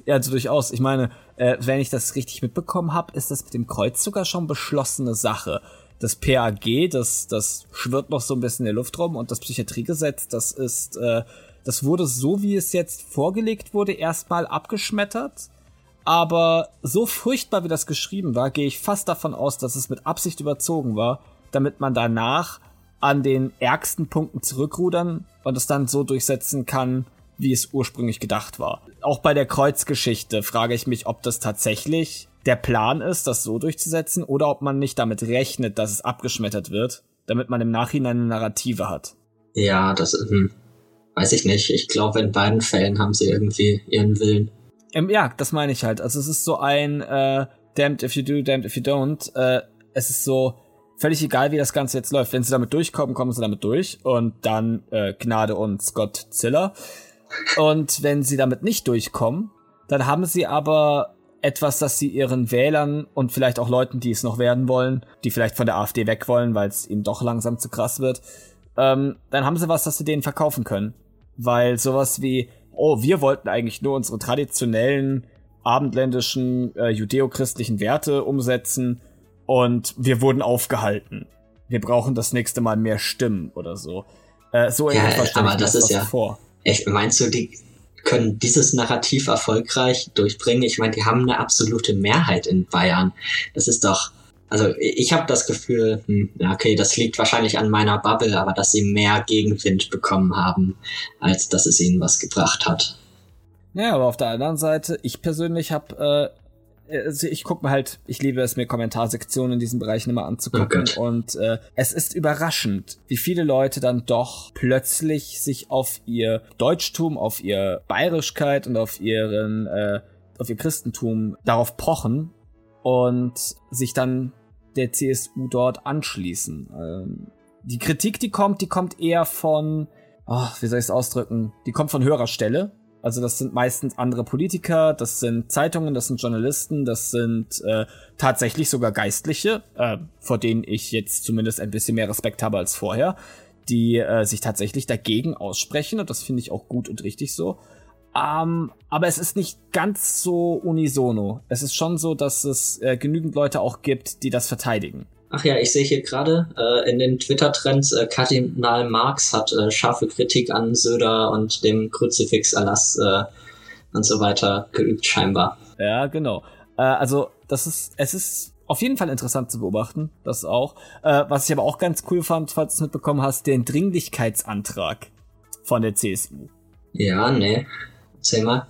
ja, also durchaus. Ich meine, äh, wenn ich das richtig mitbekommen habe, ist das mit dem Kreuz sogar schon beschlossene Sache. Das PAG, das, das schwirrt noch so ein bisschen in der Luft rum und das Psychiatriegesetz, das ist, äh, das wurde so, wie es jetzt vorgelegt wurde, erstmal abgeschmettert aber so furchtbar wie das geschrieben war, gehe ich fast davon aus, dass es mit Absicht überzogen war, damit man danach an den ärgsten Punkten zurückrudern und es dann so durchsetzen kann, wie es ursprünglich gedacht war. Auch bei der Kreuzgeschichte frage ich mich, ob das tatsächlich der Plan ist, das so durchzusetzen, oder ob man nicht damit rechnet, dass es abgeschmettert wird, damit man im Nachhinein eine Narrative hat. Ja, das hm, weiß ich nicht. Ich glaube, in beiden Fällen haben sie irgendwie ihren Willen. Ähm, ja, das meine ich halt. Also es ist so ein äh, damned if you do, damned if you don't. Äh, es ist so völlig egal, wie das Ganze jetzt läuft. Wenn sie damit durchkommen, kommen sie damit durch und dann äh, Gnade uns Gott Ziller. Und wenn sie damit nicht durchkommen, dann haben sie aber etwas, das sie ihren Wählern und vielleicht auch Leuten, die es noch werden wollen, die vielleicht von der AfD weg wollen, weil es ihnen doch langsam zu krass wird, ähm, dann haben sie was, das sie denen verkaufen können. Weil sowas wie, oh, wir wollten eigentlich nur unsere traditionellen abendländischen äh, judeo-christlichen Werte umsetzen und wir wurden aufgehalten. Wir brauchen das nächste Mal mehr Stimmen oder so. Äh, so ja, aber das ist ja. Vor. Ich, meinst du, die können dieses Narrativ erfolgreich durchbringen? Ich meine, die haben eine absolute Mehrheit in Bayern. Das ist doch. Also ich habe das Gefühl, hm, okay, das liegt wahrscheinlich an meiner Bubble, aber dass sie mehr Gegenwind bekommen haben, als dass es ihnen was gebracht hat. Ja, aber auf der anderen Seite, ich persönlich habe äh, also ich gucke mir halt, ich liebe es mir Kommentarsektionen in diesen Bereichen immer anzugucken oh und äh, es ist überraschend, wie viele Leute dann doch plötzlich sich auf ihr Deutschtum, auf ihr Bayerischkeit und auf ihren äh, auf ihr Christentum darauf pochen und sich dann der CSU dort anschließen. Ähm, die Kritik, die kommt, die kommt eher von, oh, wie soll ich es ausdrücken? Die kommt von höherer Stelle also das sind meistens andere Politiker, das sind Zeitungen, das sind Journalisten, das sind äh, tatsächlich sogar Geistliche, äh, vor denen ich jetzt zumindest ein bisschen mehr Respekt habe als vorher, die äh, sich tatsächlich dagegen aussprechen und das finde ich auch gut und richtig so. Ähm, aber es ist nicht ganz so unisono. Es ist schon so, dass es äh, genügend Leute auch gibt, die das verteidigen. Ach ja, ich sehe hier gerade äh, in den Twitter-Trends, äh, Kardinal Marx hat äh, scharfe Kritik an Söder und dem Kruzifix-Erlass äh, und so weiter geübt, scheinbar. Ja, genau. Äh, also, das ist, es ist auf jeden Fall interessant zu beobachten, das auch. Äh, was ich aber auch ganz cool fand, falls du es mitbekommen hast, den Dringlichkeitsantrag von der CSU. Ja, nee. Erzähl mal.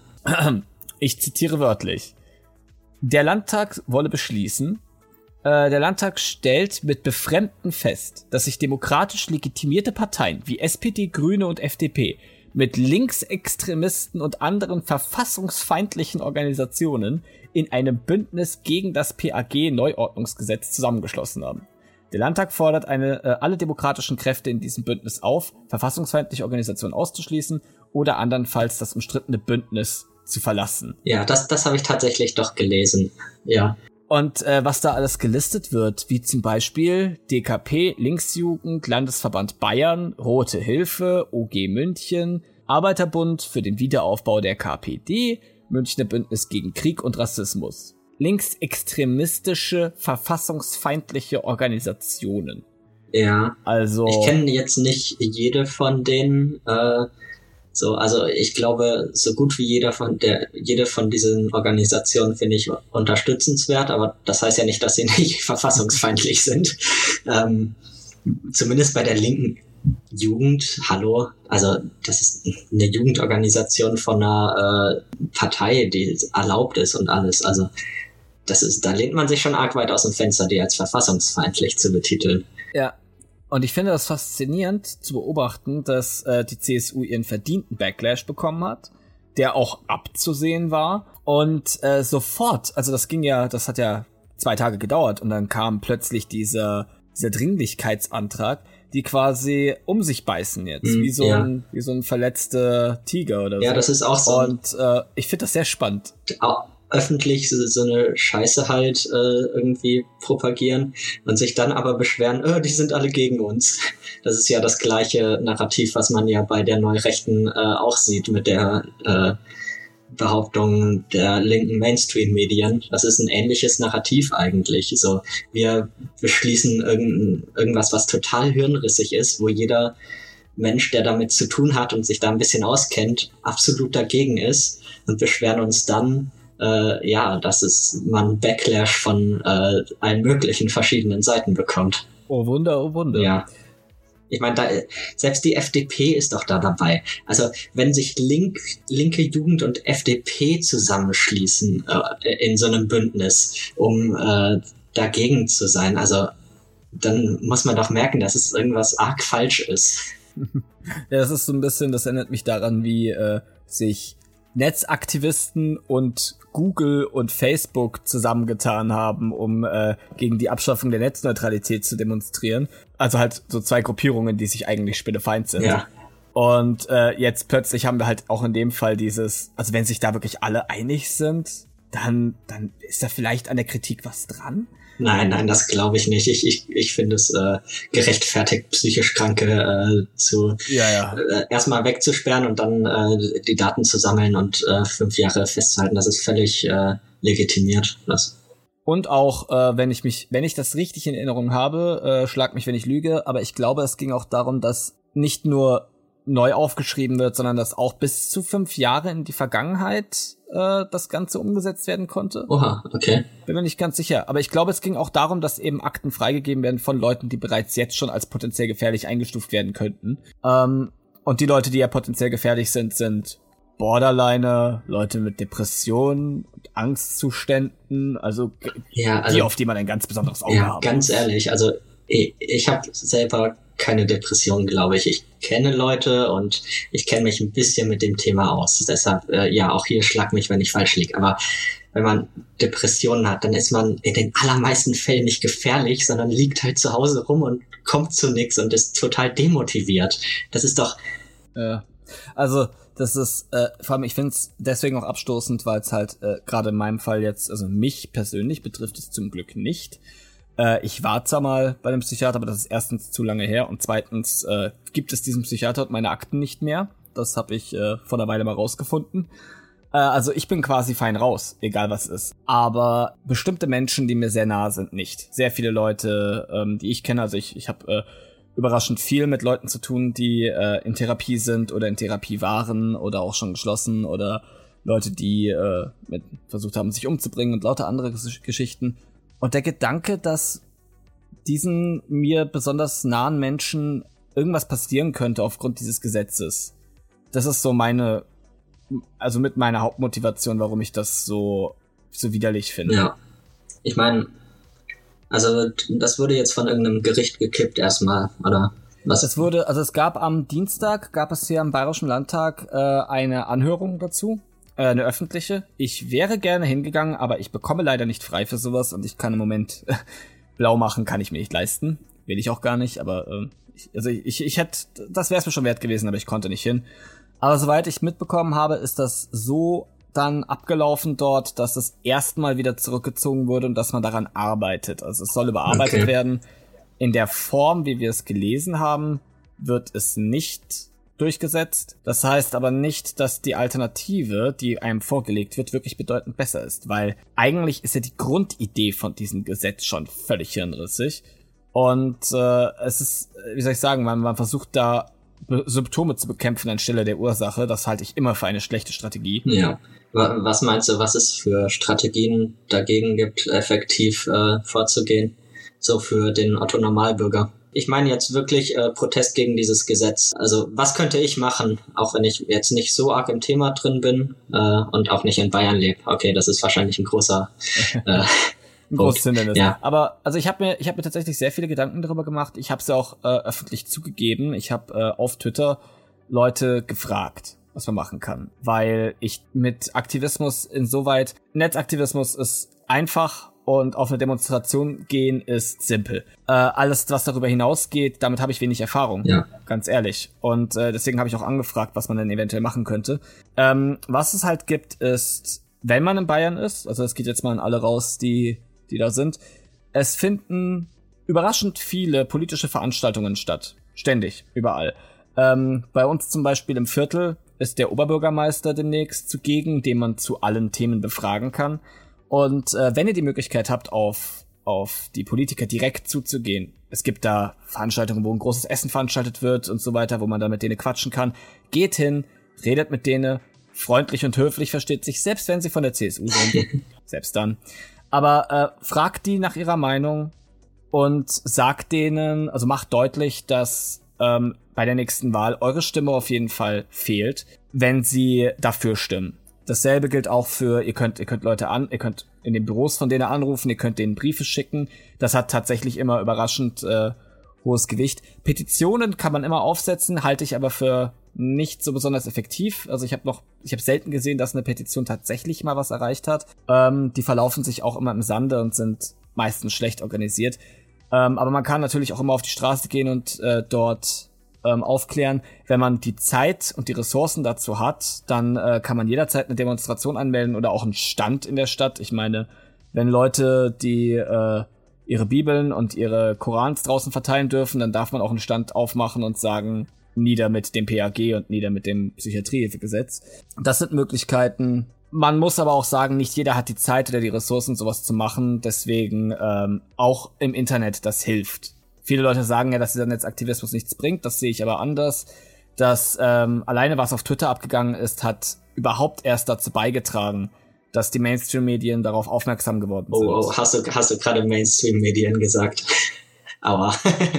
Ich zitiere wörtlich. Der Landtag wolle beschließen, äh, der Landtag stellt mit Befremden fest, dass sich demokratisch legitimierte Parteien wie SPD, Grüne und FDP mit Linksextremisten und anderen verfassungsfeindlichen Organisationen in einem Bündnis gegen das PAG Neuordnungsgesetz zusammengeschlossen haben. Der Landtag fordert eine, äh, alle demokratischen Kräfte in diesem Bündnis auf, verfassungsfeindliche Organisationen auszuschließen oder andernfalls das umstrittene Bündnis zu verlassen. Ja, das, das habe ich tatsächlich doch gelesen. Ja. Und äh, was da alles gelistet wird, wie zum Beispiel DKP, Linksjugend, Landesverband Bayern, Rote Hilfe, OG München, Arbeiterbund für den Wiederaufbau der KPD, Münchner Bündnis gegen Krieg und Rassismus. Linksextremistische, verfassungsfeindliche Organisationen. Ja. Also. Ich kenne jetzt nicht jede von denen. Äh, so, also ich glaube, so gut wie jeder von der, jede von diesen Organisationen finde ich unterstützenswert, aber das heißt ja nicht, dass sie nicht verfassungsfeindlich sind. Ähm, zumindest bei der linken Jugend, hallo, also das ist eine Jugendorganisation von einer äh, Partei, die erlaubt ist und alles. Also das ist, da lehnt man sich schon arg weit aus dem Fenster, die als verfassungsfeindlich zu betiteln. Ja, und ich finde das faszinierend zu beobachten, dass äh, die CSU ihren verdienten Backlash bekommen hat, der auch abzusehen war. Und äh, sofort, also das ging ja, das hat ja zwei Tage gedauert und dann kam plötzlich dieser, dieser Dringlichkeitsantrag, die quasi um sich beißen jetzt, mm, wie so ja. ein wie so ein verletzter Tiger oder so. Ja, das ist auch so. Und äh, ich finde das sehr spannend. Auch, öffentlich so, so eine Scheiße halt äh, irgendwie propagieren und sich dann aber beschweren, oh, die sind alle gegen uns. Das ist ja das gleiche Narrativ, was man ja bei der Neurechten äh, auch sieht mit der äh, Behauptung der linken Mainstream-Medien. Das ist ein ähnliches Narrativ eigentlich. So, wir beschließen irgend, irgendwas, was total hirnrissig ist, wo jeder Mensch, der damit zu tun hat und sich da ein bisschen auskennt, absolut dagegen ist und beschweren uns dann, äh, ja, dass es man Backlash von äh, allen möglichen verschiedenen Seiten bekommt. Oh Wunder, oh Wunder. Ja. Ich meine, da, selbst die FDP ist doch da dabei. Also wenn sich Link, linke Jugend und FDP zusammenschließen äh, in so einem Bündnis, um äh, dagegen zu sein, also dann muss man doch merken, dass es irgendwas arg falsch ist. ja, das ist so ein bisschen, das erinnert mich daran, wie äh, sich Netzaktivisten und Google und Facebook zusammengetan haben, um äh, gegen die Abschaffung der Netzneutralität zu demonstrieren. Also halt so zwei Gruppierungen, die sich eigentlich spinnefeind sind. Ja. Und äh, jetzt plötzlich haben wir halt auch in dem Fall dieses, also wenn sich da wirklich alle einig sind, dann, dann ist da vielleicht an der Kritik was dran. Nein, nein, das glaube ich nicht. Ich, ich, ich finde es äh, gerechtfertigt, psychisch Kranke äh, zu ja, ja. Äh, erstmal wegzusperren und dann äh, die Daten zu sammeln und äh, fünf Jahre festzuhalten. Das ist völlig äh, legitimiert. Das. Und auch, äh, wenn ich mich, wenn ich das richtig in Erinnerung habe, äh, schlag mich, wenn ich lüge, aber ich glaube, es ging auch darum, dass nicht nur neu aufgeschrieben wird, sondern dass auch bis zu fünf Jahre in die Vergangenheit äh, das Ganze umgesetzt werden konnte. Oha, okay. Bin mir nicht ganz sicher. Aber ich glaube, es ging auch darum, dass eben Akten freigegeben werden von Leuten, die bereits jetzt schon als potenziell gefährlich eingestuft werden könnten. Ähm, und die Leute, die ja potenziell gefährlich sind, sind Borderliner, Leute mit Depressionen und Angstzuständen, also, ja, also die, auf die man ein ganz besonderes Auge ja, haben ganz ehrlich, also ich, ich habe selber keine Depression, glaube ich. Ich kenne Leute und ich kenne mich ein bisschen mit dem Thema aus. Deshalb, äh, ja, auch hier schlag mich, wenn ich falsch liege. Aber wenn man Depressionen hat, dann ist man in den allermeisten Fällen nicht gefährlich, sondern liegt halt zu Hause rum und kommt zu nichts und ist total demotiviert. Das ist doch. Ja. Also, das ist, äh, vor allem, ich finde es deswegen auch abstoßend, weil es halt äh, gerade in meinem Fall jetzt, also mich persönlich betrifft es zum Glück nicht. Äh, ich war zwar mal bei einem Psychiater, aber das ist erstens zu lange her und zweitens äh, gibt es diesen Psychiater und meine Akten nicht mehr. Das habe ich äh, vor einer Weile mal rausgefunden. Äh, also ich bin quasi fein raus, egal was ist. Aber bestimmte Menschen, die mir sehr nahe sind, nicht. Sehr viele Leute, ähm, die ich kenne, also ich, ich habe äh, überraschend viel mit Leuten zu tun, die äh, in Therapie sind oder in Therapie waren oder auch schon geschlossen oder Leute, die äh, mit, versucht haben, sich umzubringen und lauter andere Ges Geschichten. Und der Gedanke, dass diesen mir besonders nahen Menschen irgendwas passieren könnte aufgrund dieses Gesetzes, das ist so meine, also mit meiner Hauptmotivation, warum ich das so, so widerlich finde. Ja. Ich meine, also das wurde jetzt von irgendeinem Gericht gekippt erstmal, oder? Was? Es wurde, also es gab am Dienstag, gab es hier am Bayerischen Landtag äh, eine Anhörung dazu, äh, eine öffentliche. Ich wäre gerne hingegangen, aber ich bekomme leider nicht frei für sowas und ich kann im Moment blau machen, kann ich mir nicht leisten. Will ich auch gar nicht, aber äh, ich, also ich, ich hätte, das wäre es mir schon wert gewesen, aber ich konnte nicht hin. Aber soweit ich mitbekommen habe, ist das so dann abgelaufen dort, dass es erstmal wieder zurückgezogen wurde und dass man daran arbeitet. Also es soll überarbeitet Okay. werden. In der Form, wie wir es gelesen haben, wird es nicht durchgesetzt. Das heißt aber nicht, dass die Alternative, die einem vorgelegt wird, wirklich bedeutend besser ist, weil eigentlich ist ja die Grundidee von diesem Gesetz schon völlig hirnrissig. Und äh, es ist, wie soll ich sagen, man, man versucht da Be- Symptome zu bekämpfen anstelle der Ursache. Das halte ich immer für eine schlechte Strategie. Ja. Wa- Was meinst du, was es für Strategien dagegen gibt, effektiv äh, vorzugehen? So für den Otto Normalbürger. Ich meine jetzt wirklich äh, Protest gegen dieses Gesetz. Also was könnte ich machen, auch wenn ich jetzt nicht so arg im Thema drin bin äh, und auch nicht in Bayern lebe? Okay, das ist wahrscheinlich ein großer äh, Ein großes Hindernis. Ja. Aber also ich habe mir, ich habe mir tatsächlich sehr viele Gedanken darüber gemacht. Ich habe es ja auch äh, öffentlich zugegeben. Ich habe äh, auf Twitter Leute gefragt, was man machen kann, weil ich mit Aktivismus insoweit Netzaktivismus ist einfach und auf eine Demonstration gehen ist simpel. Äh, alles, was darüber hinausgeht, damit habe ich wenig Erfahrung. Ja. Ganz ehrlich. Und äh, deswegen habe ich auch angefragt, was man denn eventuell machen könnte. Ähm, was es halt gibt, ist, wenn man in Bayern ist, also es geht jetzt mal an alle raus, die, die da sind, es finden überraschend viele politische Veranstaltungen statt. Ständig, überall. Ähm, bei uns zum Beispiel im Viertel ist der Oberbürgermeister demnächst zugegen, den man zu allen Themen befragen kann. Und äh, wenn ihr die Möglichkeit habt, auf, auf die Politiker direkt zuzugehen, es gibt da Veranstaltungen, wo ein großes Essen veranstaltet wird und so weiter, wo man da mit denen quatschen kann. Geht hin, redet mit denen, freundlich und höflich versteht sich, selbst wenn sie von der CSU sind. selbst dann. Aber äh, fragt die nach ihrer Meinung und sagt denen, also macht deutlich, dass ähm, bei der nächsten Wahl eure Stimme auf jeden Fall fehlt, wenn sie dafür stimmen. Dasselbe gilt auch für, ihr könnt, ihr könnt Leute an, ihr könnt in den Büros von denen anrufen, ihr könnt denen Briefe schicken. Das hat tatsächlich immer überraschend äh, hohes Gewicht. Petitionen kann man immer aufsetzen, halte ich aber für nicht so besonders effektiv. Also ich habe noch, ich habe selten gesehen, dass eine Petition tatsächlich mal was erreicht hat. Ähm, die verlaufen sich auch immer im Sande und sind meistens schlecht organisiert. Ähm, aber man kann natürlich auch immer auf die Straße gehen und äh, dort ähm, aufklären. Wenn man die Zeit und die Ressourcen dazu hat, dann äh, kann man jederzeit eine Demonstration anmelden oder auch einen Stand in der Stadt. Ich meine, wenn Leute die äh, ihre Bibeln und ihre Korans draußen verteilen dürfen, dann darf man auch einen Stand aufmachen und sagen, nieder mit dem PAG und nieder mit dem Psychiatriehilfegesetz. Das sind Möglichkeiten. Man muss aber auch sagen, nicht jeder hat die Zeit oder die Ressourcen, sowas zu machen. Deswegen ähm, auch im Internet, das hilft Viele Leute sagen ja, dass dieser Netzaktivismus nichts bringt. Das sehe ich aber anders. Dass ähm, alleine was auf Twitter abgegangen ist, hat überhaupt erst dazu beigetragen, dass die Mainstream-Medien darauf aufmerksam geworden sind. Oh, oh hast du, hast du gerade Mainstream-Medien gesagt? Aua.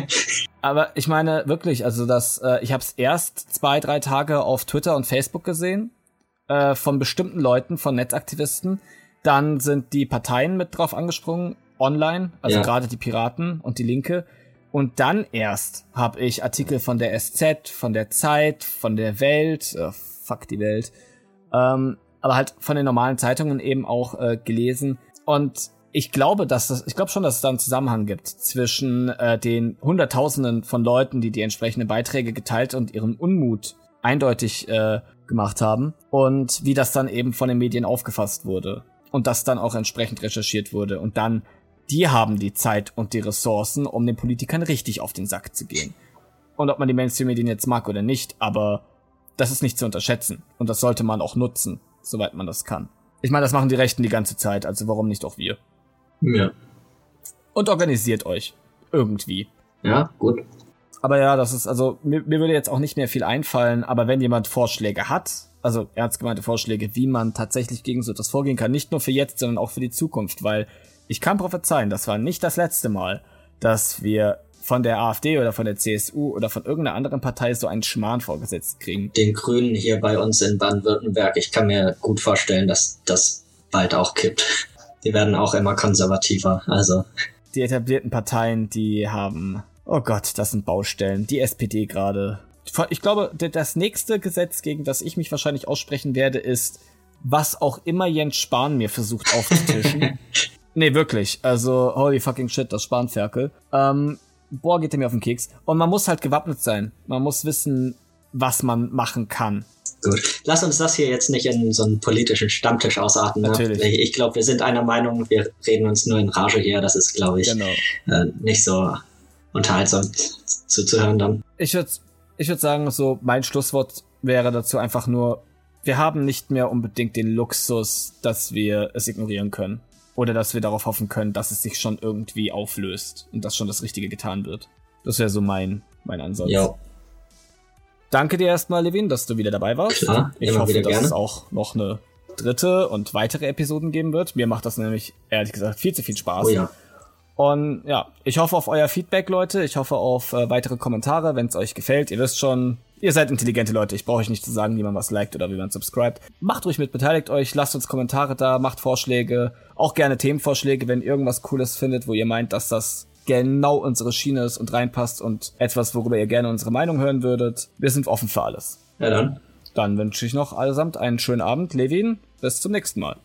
Aber ich meine wirklich, also das, äh, ich habe es erst zwei, drei Tage auf Twitter und Facebook gesehen äh, von bestimmten Leuten, von Netzaktivisten. Dann sind die Parteien mit drauf angesprungen, online, also ja. gerade die Piraten und die Linke. Und dann erst habe ich Artikel von der SZ, von der Zeit, von der Welt, äh, fuck die Welt, ähm, aber halt von den normalen Zeitungen eben auch äh, gelesen. Und ich glaube, dass das, ich glaube schon, dass es da einen Zusammenhang gibt zwischen äh, den Hunderttausenden von Leuten, die die entsprechenden Beiträge geteilt und ihren Unmut eindeutig äh, gemacht haben und wie das dann eben von den Medien aufgefasst wurde und das dann auch entsprechend recherchiert wurde und dann die haben die Zeit und die Ressourcen, um den Politikern richtig auf den Sack zu gehen. Und ob man die Mainstream-Medien jetzt mag oder nicht, aber das ist nicht zu unterschätzen und das sollte man auch nutzen, soweit man das kann. Ich meine, das machen die Rechten die ganze Zeit, also warum nicht auch wir? Ja. Und organisiert euch. Irgendwie. Ja, gut. Aber ja, das ist, also, mir, mir würde jetzt auch nicht mehr viel einfallen, aber wenn jemand Vorschläge hat, also ernst gemeinte Vorschläge, wie man tatsächlich gegen so etwas vorgehen kann, nicht nur für jetzt, sondern auch für die Zukunft, weil ich kann prophezeien, das war nicht das letzte Mal, dass wir von der AfD oder von der CSU oder von irgendeiner anderen Partei so einen Schmarrn vorgesetzt kriegen. Den Grünen hier bei uns in Baden-Württemberg, ich kann mir gut vorstellen, dass das bald auch kippt die werden auch immer konservativer. Also. Die etablierten Parteien, die haben, oh Gott, das sind Baustellen. Die SPD gerade. Ich glaube, das nächste Gesetz, gegen das ich mich wahrscheinlich aussprechen werde, ist, was auch immer Jens Spahn mir versucht aufzutischen. nee, wirklich. Also, holy fucking shit, das Spanferkel. Ähm, boah, geht er mir auf den Keks. Und man muss halt gewappnet sein. Man muss wissen, was man machen kann. Gut. Lass uns das hier jetzt nicht in so einen politischen Stammtisch ausarten. Ne? Natürlich. Ich, ich glaube, wir sind einer Meinung, wir reden uns nur in Rage hier. Das ist, glaube ich, genau. äh, nicht so unterhaltsam zuzuhören dann. Ich würde ich würd sagen, so mein Schlusswort wäre dazu einfach nur, wir haben nicht mehr unbedingt den Luxus, dass wir es ignorieren können. Oder dass wir darauf hoffen können, dass es sich schon irgendwie auflöst und dass schon das Richtige getan wird. Das wäre so mein, mein Ansatz. Ja. Danke dir erstmal, Levin, dass du wieder dabei warst. Klar, ich hoffe, dass gerne. es auch noch eine dritte und weitere Episoden geben wird. Mir macht das nämlich, ehrlich gesagt, viel zu viel Spaß. Oh ja. Und ja, ich hoffe auf euer Feedback, Leute. Ich hoffe auf äh, weitere Kommentare, wenn es euch gefällt. Ihr wisst schon, ihr seid intelligente Leute. Ich brauche euch nicht zu sagen, wie man was liked oder wie man subscribt. Macht ruhig mit, beteiligt euch, lasst uns Kommentare da, macht Vorschläge, auch gerne Themenvorschläge, wenn ihr irgendwas Cooles findet, wo ihr meint, dass das genau unsere Schiene ist und reinpasst und etwas, worüber ihr gerne unsere Meinung hören würdet. Wir sind offen für alles. Ja, dann. Dann wünsche ich noch allesamt einen schönen Abend. Levin, bis zum nächsten Mal.